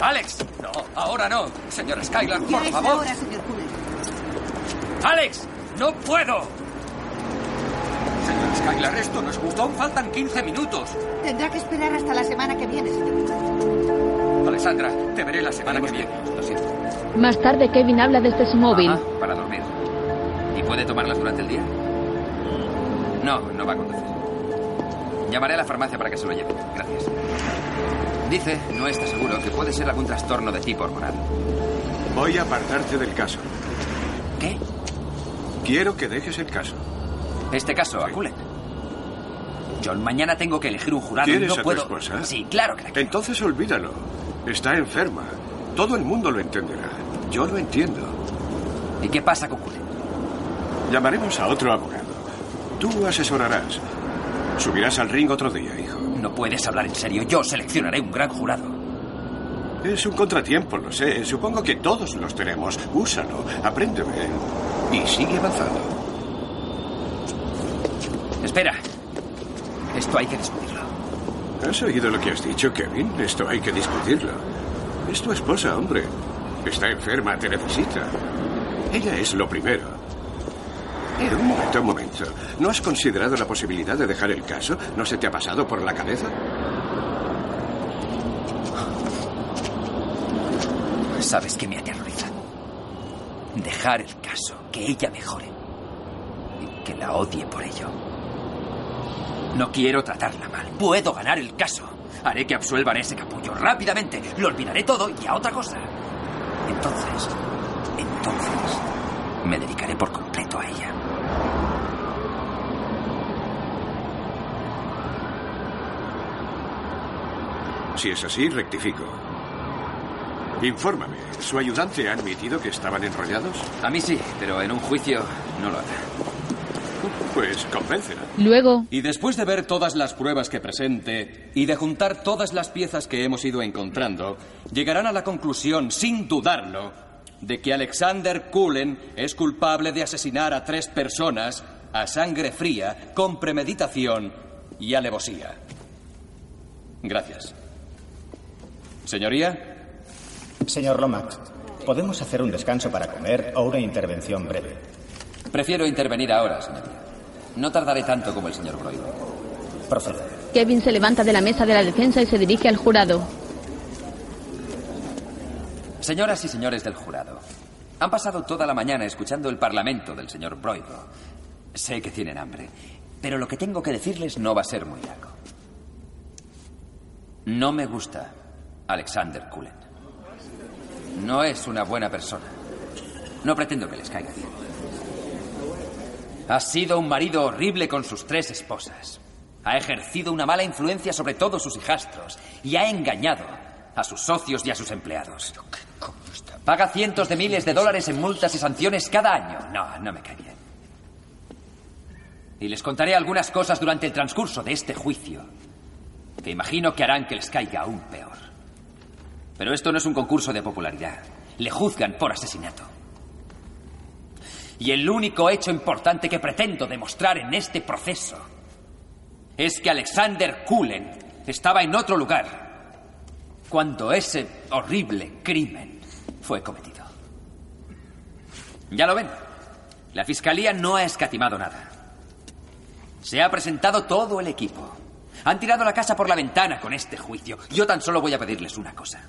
[SPEAKER 5] Alex. No, ahora no. Señora Skylar,
[SPEAKER 11] Ya
[SPEAKER 5] por
[SPEAKER 11] es
[SPEAKER 5] favor.
[SPEAKER 11] hora, señor Cullen.
[SPEAKER 5] Alex, no puedo. Señora Skylar, esto no es justo. Aún faltan 15 minutos.
[SPEAKER 11] Tendrá que esperar hasta la semana que viene, señor.
[SPEAKER 5] Alexandra, te veré la semana que viene. Lo siento.
[SPEAKER 1] Más tarde, Kevin habla desde su móvil.
[SPEAKER 5] Ajá, para dormir. ¿Y puede tomarlas durante el día? No, no va a conducir. Llamaré a la farmacia para que se lo lleve. Gracias. Dice, no está seguro, que puede ser algún trastorno de tipo hormonal.
[SPEAKER 17] Voy a apartarte del caso.
[SPEAKER 5] ¿Qué?
[SPEAKER 17] Quiero que dejes el caso.
[SPEAKER 5] Este caso, a Cullen. John, mañana tengo que elegir un jurado y
[SPEAKER 17] ¿Quieres
[SPEAKER 5] no
[SPEAKER 17] a tu
[SPEAKER 5] puedo...
[SPEAKER 17] esposa?
[SPEAKER 5] Sí, claro que la quiero.
[SPEAKER 17] Entonces olvídalo. Está enferma. Todo el mundo lo entenderá. Yo lo entiendo.
[SPEAKER 5] ¿Y qué pasa con Cullen?
[SPEAKER 17] Llamaremos a otro abogado. Tú asesorarás. Subirás al ring otro día, hijo.
[SPEAKER 5] No puedes hablar en serio. Yo seleccionaré un gran jurado.
[SPEAKER 17] Es un contratiempo, lo sé. Supongo que todos los tenemos. Úsalo, apréndeme y sigue avanzando.
[SPEAKER 5] Espera. Esto hay que discutirlo.
[SPEAKER 17] ¿Has oído lo que has dicho, Kevin? Esto hay que discutirlo. Es tu esposa, hombre. Está enferma, te necesita. Ella es lo primero. Un momento, un momento. ¿No has considerado la posibilidad de dejar el caso? ¿No se te ha pasado por la cabeza?
[SPEAKER 36] ¿Sabes qué me aterroriza? Dejar el caso, que ella mejore. Y que la odie por ello. No quiero tratarla mal. Puedo ganar el caso. Haré que absuelvan a ese capullo rápidamente. Lo olvidaré todo y a otra cosa. Entonces, entonces, me dedicaré por completo a ella.
[SPEAKER 17] Si es así, rectifico. Infórmame. ¿Su ayudante ha admitido que estaban enrollados?
[SPEAKER 5] A mí sí, pero en un juicio no lo hará.
[SPEAKER 17] Pues convéncela.
[SPEAKER 1] Luego,
[SPEAKER 9] Y después de ver todas las pruebas que presente y de juntar todas las piezas que hemos ido encontrando, llegarán a la conclusión, sin dudarlo, de que Alexander Cullen es culpable de asesinar a tres personas a sangre fría, con premeditación y alevosía. Gracias. Señoría,
[SPEAKER 37] Señor Lomax, ¿podemos hacer un descanso para comer o una intervención breve?
[SPEAKER 5] Prefiero intervenir ahora, señoría. No tardaré tanto como el señor Broyd.
[SPEAKER 37] Proceda.
[SPEAKER 1] Kevin se levanta de la mesa de la defensa y se dirige al jurado.
[SPEAKER 5] Señoras y señores del jurado, han pasado toda la mañana escuchando el parlamento del señor Broido. Sé que tienen hambre, pero lo que tengo que decirles no va a ser muy largo. No me gusta Alexander Cullen. No es una buena persona. No pretendo que les caiga bien. Ha sido un marido horrible con sus tres esposas. Ha ejercido una mala influencia sobre todos sus hijastros y ha engañado a sus socios y a sus empleados. Paga cientos de miles de dólares en multas y sanciones cada año. No, no me cae bien. Y les contaré algunas cosas durante el transcurso de este juicio que imagino que harán que les caiga aún peor. Pero esto no es un concurso de popularidad. Le juzgan por asesinato. Y el único hecho importante que pretendo demostrar en este proceso es que Alexander Cullen estaba en otro lugar cuando ese horrible crimen fue cometido. Ya lo ven, la Fiscalía no ha escatimado nada. Se ha presentado todo el equipo. Han tirado la casa por la ventana con este juicio. Yo tan solo voy a pedirles una cosa.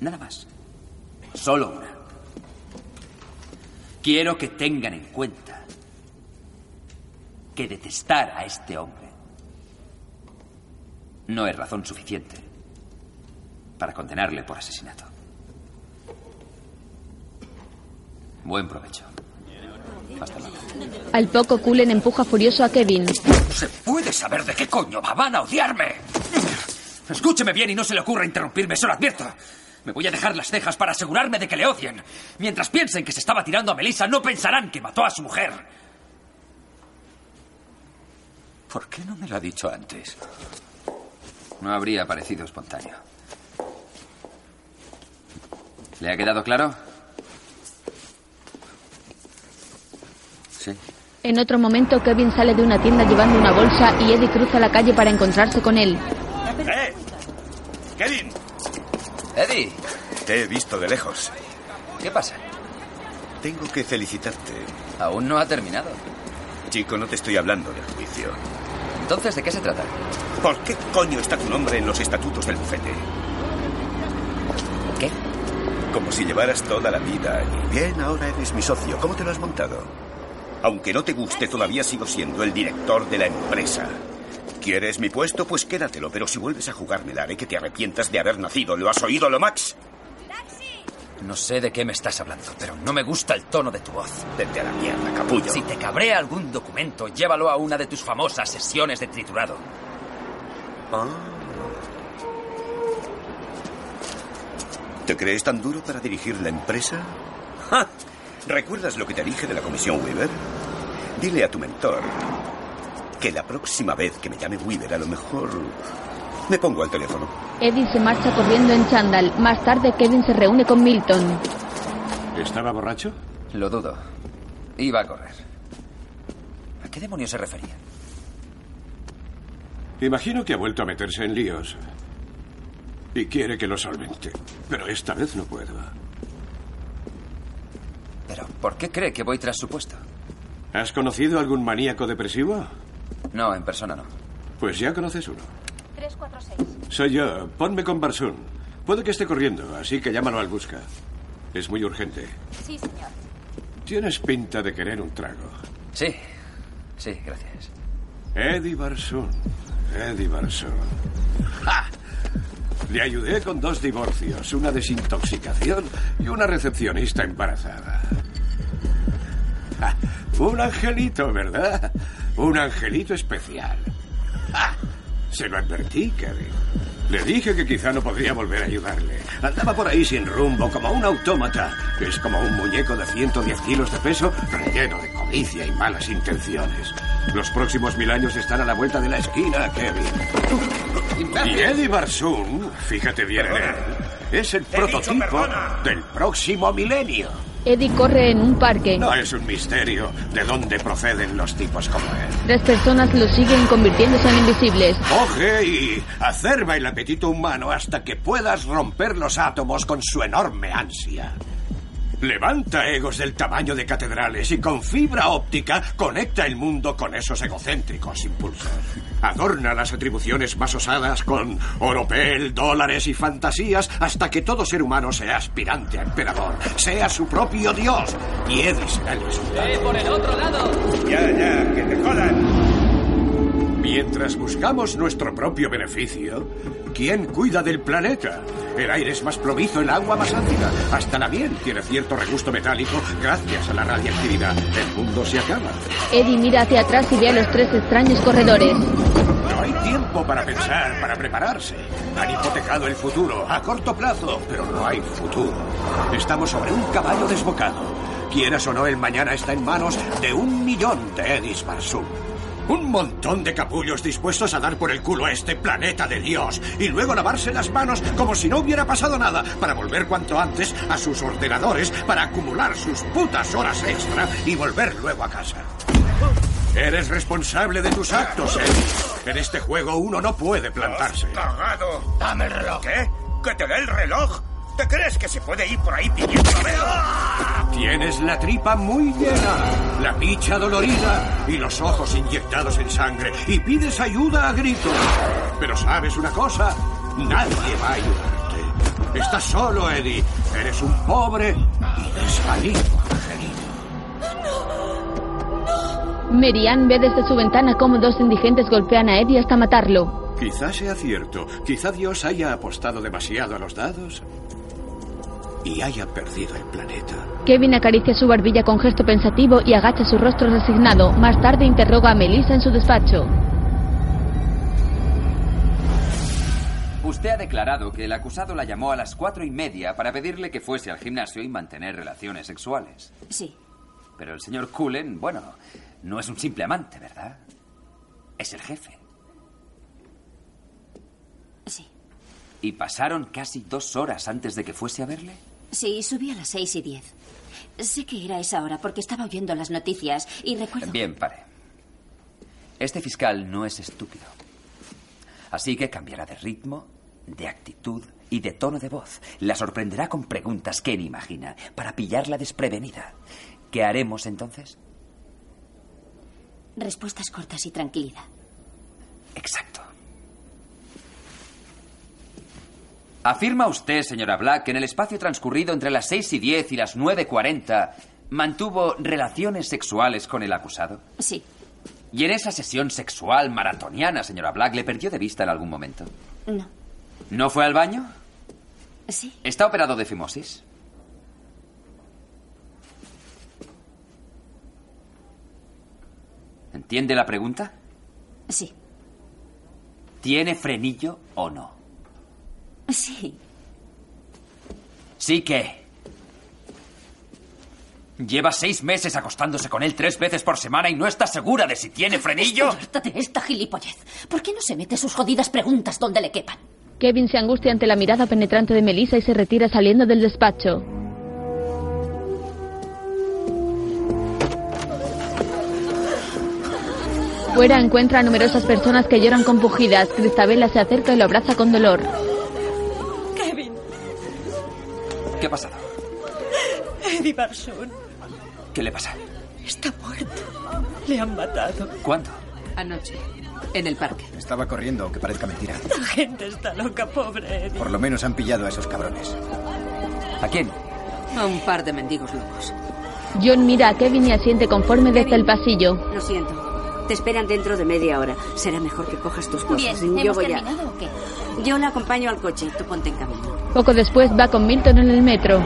[SPEAKER 5] Nada más. Solo una. Quiero que tengan en cuenta que detestar a este hombre no es razón suficiente para condenarle por asesinato. Buen provecho.
[SPEAKER 1] Al poco, Cullen empuja furioso a Kevin.
[SPEAKER 5] ¿Se puede saber de qué coño va? Van a odiarme. Escúcheme bien y no se le ocurra interrumpirme, se lo advierto. Me voy a dejar las cejas para asegurarme de que le odien. Mientras piensen que se estaba tirando a Melissa, no pensarán que mató a su mujer. ¿Por qué no me lo ha dicho antes? No habría parecido espontáneo. ¿Le ha quedado claro? Sí.
[SPEAKER 1] En otro momento, Kevin sale de una tienda llevando una bolsa y Eddie cruza la calle para encontrarse con él.
[SPEAKER 21] ¡Eh! ¡Kevin!
[SPEAKER 5] Eddie.
[SPEAKER 21] Te he visto de lejos.
[SPEAKER 5] ¿Qué pasa?
[SPEAKER 21] Tengo que felicitarte.
[SPEAKER 5] Aún no ha terminado.
[SPEAKER 21] Chico, no te estoy hablando del juicio.
[SPEAKER 5] Entonces, ¿de qué se trata?
[SPEAKER 21] ¿Por qué coño está tu nombre en los estatutos del bufete?
[SPEAKER 5] ¿Qué?
[SPEAKER 21] Como si llevaras toda la vida allí. Bien, ahora eres mi socio. ¿Cómo te lo has montado? Aunque no te guste, todavía sigo siendo el director de la empresa. ¿Quieres mi puesto? Pues quédatelo, pero si vuelves a jugármela, haré que te arrepientas de haber nacido. ¿Lo has oído, Lomax?
[SPEAKER 5] No sé de qué me estás hablando, pero no me gusta el tono de tu voz.
[SPEAKER 21] Vete a la mierda, capullo.
[SPEAKER 5] Si te cabrea algún documento, llévalo a una de tus famosas sesiones de triturado.
[SPEAKER 21] Ah. ¿Te crees tan duro para dirigir la empresa? ¡Ja! ¿Recuerdas lo que te dije de la comisión Weaver? Dile a tu mentor que la próxima vez que me llame Weaver a lo mejor me pongo al teléfono.
[SPEAKER 1] Eddie se marcha corriendo en chándal. Más tarde, Kevin se reúne con Milton.
[SPEAKER 17] ¿Estaba borracho?
[SPEAKER 5] Lo dudo. Iba a correr. ¿A qué demonios se refería?
[SPEAKER 17] Imagino que ha vuelto a meterse en líos. Y quiere que lo solvente. Pero esta vez no puedo.
[SPEAKER 5] ¿Pero por qué cree que voy tras su puesto?
[SPEAKER 17] ¿Has conocido algún maníaco depresivo?
[SPEAKER 5] No, en persona no.
[SPEAKER 17] Pues ya conoces uno.
[SPEAKER 8] 346.
[SPEAKER 17] Soy yo. Ponme con Barsun. Puede que esté corriendo, así que llámalo al busca. Es muy urgente.
[SPEAKER 8] Sí, señor.
[SPEAKER 17] Tienes pinta de querer un trago.
[SPEAKER 5] Sí. Sí, gracias.
[SPEAKER 17] Eddie Barsun. Eddie Barsun. ¡Ja! Le ayudé con dos divorcios, una desintoxicación y una recepcionista embarazada. ¡Ja! Un angelito, ¿verdad? Un angelito especial. ¡Ja! Se lo advertí, Kevin. Le dije que quizá no podría volver a ayudarle. Andaba por ahí sin rumbo, como un autómata. Es como un muñeco de 110 kilos de peso, relleno de codicia y malas intenciones. Los próximos mil años están a la vuelta de la esquina, Kevin. Y Eddie Barsoom, fíjate bien en él, es el prototipo del próximo milenio.
[SPEAKER 1] Eddie corre en un parque.
[SPEAKER 17] No es un misterio de dónde proceden los tipos como él.
[SPEAKER 1] Tres personas lo siguen convirtiéndose en invisibles.
[SPEAKER 17] Coge y acerba el apetito humano hasta que puedas romper los átomos con su enorme ansia. Levanta egos del tamaño de catedrales y con fibra óptica conecta el mundo con esos egocéntricos impulsos. Adorna las atribuciones más osadas con oropel, dólares y fantasías hasta que todo ser humano sea aspirante a emperador, sea su propio dios. Y Eddie será el resultado.
[SPEAKER 38] ¡Eh, por el otro lado!
[SPEAKER 21] Ya, ya, que te jodan.
[SPEAKER 17] Mientras buscamos nuestro propio beneficio, ¿quién cuida del planeta? El aire es más plomizo, el agua más ácida. Hasta la miel tiene cierto regusto metálico gracias a la radiactividad. El mundo se acaba.
[SPEAKER 1] Eddie mira hacia atrás y ve a los tres extraños corredores.
[SPEAKER 17] No hay tiempo para pensar, para prepararse. Han hipotecado el futuro a corto plazo, pero no hay futuro. Estamos sobre un caballo desbocado. Quieras o no, el mañana está en manos de un millón de Edis Barsum. Un montón de capullos dispuestos a dar por el culo a este planeta de Dios y luego lavarse las manos como si no hubiera pasado nada para volver cuanto antes a sus ordenadores para acumular sus putas horas extra y volver luego a casa. Eres responsable de tus actos, Eddie. En este juego uno no puede plantarse.
[SPEAKER 21] ¡Cagado! Dame el reloj. ¿Qué? ¿Que te dé el reloj? ¿Te crees que se puede ir por ahí pidiendo a
[SPEAKER 17] Tienes la tripa muy llena, la picha dolorida y los ojos inyectados en sangre y pides ayuda a gritos. Pero sabes una cosa, nadie va a ayudarte. Estás solo, Eddie. Eres un pobre y desvalido angelito.
[SPEAKER 1] Merian ve desde su ventana cómo dos indigentes golpean a Eddie hasta matarlo.
[SPEAKER 17] Quizá sea cierto. Quizá Dios haya apostado demasiado a los dados y haya perdido el planeta.
[SPEAKER 1] Kevin acaricia su barbilla con gesto pensativo y agacha su rostro resignado. Más tarde interroga a Melissa en su despacho.
[SPEAKER 39] Usted ha declarado que el acusado la llamó a las cuatro y media para pedirle que fuese al gimnasio y mantener relaciones sexuales.
[SPEAKER 11] Sí.
[SPEAKER 39] Pero el señor Cullen, bueno, no es un simple amante, ¿verdad? Es el jefe.
[SPEAKER 11] Sí.
[SPEAKER 39] ¿Y pasaron casi dos horas antes de que fuese a verle?
[SPEAKER 11] Sí, subí a las seis y diez.
[SPEAKER 23] Sé que era esa hora porque estaba oyendo las noticias y recuerdo...
[SPEAKER 5] Bien, pare. Este fiscal no es estúpido. Así que cambiará de ritmo, de actitud y de tono de voz. La sorprenderá con preguntas que ni imagina, para pillarla desprevenida. ¿Qué haremos entonces?
[SPEAKER 23] Respuestas cortas y tranquilidad.
[SPEAKER 5] Exacto. ¿Afirma usted, señora Black, que en el espacio transcurrido entre las 6 y 10 y las 9.40 mantuvo relaciones sexuales con el acusado?
[SPEAKER 23] Sí.
[SPEAKER 5] ¿Y en esa sesión sexual maratoniana, señora Black, le perdió de vista en algún momento?
[SPEAKER 23] No.
[SPEAKER 5] ¿No fue al baño?
[SPEAKER 23] Sí.
[SPEAKER 5] ¿Está operado de fimosis? ¿Entiende la pregunta?
[SPEAKER 23] Sí.
[SPEAKER 5] ¿Tiene frenillo o no?
[SPEAKER 23] Sí.
[SPEAKER 5] ¿Sí que? Lleva seis meses acostándose con él tres veces por semana y no está segura de si tiene frenillo.
[SPEAKER 30] Estoy harta de esta gilipollez. ¿Por qué no se mete sus jodidas preguntas donde le quepan?
[SPEAKER 1] Kevin se angustia ante la mirada penetrante de Melissa y se retira saliendo del despacho. Fuera encuentra a numerosas personas que lloran compugidas. Cristabella se acerca y lo abraza con dolor.
[SPEAKER 5] ¿Qué ha pasado?
[SPEAKER 30] Eddie Barson
[SPEAKER 5] ¿Qué le pasa?
[SPEAKER 30] está muerto. Le han matado.
[SPEAKER 5] ¿Cuándo?
[SPEAKER 40] Anoche, en el parque.
[SPEAKER 10] Estaba corriendo, aunque parezca mentira.
[SPEAKER 30] La gente está loca, pobre Eddie.
[SPEAKER 10] Por lo menos han pillado a esos cabrones.
[SPEAKER 5] ¿A quién?
[SPEAKER 40] A un par de mendigos locos.
[SPEAKER 1] John mira a Kevin y asiente conforme desde el pasillo.
[SPEAKER 20] Lo siento. Te esperan dentro de media hora. Será mejor que cojas tus cosas.
[SPEAKER 23] Bien,
[SPEAKER 20] Yo
[SPEAKER 23] ¿hemos
[SPEAKER 20] voy a...
[SPEAKER 23] terminado o qué?
[SPEAKER 20] Yo la acompaño al coche. Tú ponte en camino.
[SPEAKER 1] Poco después va con Milton en el metro.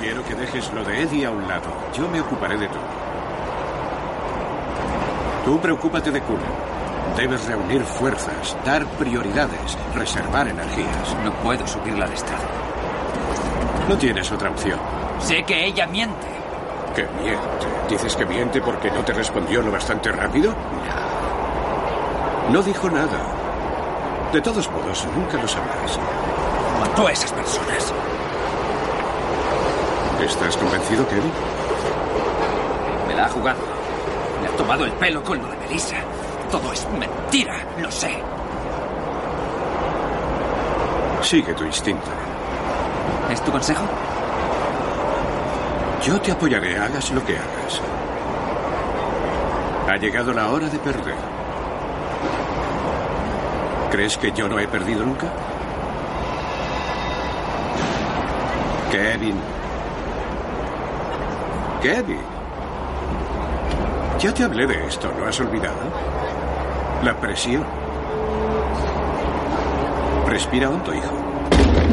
[SPEAKER 17] Quiero que dejes lo de Eddie a un lado. Yo me ocuparé de todo. Tú preocúpate de Cullen. Debes reunir fuerzas, dar prioridades, reservar energías.
[SPEAKER 5] No puedo subirla al estrado.
[SPEAKER 17] No tienes otra opción.
[SPEAKER 5] Sé que ella miente.
[SPEAKER 17] ¿Que miente? ¿Dices que miente porque no te respondió lo bastante rápido? No. No dijo nada. De todos modos, nunca lo sabrás.
[SPEAKER 5] Mató a esas personas.
[SPEAKER 17] ¿Estás convencido, Kevin?
[SPEAKER 5] Me la ha jugado. Me ha tomado el pelo con lo de Melissa. Todo es mentira, lo sé.
[SPEAKER 17] Sigue tu instinto.
[SPEAKER 5] ¿Es tu consejo?
[SPEAKER 17] Yo te apoyaré, hagas lo que hagas. Ha llegado la hora de perder. ¿Crees que yo no he perdido nunca? Kevin. Kevin. Ya te hablé de esto, ¿lo has olvidado? La presión. Respira hondo, hijo.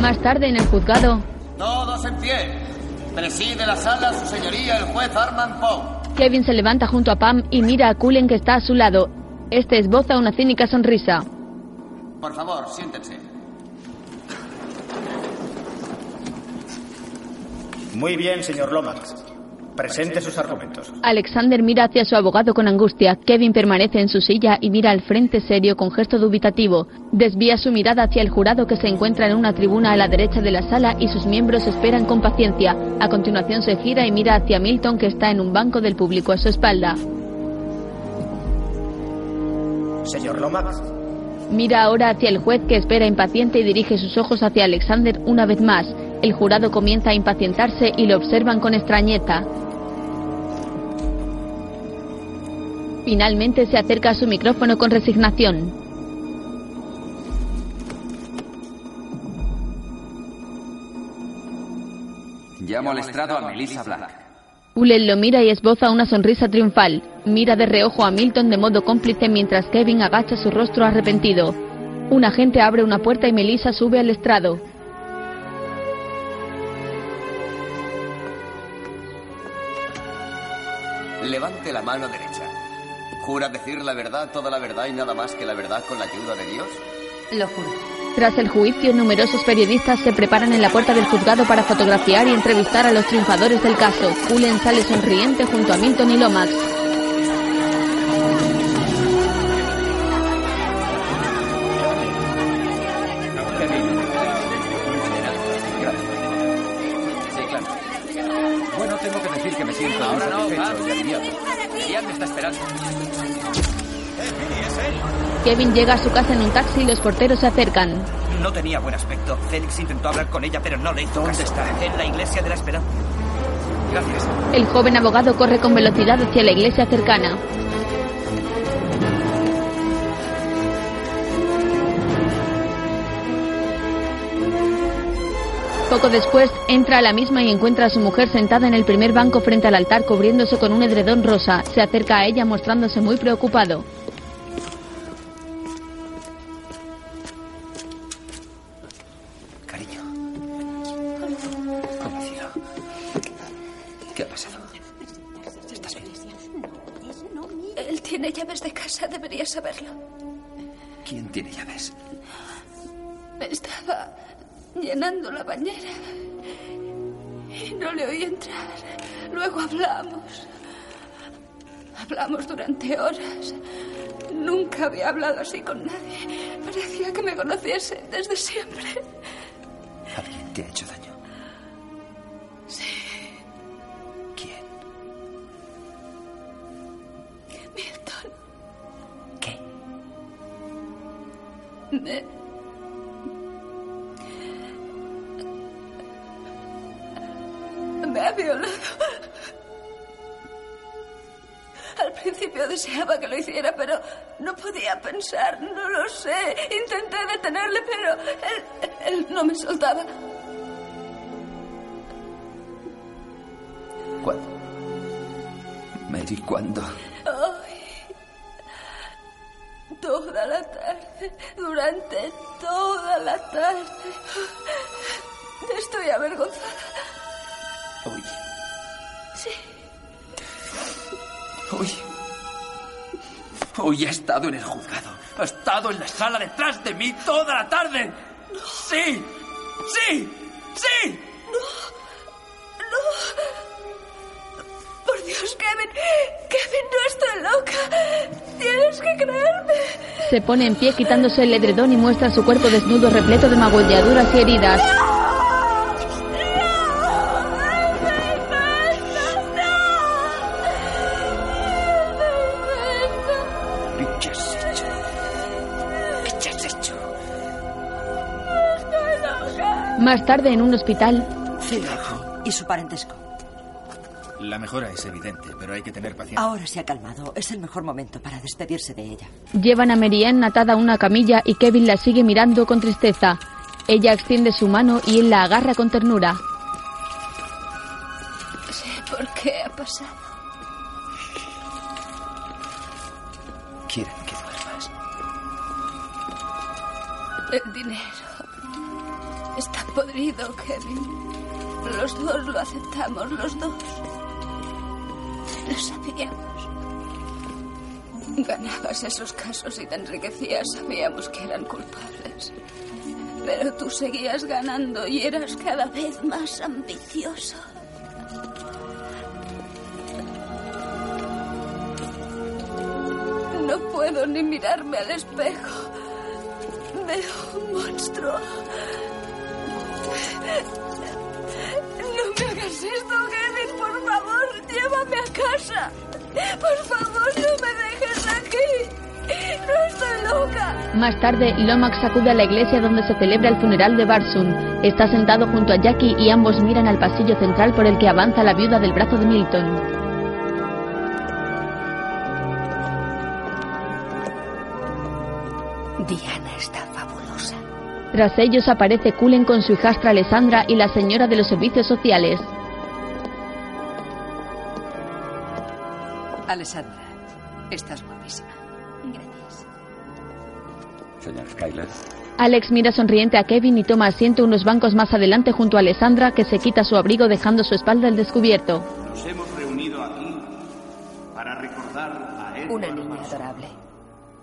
[SPEAKER 1] Más tarde en el juzgado,
[SPEAKER 41] Todos en pie. Preside la sala su señoría el juez Armand Poe.
[SPEAKER 1] Kevin se levanta junto a Pam y mira a Cullen que está a su lado. Este esboza una cínica sonrisa.
[SPEAKER 41] Por favor, siéntense.
[SPEAKER 37] Muy bien, señor Lomax. Presente sus argumentos.
[SPEAKER 1] Alexander mira hacia su abogado con angustia. Kevin permanece en su silla y mira al frente serio con gesto dubitativo. Desvía su mirada hacia el jurado que se encuentra en una tribuna a la derecha de la sala y sus miembros esperan con paciencia. A continuación se gira y mira hacia Milton que está en un banco del público a su espalda.
[SPEAKER 37] Señor Lomax,
[SPEAKER 1] Mira ahora hacia el juez que espera impaciente y dirige sus ojos hacia Alexander una vez más. El jurado comienza a impacientarse y lo observan con extrañeza. Finalmente se acerca a su micrófono con resignación.
[SPEAKER 5] Llamo al estrado a Melissa Black.
[SPEAKER 1] Cullen lo mira y esboza una sonrisa triunfal. Mira de reojo a Milton de modo cómplice mientras Kevin agacha su rostro arrepentido. Un agente abre una puerta y Melissa sube al estrado.
[SPEAKER 41] Levante la mano derecha. ¿Jura decir la verdad, toda la verdad y nada más que la verdad con la ayuda de Dios?
[SPEAKER 23] Lo juro.
[SPEAKER 1] Tras el juicio, numerosos periodistas se preparan en la puerta del juzgado para fotografiar y entrevistar a los triunfadores del caso. Cullen sale sonriente junto a Milton y Lomax. Bueno, tengo que decir que me siento no, no, no, Kevin llega a su casa en un taxi y los porteros se acercan.
[SPEAKER 6] No tenía buen aspecto. Félix intentó hablar con ella, pero no le hizo ¿Dónde está? En la iglesia de la esperanza. Gracias.
[SPEAKER 1] El joven abogado corre con velocidad hacia la iglesia cercana. Poco después entra a la misma y encuentra a su mujer sentada en el primer banco frente al altar cubriéndose con un edredón rosa. Se acerca a ella mostrándose muy preocupado.
[SPEAKER 23] Bañera y no le oí entrar. Luego hablamos. Hablamos durante horas. Nunca había hablado así con nadie. Parecía que me conociese desde siempre.
[SPEAKER 5] ¿Alguien te ha hecho daño?
[SPEAKER 23] Sí.
[SPEAKER 5] ¿Quién?
[SPEAKER 23] Milton.
[SPEAKER 5] ¿Qué?
[SPEAKER 23] Me... Me deseaba que lo hiciera, pero no podía pensar, no lo sé. Intenté detenerle, pero él, él no me soltaba.
[SPEAKER 5] ¿Cuándo? Mary, ¿cuándo?
[SPEAKER 23] Ay,
[SPEAKER 7] estado en el juzgado. Ha estado en la sala detrás de mí toda la tarde. Sí. Sí. Sí.
[SPEAKER 23] Por Dios, Kevin. Kevin, no estoy loca. Tienes que creerme.
[SPEAKER 1] Se pone en pie quitándose el edredón y muestra su cuerpo desnudo repleto de magulladuras y heridas. Más tarde, en un hospital,
[SPEAKER 42] ¿Y su parentesco?
[SPEAKER 43] La mejora es evidente, pero hay que tener paciencia.
[SPEAKER 42] Ahora se ha calmado. Es el mejor momento para despedirse de ella.
[SPEAKER 1] llevan a Marianne atada a una camilla y Kevin la sigue mirando con tristeza. Ella extiende su mano y él la agarra con ternura.
[SPEAKER 23] Sé por qué ha pasado.
[SPEAKER 5] Quieren que duermas.
[SPEAKER 23] El dinero. Podrido, Kevin. Los dos lo aceptamos, los dos. Lo sabíamos. Ganabas esos casos y te enriquecías. Sabíamos que eran culpables. Pero tú seguías ganando y eras cada vez más ambicioso. No puedo ni mirarme al espejo. Veo un monstruo. No me hagas esto, Kevin, por favor. Llévame a casa. Por favor, no me dejes aquí. No estoy loca.
[SPEAKER 1] Más tarde, Lomax acude a la iglesia donde se celebra el funeral de Barsun. Está sentado junto a Jackie y ambos miran al pasillo central por el que avanza la viuda del brazo de Milton. Tras ellos aparece Cullen con su hijastra Alessandra y la señora de los servicios sociales.
[SPEAKER 40] Alessandra, estás guapísima.
[SPEAKER 23] Gracias.
[SPEAKER 5] Señor Skyler.
[SPEAKER 1] Alex mira sonriente a Kevin y toma asiento unos bancos más adelante junto a Alessandra, que se quita su abrigo dejando su espalda al descubierto.
[SPEAKER 44] Nos hemos reunido aquí para recordar a Edward
[SPEAKER 40] Una niña adorable.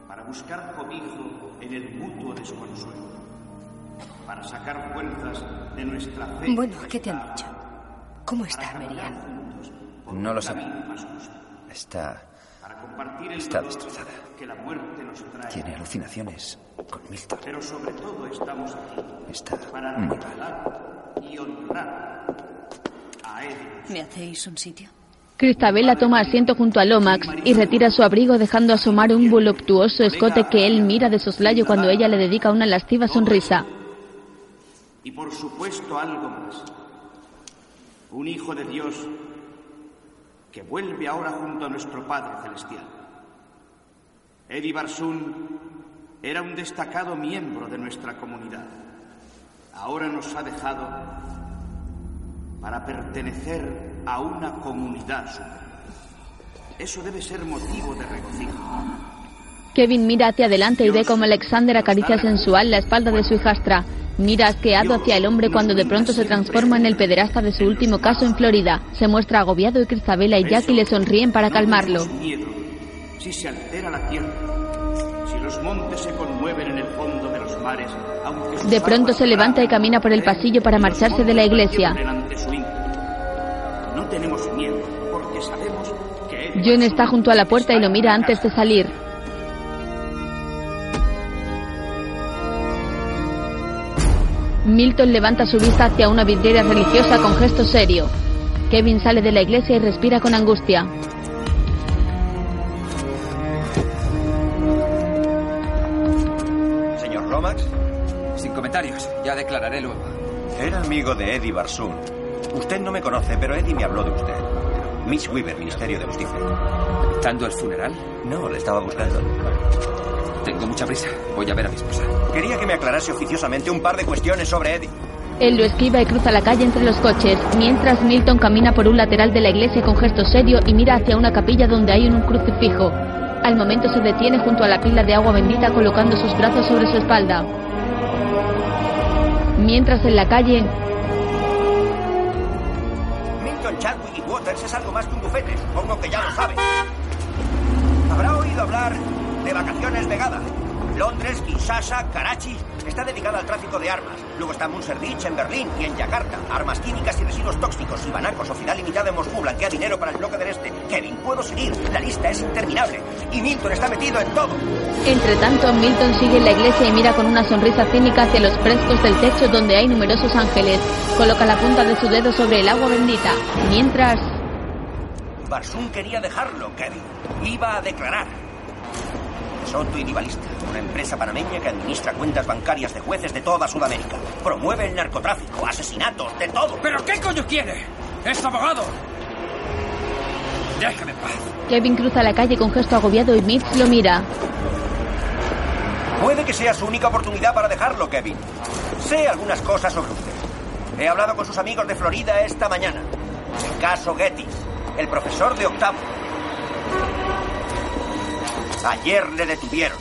[SPEAKER 44] Para buscar cobijo en el mutuo desconsuelo. Sacar fuerzas de nuestra fe.
[SPEAKER 40] Bueno, ¿qué te han dicho? ¿Cómo está Marianne?
[SPEAKER 5] No lo sabe. Está.
[SPEAKER 44] Para compartir el
[SPEAKER 5] Está destrozada.
[SPEAKER 44] que la muerte nos trae.
[SPEAKER 5] Tiene alucinaciones con Milton.
[SPEAKER 44] Pero sobre todo estamos aquí
[SPEAKER 5] Está
[SPEAKER 44] para
[SPEAKER 5] muy mal.
[SPEAKER 44] y honrar a.
[SPEAKER 30] ¿Me hacéis un sitio?
[SPEAKER 1] Cristabella toma asiento junto a Lomax y retira su abrigo dejando asomar un voluptuoso escote que él mira de soslayo cuando ella le dedica una lasciva sonrisa.
[SPEAKER 44] Y por supuesto algo más. Un hijo de Dios que vuelve ahora junto a nuestro Padre Celestial. Eddie Barsun era un destacado miembro de nuestra comunidad. Ahora nos ha dejado para pertenecer a una comunidad superior. Eso debe ser motivo de regocijo.
[SPEAKER 1] Kevin mira hacia adelante y ve como Alexander acaricia sensual la espalda de su hijastra. Mira asqueado hacia el hombre cuando de pronto se transforma en el pederasta de su último caso en Florida. Se muestra agobiado y Cristabella y Jackie le sonríen para calmarlo.
[SPEAKER 44] Miedo. Si se altera la tierra, si los montes se conmueven en el fondo de los mares,
[SPEAKER 1] De pronto se levanta y camina por el pasillo para marcharse de la iglesia.
[SPEAKER 44] No tenemos miedo, porque sabemos que
[SPEAKER 1] John está junto a la puerta y lo mira antes de salir. Milton levanta su vista hacia una vidriera religiosa con gesto serio. Kevin sale de la iglesia y respira con angustia.
[SPEAKER 6] Señor Lomax,
[SPEAKER 5] Sin comentarios, ya declararé luego.
[SPEAKER 6] era amigo de Eddie Barsoon. Usted no me conoce, pero Eddie me habló de usted. Miss Weaver, Ministerio de Justicia.
[SPEAKER 5] ¿Evitando el funeral?
[SPEAKER 6] No, le estaba buscando.
[SPEAKER 5] Tengo mucha prisa. Voy a ver a mi esposa.
[SPEAKER 6] Quería que me aclarase oficiosamente un par de cuestiones sobre Eddie.
[SPEAKER 1] Él lo esquiva y cruza la calle entre los coches, mientras Milton camina por un lateral de la iglesia con gesto serio y mira hacia una capilla donde hay un crucifijo. Al momento se detiene junto a la pila de agua bendita colocando sus brazos sobre su espalda. Mientras en la calle,
[SPEAKER 6] Milton Chadwick y Waters es algo más que un bufete. Supongo que ya lo sabe. Habrá oído hablar de Vacaciones Vegada. Londres, Kinshasa, Karachi. Está dedicada al tráfico de armas. Luego está Munzer Beach en Berlín y en Yakarta. Armas químicas y residuos tóxicos. Y Banacos, Sociedad Limitada en Moscú. Blanquea dinero para el bloque del este. Kevin, puedo seguir. La lista es interminable. Y Milton está metido en todo.
[SPEAKER 1] entre tanto, Milton sigue en la iglesia y mira con una sonrisa cínica hacia los frescos del techo donde hay numerosos ángeles. Coloca la punta de su dedo sobre el agua bendita, mientras
[SPEAKER 6] Barsun quería dejarlo, Kevin. Iba a declarar. Soto y Divalista, una empresa panameña que administra cuentas bancarias de jueces de toda Sudamérica. Promueve el narcotráfico, asesinatos, de todo.
[SPEAKER 5] ¿Pero qué coño quiere? ¡Es abogado! Déjame en paz.
[SPEAKER 1] Kevin cruza la calle con gesto agobiado y Mitch lo mira.
[SPEAKER 6] Puede que sea su única oportunidad para dejarlo, Kevin. Sé algunas cosas sobre usted. He hablado con sus amigos de Florida esta mañana. El caso Getty, el profesor de octavo. Ayer le detuvieron.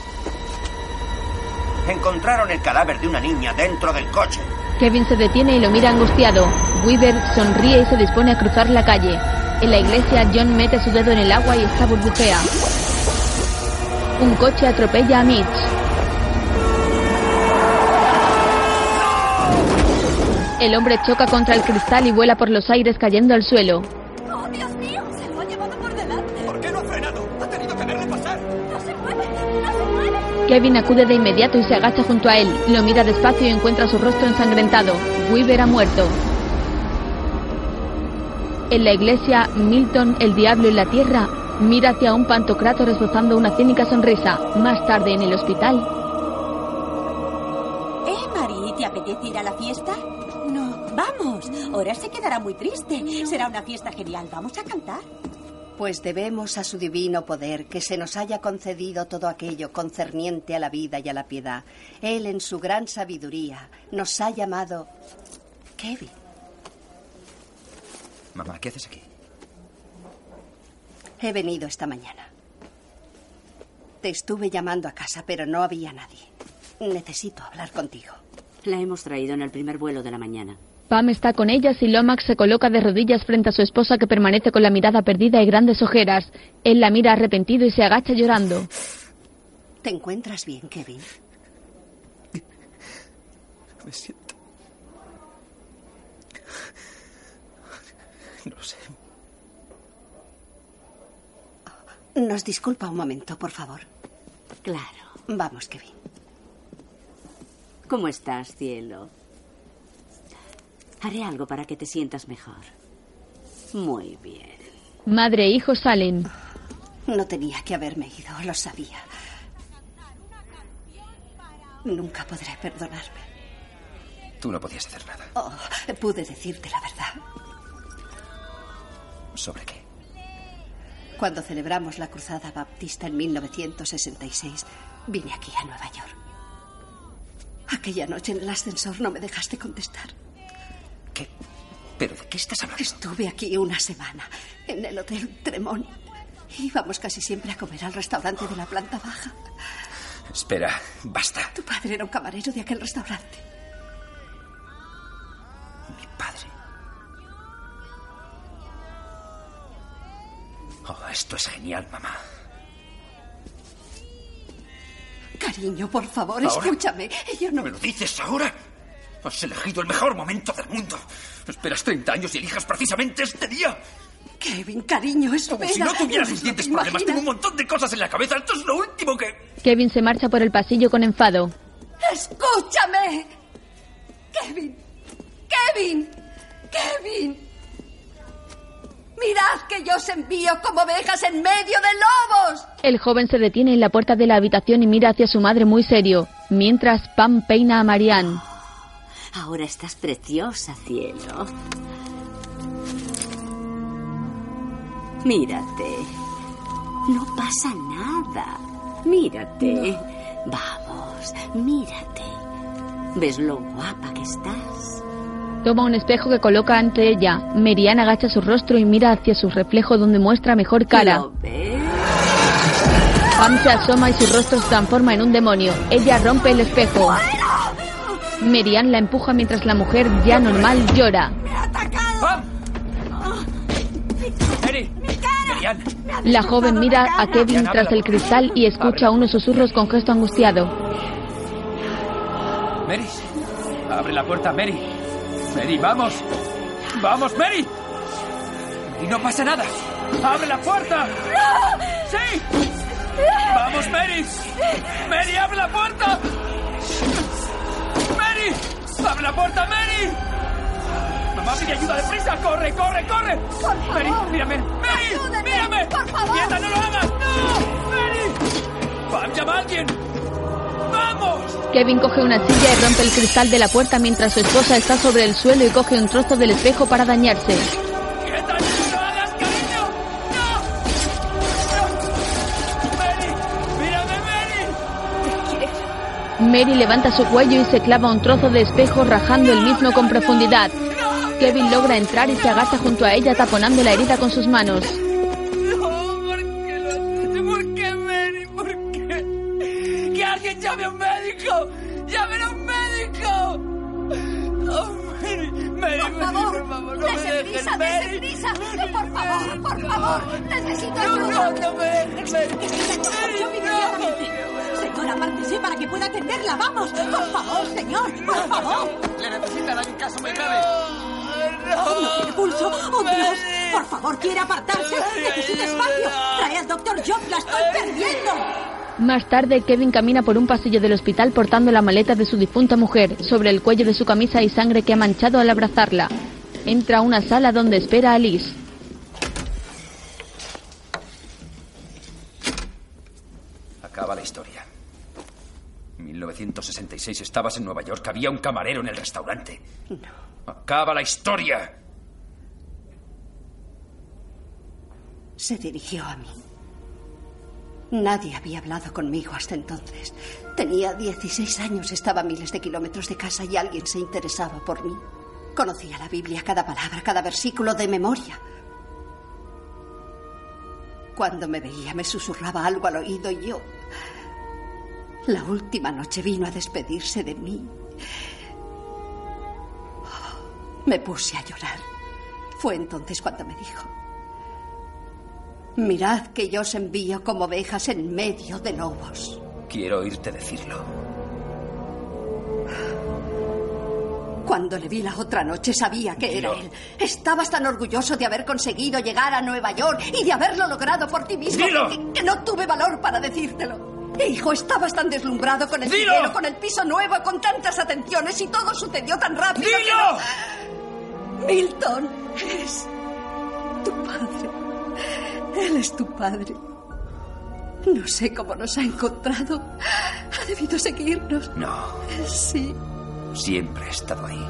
[SPEAKER 6] Encontraron el cadáver de una niña dentro del coche.
[SPEAKER 1] Kevin se detiene y lo mira angustiado. Weaver sonríe y se dispone a cruzar la calle. En la iglesia, John mete su dedo en el agua y esta burbujea. Un coche atropella a Mitch. El hombre choca contra el cristal y vuela por los aires cayendo al suelo. Kevin acude de inmediato y se agacha junto a él. Lo mira despacio y encuentra su rostro ensangrentado. Weaver ha muerto. En la iglesia, Milton, el diablo y la tierra, mira hacia un pantocrato esbozando una cínica sonrisa. Más tarde, en el hospital,
[SPEAKER 45] ¿Eh, Mari? ¿Te apetece ir a la fiesta? No. Vamos. Ahora se quedará muy triste. Será una fiesta genial. Vamos a cantar.
[SPEAKER 11] Pues debemos a su divino poder que se nos haya concedido todo aquello concerniente a la vida y a la piedad. Él, en su gran sabiduría, nos ha llamado Kevin.
[SPEAKER 6] Mamá, ¿qué haces aquí?
[SPEAKER 11] He venido esta mañana. Te estuve llamando a casa, pero no había nadie. Necesito hablar contigo.
[SPEAKER 46] La hemos traído en el primer vuelo de la mañana.
[SPEAKER 1] Pam está con ellas y Lomax se coloca de rodillas frente a su esposa que permanece con la mirada perdida y grandes ojeras. Él la mira arrepentido y se agacha llorando.
[SPEAKER 11] ¿Te encuentras bien, Kevin?
[SPEAKER 6] Me siento. No sé.
[SPEAKER 11] Nos disculpa un momento, por favor.
[SPEAKER 46] Claro.
[SPEAKER 11] Vamos, Kevin.
[SPEAKER 46] ¿Cómo estás, cielo? Haré algo para que te sientas mejor. Muy bien.
[SPEAKER 1] Madre e hijo salen.
[SPEAKER 11] No tenía que haberme ido, lo sabía. Nunca podré perdonarme.
[SPEAKER 5] Tú no podías hacer nada.
[SPEAKER 11] Oh, pude decirte la verdad.
[SPEAKER 5] ¿Sobre qué?
[SPEAKER 11] Cuando celebramos la Cruzada Baptista en 1966, vine aquí a Nueva York. Aquella noche en el ascensor no me dejaste contestar.
[SPEAKER 5] ¿Qué? ¿Pero de qué estás hablando?
[SPEAKER 11] Estuve aquí una semana, en el Hotel Tremont. Íbamos casi siempre a comer al restaurante de la planta baja.
[SPEAKER 5] Espera, basta.
[SPEAKER 11] Tu padre era un camarero de aquel restaurante.
[SPEAKER 5] Mi padre. Oh, esto es genial, mamá.
[SPEAKER 11] Cariño, por favor,
[SPEAKER 5] ¿Ahora?
[SPEAKER 11] escúchame. Yo no.
[SPEAKER 5] ¿Me lo dices ahora? Has elegido el mejor momento del mundo. Esperas 30 años y elijas precisamente este día.
[SPEAKER 11] Kevin, cariño, espera.
[SPEAKER 5] Como si no tuvieras
[SPEAKER 11] No
[SPEAKER 5] suficientes
[SPEAKER 11] te
[SPEAKER 5] problemas.
[SPEAKER 11] imaginas.
[SPEAKER 5] Tengo un montón de cosas en la cabeza. Esto es lo último que...
[SPEAKER 1] Kevin se marcha por el pasillo con enfado.
[SPEAKER 11] ¡Escúchame! ¡Kevin! ¡Kevin! ¡Kevin! ¡Mirad que yo os envío como ovejas en medio de lobos!
[SPEAKER 1] El joven se detiene en la puerta de la habitación y mira hacia su madre muy serio, mientras Pam peina a Marianne.
[SPEAKER 20] Ahora estás preciosa, cielo. Mírate. No pasa nada. Mírate. Vamos, mírate. ¿Ves lo guapa que estás?
[SPEAKER 1] Toma un espejo que coloca ante ella. Marianne agacha su rostro y mira hacia su reflejo donde muestra mejor cara.
[SPEAKER 20] ¿Lo ves?
[SPEAKER 1] Pam se asoma y su rostro se transforma en un demonio. Ella rompe el espejo. Marianne la empuja mientras la mujer, ya normal, llora.
[SPEAKER 7] Mary, Marianne,
[SPEAKER 1] La joven mira a Kevin tras el cristal y escucha unos susurros con gesto angustiado.
[SPEAKER 7] Mary, abre la puerta, Mary. Mary, vamos. Vamos, Mary. Y no pasa nada. Abre la puerta. Sí. Vamos, Mary. Mary, abre la puerta. Mary, abre la puerta, Mary. Mamá pide ayuda deprisa. Corre, corre, corre. Mary, mírame. Mary, mírame.
[SPEAKER 23] por favor.
[SPEAKER 7] Quieta, no lo hagas. No, Mary. Pam, llama a alguien. ¡Vamos!
[SPEAKER 1] Kevin coge una silla y rompe el cristal de la puerta mientras su esposa está sobre el suelo y coge un trozo del espejo para dañarse. Mary levanta su cuello y se clava un trozo de espejo rajando el mismo con profundidad. Kevin logra entrar y se agacha junto a ella taponando la herida con sus manos.
[SPEAKER 23] ¿Por qué, Mary? ¿Por qué? ¡Que alguien llame a un médico! ¡Llamen a un médico! Oh, Mary, Mary, Por Mary, favor, por favor, no me dese dejes, prisa, Mary. dese prisa. Por favor, por favor, necesito No, ayuda. no, no, Mary, Mary.
[SPEAKER 45] Yo apártese para que pueda atenderla. Vamos, por favor, señor, por favor.
[SPEAKER 41] Le necesitan, hay un caso muy grave.
[SPEAKER 45] Oh, no tiene pulso. ¡Oh, Dios! Por favor, quiere apartarse. Necesita espacio. Trae al doctor Job, la estoy perdiendo.
[SPEAKER 1] Más tarde, Kevin camina por un pasillo del hospital portando la maleta de su difunta mujer. Sobre el cuello de su camisa hay sangre que ha manchado al abrazarla. Entra a una sala donde espera a Liz.
[SPEAKER 5] Acaba la historia. En 1966 estabas en Nueva York. Había un camarero en el restaurante.
[SPEAKER 11] No.
[SPEAKER 5] Acaba la historia.
[SPEAKER 11] Se dirigió a mí. Nadie había hablado conmigo hasta entonces. Tenía 16 años, estaba a miles de kilómetros de casa y alguien se interesaba por mí. Conocía la Biblia, cada palabra, cada versículo de memoria. Cuando me veía me susurraba algo al oído y yo... La última noche vino a despedirse de mí. Me puse a llorar. Fue entonces cuando me dijo... Mirad que yo os envío como ovejas en medio de lobos.
[SPEAKER 5] Quiero oírte decirlo.
[SPEAKER 11] Cuando le vi la otra noche sabía que era él. Estabas tan orgulloso de haber conseguido llegar a Nueva York y de haberlo logrado por ti mismo que, que no tuve valor para decírtelo. Hijo, estabas tan deslumbrado con el
[SPEAKER 5] Dilo.
[SPEAKER 11] dinero, con el piso nuevo, con tantas atenciones y todo sucedió tan rápido.
[SPEAKER 5] Dilo.
[SPEAKER 11] Milton es tu padre. Él es tu padre. No sé cómo nos ha encontrado. Ha debido seguirnos.
[SPEAKER 47] No,
[SPEAKER 11] Sí.
[SPEAKER 47] siempre he estado ahí.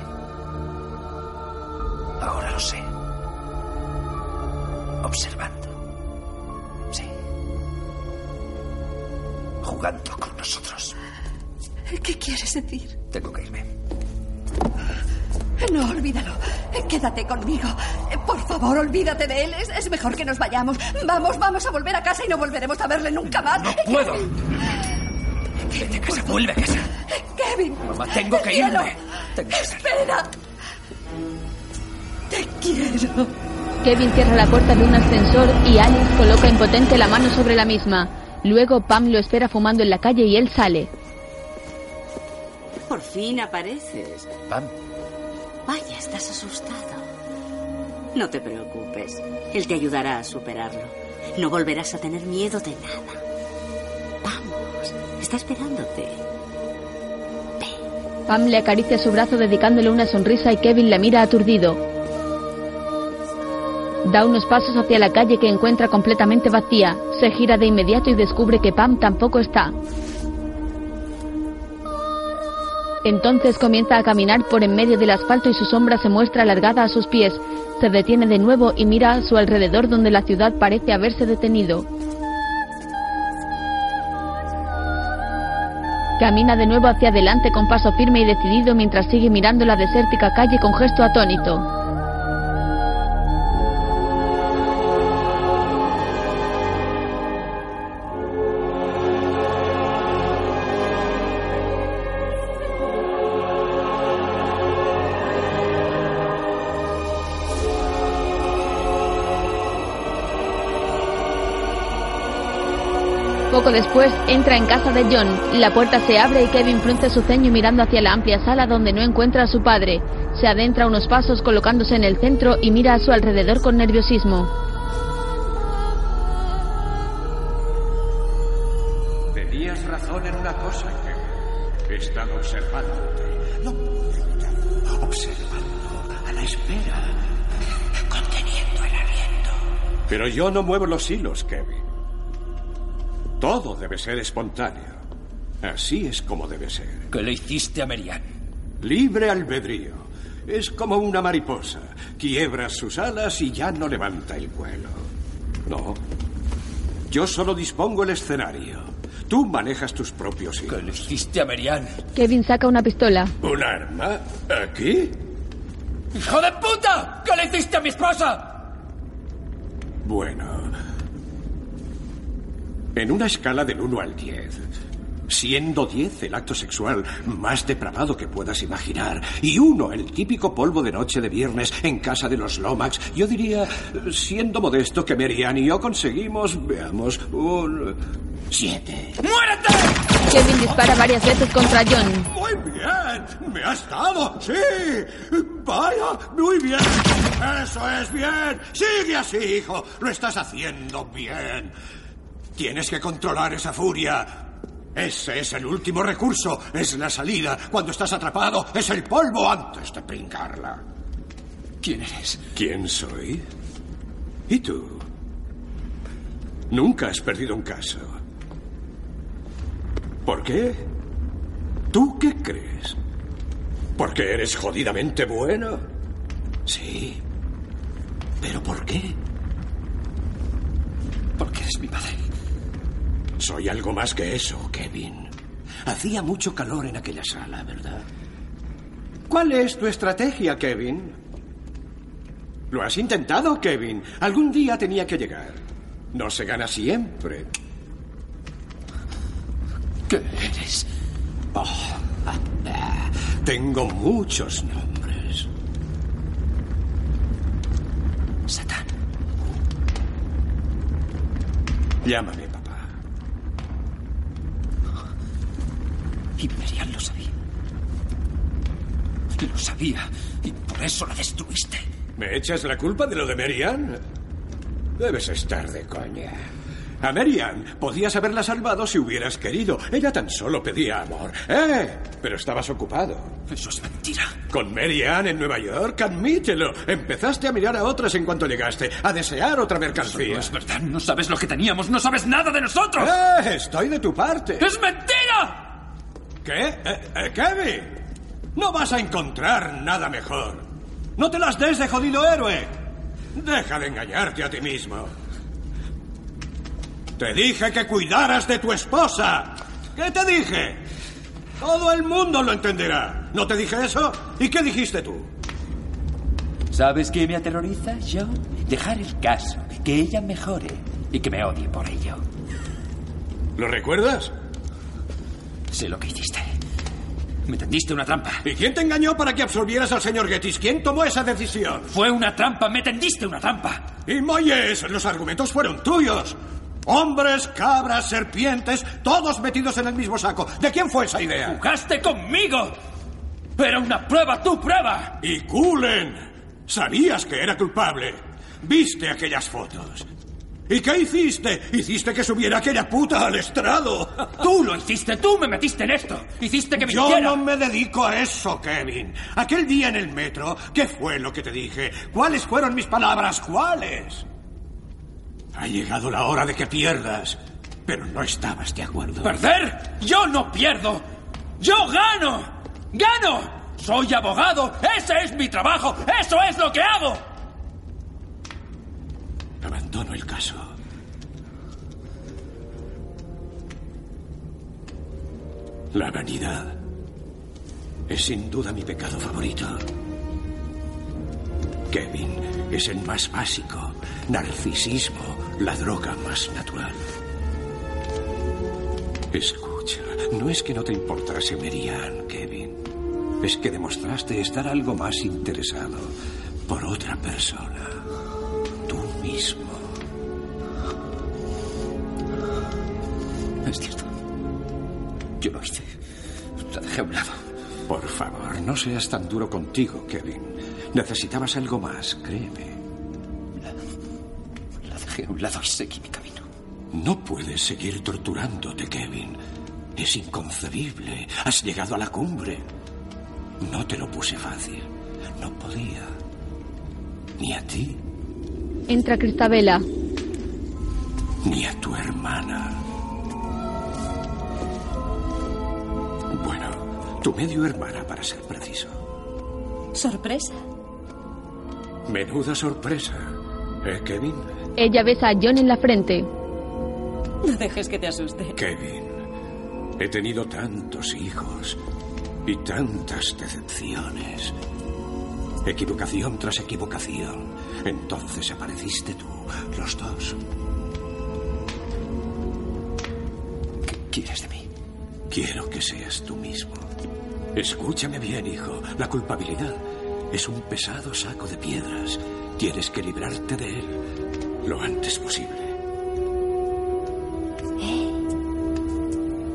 [SPEAKER 47] Ahora lo sé. Observando. Jugando con nosotros.
[SPEAKER 11] ¿Qué quieres decir?
[SPEAKER 47] Tengo que irme.
[SPEAKER 11] No, olvídalo. Quédate conmigo. Por favor, olvídate de él. Es, es mejor que nos vayamos. Vamos, vamos a volver a casa y no volveremos a verle nunca más.
[SPEAKER 47] No puedo. Vete a casa, vuelve a casa.
[SPEAKER 11] Kevin.
[SPEAKER 47] Mamá, tengo que
[SPEAKER 11] Cielo,
[SPEAKER 47] irme. Tengo que salir.
[SPEAKER 11] Espera. Te quiero.
[SPEAKER 1] Kevin cierra la puerta de un ascensor y Alice coloca impotente la mano sobre la misma. Luego Pam lo espera fumando en la calle y él sale.
[SPEAKER 48] Por fin apareces.
[SPEAKER 47] Pam.
[SPEAKER 48] Vaya, estás asustado. No te preocupes. Él te ayudará a superarlo. No volverás a tener miedo de nada. Vamos, está esperándote.
[SPEAKER 1] Pam le acaricia su brazo dedicándole una sonrisa y Kevin la mira aturdido. Da unos pasos hacia la calle que encuentra completamente vacía. Se gira de inmediato y descubre que Pam tampoco está. Entonces comienza a caminar por en medio del asfalto y su sombra se muestra alargada a sus pies. Se detiene de nuevo y mira a su alrededor donde la ciudad parece haberse detenido. Camina de nuevo hacia adelante con paso firme y decidido mientras sigue mirando la desértica calle con gesto atónito. Después entra en casa de John. La puerta se abre y Kevin frunce su ceño mirando hacia la amplia sala donde no encuentra a su padre. Se adentra unos pasos colocándose en el centro y mira a su alrededor con nerviosismo.
[SPEAKER 17] Tenías razón en una cosa, Kevin. He estado observándote. No evitarlo. Observando, a la espera, conteniendo el aliento. Pero yo no muevo los hilos, Kevin. Todo debe ser espontáneo. Así es como debe ser.
[SPEAKER 5] ¿Qué le hiciste a Merian?
[SPEAKER 17] Libre albedrío. Es como una mariposa. Quiebra sus alas y ya no levanta el vuelo. No. Yo solo dispongo el escenario. Tú manejas tus propios hilos.
[SPEAKER 5] ¿Qué le hiciste a Merian?
[SPEAKER 1] Kevin saca una pistola.
[SPEAKER 17] ¿Un arma? ¿Aquí?
[SPEAKER 5] ¡Hijo de puta! ¿Qué le hiciste a mi esposa?
[SPEAKER 17] Bueno. En una escala del 1 al 10, siendo 10 el acto sexual más depravado que puedas imaginar y 1 el típico polvo de noche de viernes en casa de los Lomax, yo diría, siendo modesto, que Merian y yo conseguimos, veamos, un 7.
[SPEAKER 5] ¡Muérete!
[SPEAKER 1] Kevin dispara varias veces contra John.
[SPEAKER 17] Muy bien, me has dado, sí. Vaya, muy bien. Eso es bien. Sigue así, hijo. Lo estás haciendo bien. Tienes que controlar esa furia. Ese es el último recurso. Es la salida. Cuando estás atrapado, es el polvo antes de pringarla.
[SPEAKER 5] ¿Quién eres?
[SPEAKER 17] ¿Quién soy? ¿Y tú? Nunca has perdido un caso. ¿Por qué? ¿Tú qué crees? ¿Porque eres jodidamente bueno? Sí. ¿Pero por qué?
[SPEAKER 5] Porque eres mi padre.
[SPEAKER 17] Soy algo más que eso, Kevin. Hacía mucho calor en aquella sala, ¿verdad? ¿Cuál es tu estrategia, Kevin? Lo has intentado, Kevin. Algún día tenía que llegar. No se gana siempre.
[SPEAKER 5] ¿Qué eres?
[SPEAKER 17] Oh. Tengo muchos nombres.
[SPEAKER 5] Satán.
[SPEAKER 17] Llámame,
[SPEAKER 5] Merian lo sabía. Lo sabía. Y por eso la destruiste.
[SPEAKER 17] ¿Me echas la culpa de lo de Merian? Debes estar de coña. A Marianne podías haberla salvado si hubieras querido. Ella tan solo pedía amor. ¡Eh! Pero estabas ocupado.
[SPEAKER 7] Eso es mentira.
[SPEAKER 17] ¿Con Marianne en Nueva York? Admítelo. Empezaste a mirar a otras en cuanto llegaste, a desear otra mercancía.
[SPEAKER 7] No es verdad, no sabes lo que teníamos, no sabes nada de nosotros.
[SPEAKER 17] ¡Eh! Estoy de tu parte.
[SPEAKER 7] ¡Es mentira!
[SPEAKER 17] ¿Qué? Eh, eh, Kevin, no vas a encontrar nada mejor. No te las des de jodido héroe. Deja de engañarte a ti mismo. Te dije que cuidaras de tu esposa. ¿Qué te dije? Todo el mundo lo entenderá. ¿No te dije eso? ¿Y qué dijiste tú?
[SPEAKER 5] ¿Sabes qué me aterroriza, John? Dejar el caso, que ella mejore y que me odie por ello.
[SPEAKER 17] ¿Lo recuerdas?
[SPEAKER 7] Sé lo que hiciste. Me tendiste una trampa.
[SPEAKER 17] ¿Y quién te engañó para que absolvieras al señor Gettys? ¿Quién tomó esa decisión?
[SPEAKER 7] Fue una trampa, me tendiste una trampa.
[SPEAKER 17] Y Moyes, los argumentos fueron tuyos. Hombres, cabras, serpientes, todos metidos en el mismo saco. ¿De quién fue esa idea?
[SPEAKER 7] ¡Jugaste conmigo! Era una prueba, tu prueba.
[SPEAKER 17] Y Cullen. Sabías que era culpable. Viste aquellas fotos. ¿Y qué hiciste? Hiciste que subiera aquella puta al estrado.
[SPEAKER 7] Tú lo hiciste, tú me metiste en esto. Hiciste que me
[SPEAKER 17] Yo
[SPEAKER 7] hiciera.
[SPEAKER 17] no me dedico a eso, Kevin. Aquel día en el metro, ¿qué fue lo que te dije? ¿Cuáles fueron mis palabras? ¿Cuáles? Ha llegado la hora de que pierdas. Pero no estabas de acuerdo.
[SPEAKER 7] ¿Perder? Yo no pierdo. Yo gano. ¡Gano! Soy abogado. Ese es mi trabajo. Eso es lo que hago.
[SPEAKER 17] Abandono el caso. La vanidad es sin duda mi pecado favorito. Kevin es el más básico. Narcisismo, la droga más natural. Escucha, no es que no te importase Merian, Kevin. Es que demostraste estar algo más interesado por otra persona. Mismo.
[SPEAKER 7] Es cierto. Yo lo hice. La dejé a un lado.
[SPEAKER 17] Por favor, no seas tan duro contigo, Kevin. Necesitabas algo más, créeme.
[SPEAKER 7] La dejé a un lado y seguí mi camino.
[SPEAKER 17] No puedes seguir torturándote, Kevin. Es inconcebible. Has llegado a la cumbre. No te lo puse fácil. No podía. Ni a ti,
[SPEAKER 1] Entra Cristabela.
[SPEAKER 17] ni a tu hermana. Bueno, tu medio hermana, para ser preciso.
[SPEAKER 30] Sorpresa.
[SPEAKER 17] Menuda sorpresa. ¿Eh, Kevin?
[SPEAKER 1] Ella besa a John en la frente.
[SPEAKER 30] No dejes que te asuste.
[SPEAKER 17] Kevin, he tenido tantos hijos y tantas decepciones. Equivocación tras equivocación. Entonces apareciste tú, los dos.
[SPEAKER 7] ¿Qué quieres de mí?
[SPEAKER 17] Quiero que seas tú mismo. Escúchame bien, hijo. La culpabilidad es un pesado saco de piedras. Tienes que librarte de él lo antes posible.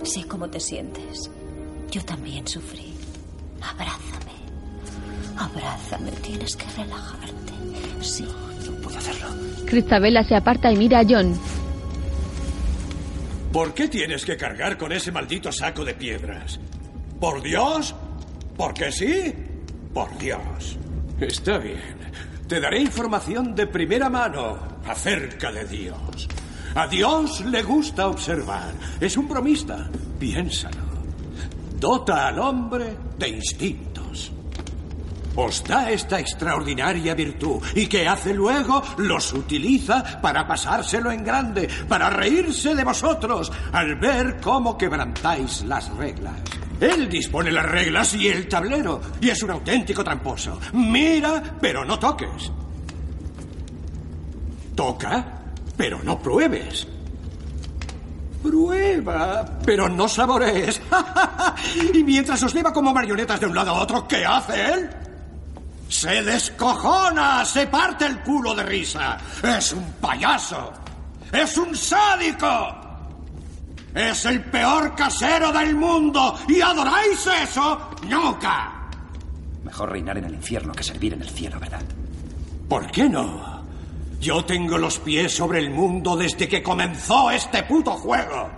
[SPEAKER 30] Sé cómo te sientes. Yo también sufrí. Abrázame. Abrázame. Tienes que relajarte. Sí.
[SPEAKER 7] No puedo hacerlo.
[SPEAKER 1] Cristabela se aparta y mira a John.
[SPEAKER 17] ¿Por qué tienes que cargar con ese maldito saco de piedras? ¿Por Dios? ¿Porque sí? Por Dios. Está bien. Te daré información de primera mano acerca de Dios. A Dios le gusta observar. Es un bromista. Piénsalo. Dota al hombre de instintos. Os da esta extraordinaria virtud y que hace luego los utiliza para pasárselo en grande, para reírse de vosotros al ver cómo quebrantáis las reglas. Él dispone las reglas y el tablero y es un auténtico tramposo. Mira, pero no toques. Toca, pero no pruebes. Prueba, pero no saborees. *laughs* y mientras os lleva como marionetas de un lado a otro, ¿qué hace él? Se descojona, se parte el culo de risa. Es un payaso. Es un sádico. Es el peor casero del mundo. ¿Y adoráis eso? Nunca.
[SPEAKER 5] Mejor reinar en el infierno que servir en el cielo, ¿verdad?
[SPEAKER 17] ¿Por qué no? Yo tengo los pies sobre el mundo desde que comenzó este puto juego.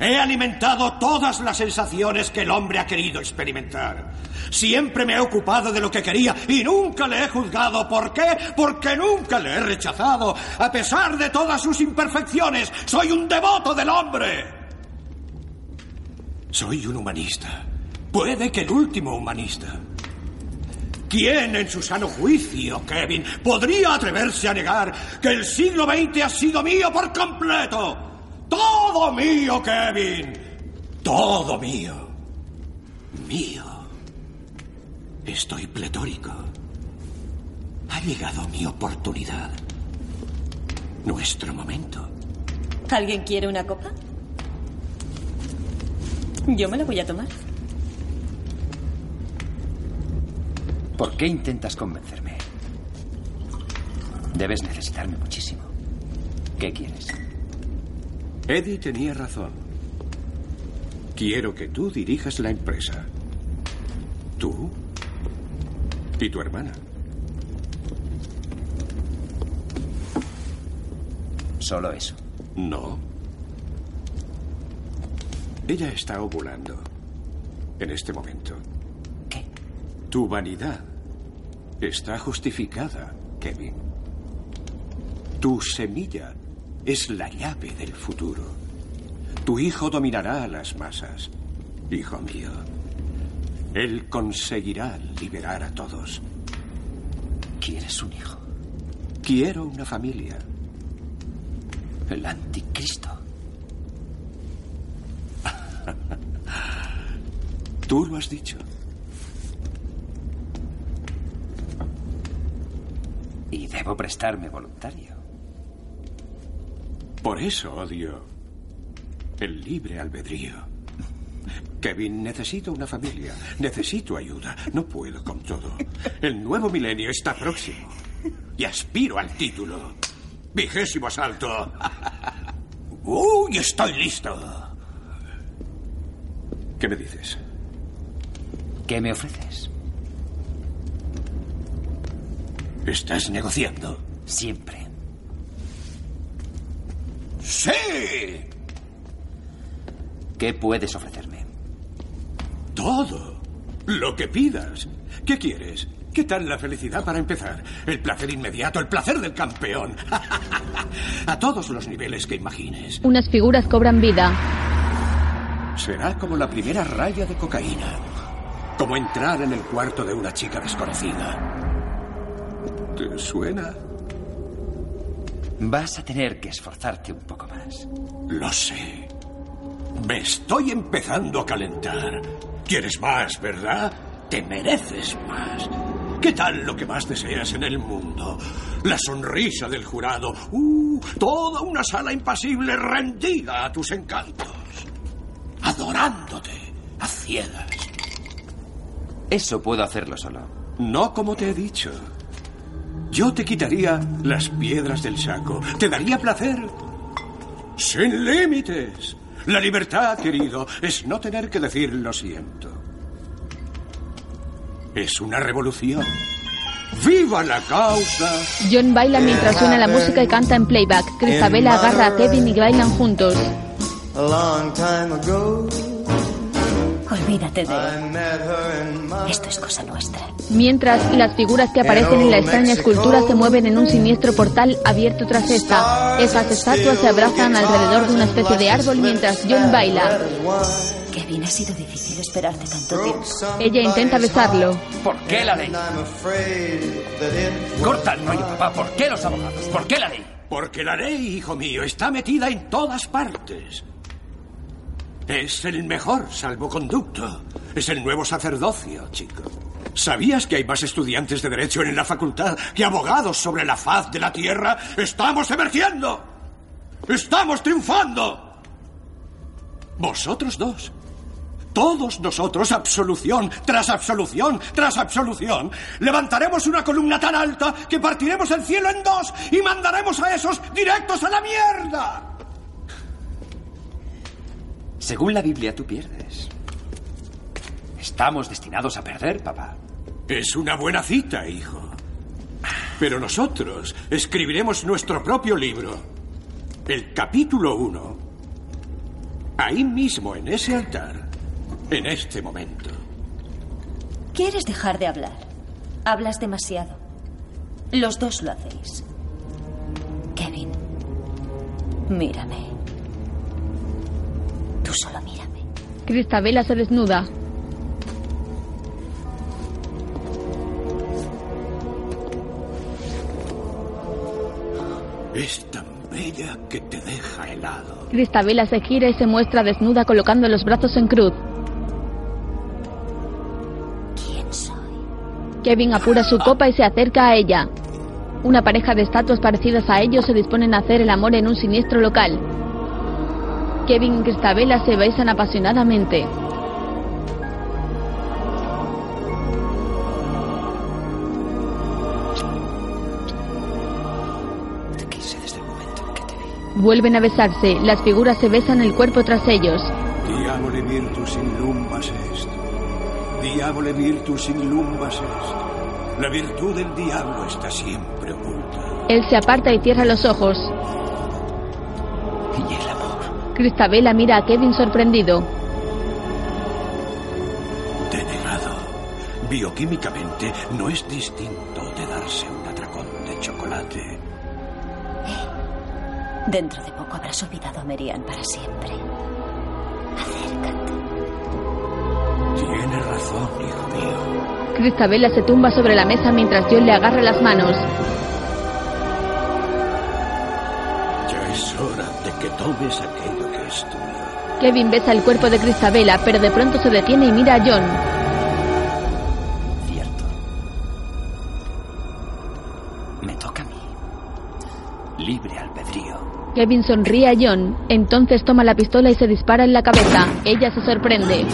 [SPEAKER 17] He alimentado todas las sensaciones que el hombre ha querido experimentar. Siempre me he ocupado de lo que quería y nunca le he juzgado. ¿Por qué? Porque nunca le he rechazado. A pesar de todas sus imperfecciones, soy un devoto del hombre. Soy un humanista. Puede que el último humanista. ¿Quién en su sano juicio, Kevin, podría atreverse a negar que el siglo XX ha sido mío por completo? Todo mío, Kevin. Todo mío. Mío. Estoy pletórico. Ha llegado mi oportunidad. Nuestro momento.
[SPEAKER 8] ¿Alguien quiere una copa? Yo me la voy a tomar.
[SPEAKER 5] ¿Por qué intentas convencerme? Debes necesitarme muchísimo. ¿Qué quieres?
[SPEAKER 17] Eddie tenía razón. Quiero que tú dirijas la empresa. Tú y tu hermana.
[SPEAKER 5] Solo eso.
[SPEAKER 17] No. Ella está ovulando. En este momento.
[SPEAKER 5] ¿Qué?
[SPEAKER 17] Tu vanidad está justificada, Kevin. Tu semilla es la llave del futuro. Tu hijo dominará a las masas. Hijo mío. Él conseguirá liberar a todos.
[SPEAKER 5] ¿Quieres un hijo?
[SPEAKER 17] Quiero una familia.
[SPEAKER 5] El anticristo. *laughs*
[SPEAKER 17] Tú lo has dicho.
[SPEAKER 5] Y debo prestarme voluntario.
[SPEAKER 17] Por eso odio el libre albedrío. Kevin, necesito una familia. Necesito ayuda. No puedo con todo. El nuevo milenio está próximo. Y aspiro al título. Vigésimo asalto. ¡Uy! Estoy listo. ¿Qué me dices?
[SPEAKER 5] ¿Qué me ofreces?
[SPEAKER 17] ¿Estás negociando?
[SPEAKER 5] Siempre.
[SPEAKER 17] ¡Sí!
[SPEAKER 5] ¿Qué puedes ofrecerme?
[SPEAKER 17] Todo. Lo que pidas. ¿Qué quieres? ¿Qué tal la felicidad para empezar? El placer inmediato, el placer del campeón. *laughs* A todos los niveles que imagines.
[SPEAKER 1] Unas figuras cobran vida.
[SPEAKER 17] Será como la primera raya de cocaína. Como entrar en el cuarto de una chica desconocida. ¿Te suena?
[SPEAKER 5] Vas a tener que esforzarte un poco más.
[SPEAKER 17] Lo sé. Me estoy empezando a calentar. ¿Quieres más, verdad? Te mereces más. ¿Qué tal lo que más deseas en el mundo? La sonrisa del jurado. ¡Uh! Toda una sala impasible rendida a tus encantos. Adorándote a ciegas.
[SPEAKER 5] Eso puedo hacerlo solo.
[SPEAKER 17] No como te he dicho. Yo te quitaría las piedras del saco. Te daría placer. Sin límites. La libertad, querido, es no tener que decir lo siento. Es una revolución. ¡Viva la causa!
[SPEAKER 1] John baila mientras suena la música y canta en playback. Cristabella agarra a Kevin y bailan juntos.
[SPEAKER 49] A long time ago,
[SPEAKER 8] Olvídate de él. Esto es cosa nuestra.
[SPEAKER 1] Mientras, las figuras que aparecen en la extraña escultura se mueven en un siniestro portal abierto tras esta. Esas estatuas se abrazan alrededor de una especie de árbol mientras John baila.
[SPEAKER 8] Kevin, ha sido difícil esperarte tanto tiempo.
[SPEAKER 1] Ella intenta besarlo.
[SPEAKER 5] ¿Por qué la ley? Corta el rollo, papá. ¿Por qué los abogados? ¿Por qué la ley?
[SPEAKER 17] Porque la ley, hijo mío, está metida en todas partes. Es el mejor salvoconducto. Es el nuevo sacerdocio, chico. ¿Sabías que hay más estudiantes de Derecho en la facultad que abogados sobre la faz de la Tierra? ¡Estamos emergiendo! ¡Estamos triunfando! Vosotros dos. Todos nosotros, absolución tras absolución tras absolución, levantaremos una columna tan alta que partiremos el cielo en dos y mandaremos a esos directos a la mierda.
[SPEAKER 5] Según la Biblia, tú pierdes. Estamos destinados a perder, papá.
[SPEAKER 17] Es una buena cita, hijo. Pero nosotros escribiremos nuestro propio libro. El capítulo 1. Ahí mismo, en ese altar. En este momento.
[SPEAKER 49] ¿Quieres dejar de hablar? Hablas demasiado. Los dos lo hacéis. Kevin, mírame. Tú solo mírame.
[SPEAKER 1] Cristabela se desnuda.
[SPEAKER 17] Es tan bella que te deja helado.
[SPEAKER 1] Cristabela se gira y se muestra desnuda colocando los brazos en cruz.
[SPEAKER 49] ¿Quién soy?
[SPEAKER 1] Kevin apura su copa y se acerca a ella. Una pareja de estatuas parecidas a ellos se disponen a hacer el amor en un siniestro local. Kevin y Cristabela se besan apasionadamente.
[SPEAKER 5] Te quise desde el momento en que te vi.
[SPEAKER 1] Vuelven a besarse, las figuras se besan el cuerpo tras ellos.
[SPEAKER 17] Diabole virtus in lumbas est. Diabole virtus in lumbas est. La virtud del diablo está siempre oculta.
[SPEAKER 1] Él se aparta y cierra los ojos.
[SPEAKER 5] Y
[SPEAKER 1] Cristabela mira a Kevin sorprendido.
[SPEAKER 17] Denegado. Bioquímicamente no es distinto de darse un atracón de chocolate.
[SPEAKER 49] Dentro de poco habrás olvidado a Merian para siempre. Acércate.
[SPEAKER 17] Tiene razón, hijo mío.
[SPEAKER 1] Cristabela se tumba sobre la mesa mientras John le agarra las manos.
[SPEAKER 17] Que tomes aquello que es tuyo.
[SPEAKER 1] Kevin besa el cuerpo de Cristabela, pero de pronto se detiene y mira a John.
[SPEAKER 5] Cierto. Me toca a mí. Libre albedrío.
[SPEAKER 1] Kevin sonríe a John, entonces toma la pistola y se dispara en la cabeza. Ella se sorprende.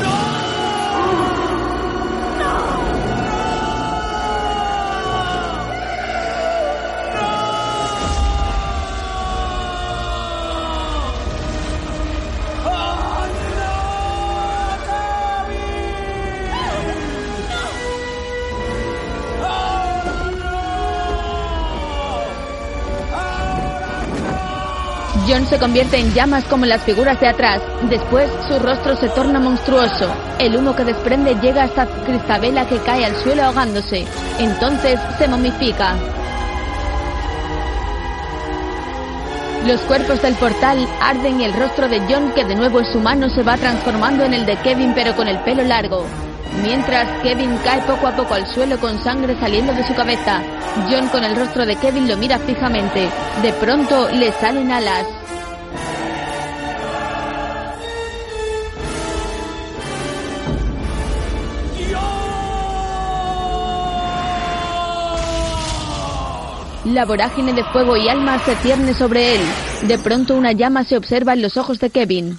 [SPEAKER 1] John se convierte en llamas como las figuras de atrás. Después, su rostro se torna monstruoso. El humo que desprende llega hasta Cristabela que cae al suelo ahogándose. Entonces se momifica. Los cuerpos del portal arden y el rostro de John, que de nuevo es humano, se va transformando en el de Kevin pero con el pelo largo. Mientras Kevin cae poco a poco al suelo con sangre saliendo de su cabeza, John con el rostro de Kevin lo mira fijamente. De pronto le salen alas. La vorágine de fuego y alma se cierne sobre él. De pronto una llama se observa en los ojos de Kevin.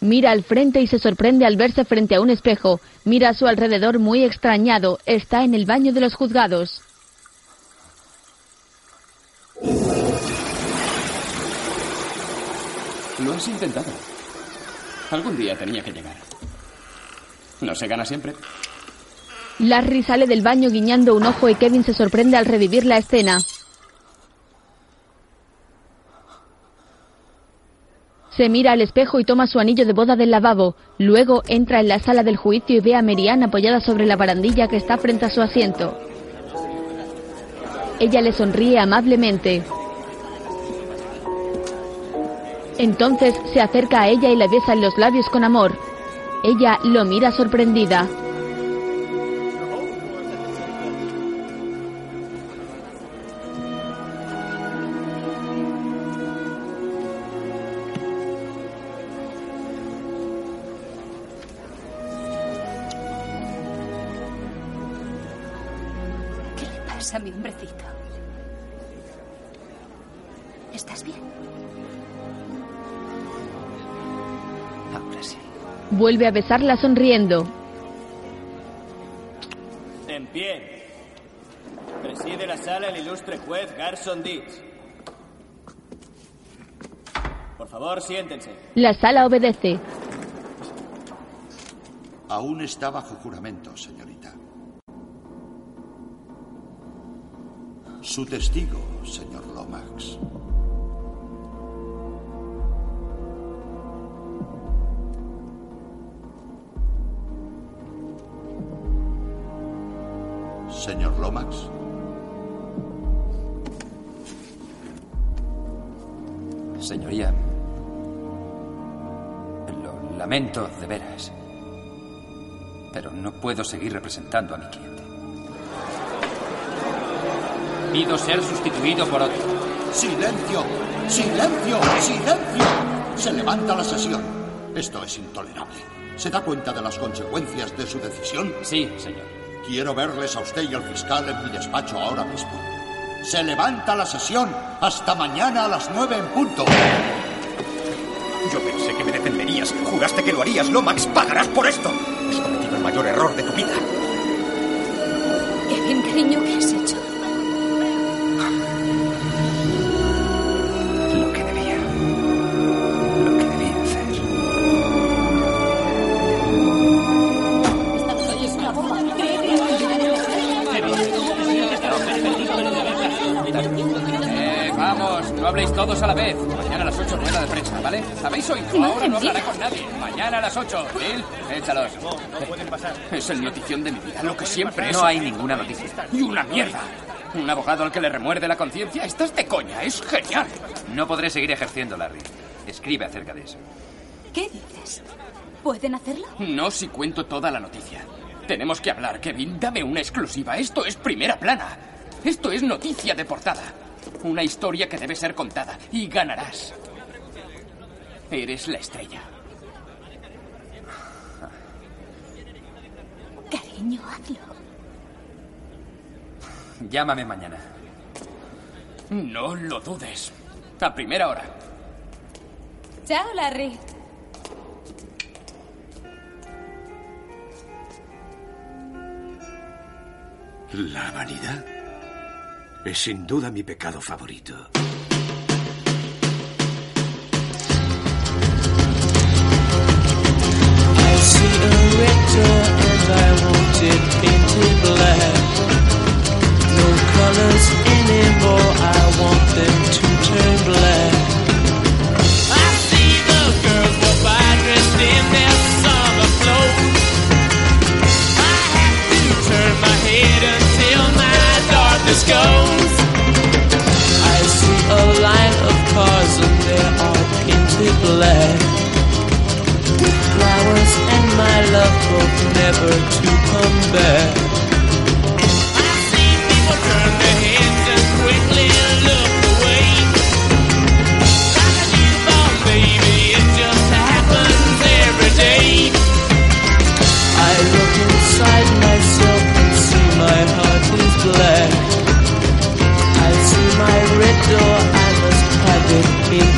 [SPEAKER 1] Mira al frente y se sorprende al verse frente a un espejo. Mira a su alrededor muy extrañado. Está en el baño de los juzgados.
[SPEAKER 7] Lo has intentado. Algún día tenía que llegar. No se gana siempre.
[SPEAKER 1] Larry sale del baño guiñando un ojo y Kevin se sorprende al revivir la escena. Se mira al espejo y toma su anillo de boda del lavabo. Luego entra en la sala del juicio y ve a Merian apoyada sobre la barandilla que está frente a su asiento. Ella le sonríe amablemente. Entonces se acerca a ella y le besa en los labios con amor. Ella lo mira sorprendida. Vuelve a besarla sonriendo.
[SPEAKER 6] En pie. Preside la sala el ilustre juez Garson Deeds. Por favor, siéntense.
[SPEAKER 1] La sala obedece.
[SPEAKER 50] Aún está bajo juramento, señorita.
[SPEAKER 4] Su testigo, señor Lomax. Señor Lomax.
[SPEAKER 7] Señoría, lo lamento de veras, pero no puedo seguir representando a mi cliente. Pido ser sustituido por otro.
[SPEAKER 4] ¡Silencio! ¡Silencio! ¡Silencio! Se levanta la sesión. Esto es intolerable. ¿Se da cuenta de las consecuencias de su decisión?
[SPEAKER 7] Sí, señor.
[SPEAKER 4] Quiero verles a usted y al fiscal en mi despacho ahora mismo. Se levanta la sesión. Hasta mañana a las nueve en punto.
[SPEAKER 6] Yo pensé que me defenderías. Juraste que lo harías. Lomax, pagarás por esto. Has cometido el mayor error de tu vida.
[SPEAKER 8] Kevin, cariño, ¿qué has hecho?
[SPEAKER 7] No a la vez. Mañana a las 8 rueda de prensa, ¿vale? ¿Habéis oído?
[SPEAKER 8] No
[SPEAKER 7] Ahora no hablaré con nadie. Mañana a las 8. Bill, échalos. Es el notición de mi vida, lo que siempre es. No hay ninguna noticia. ¡Y una mierda! ¿Un abogado al que le remuerde la conciencia? Estás de coña, es genial. No podré seguir ejerciendo, Larry. Escribe acerca de eso.
[SPEAKER 8] ¿Qué dices? ¿Pueden hacerlo?
[SPEAKER 7] No si cuento toda la noticia. Tenemos que hablar, Kevin. Dame una exclusiva. Esto es primera plana. Esto es noticia de portada. Una historia que debe ser contada. Y ganarás. Eres la estrella.
[SPEAKER 8] Cariño, hazlo.
[SPEAKER 7] Llámame mañana. No lo dudes. A primera hora.
[SPEAKER 8] Chao, Larry.
[SPEAKER 17] La vanidad es sin duda mi pecado favorito.
[SPEAKER 51] Colors anymore, I want them to turn black. Darkness goes. I see a line of cars and they are painted black flowers and my love both never to come back.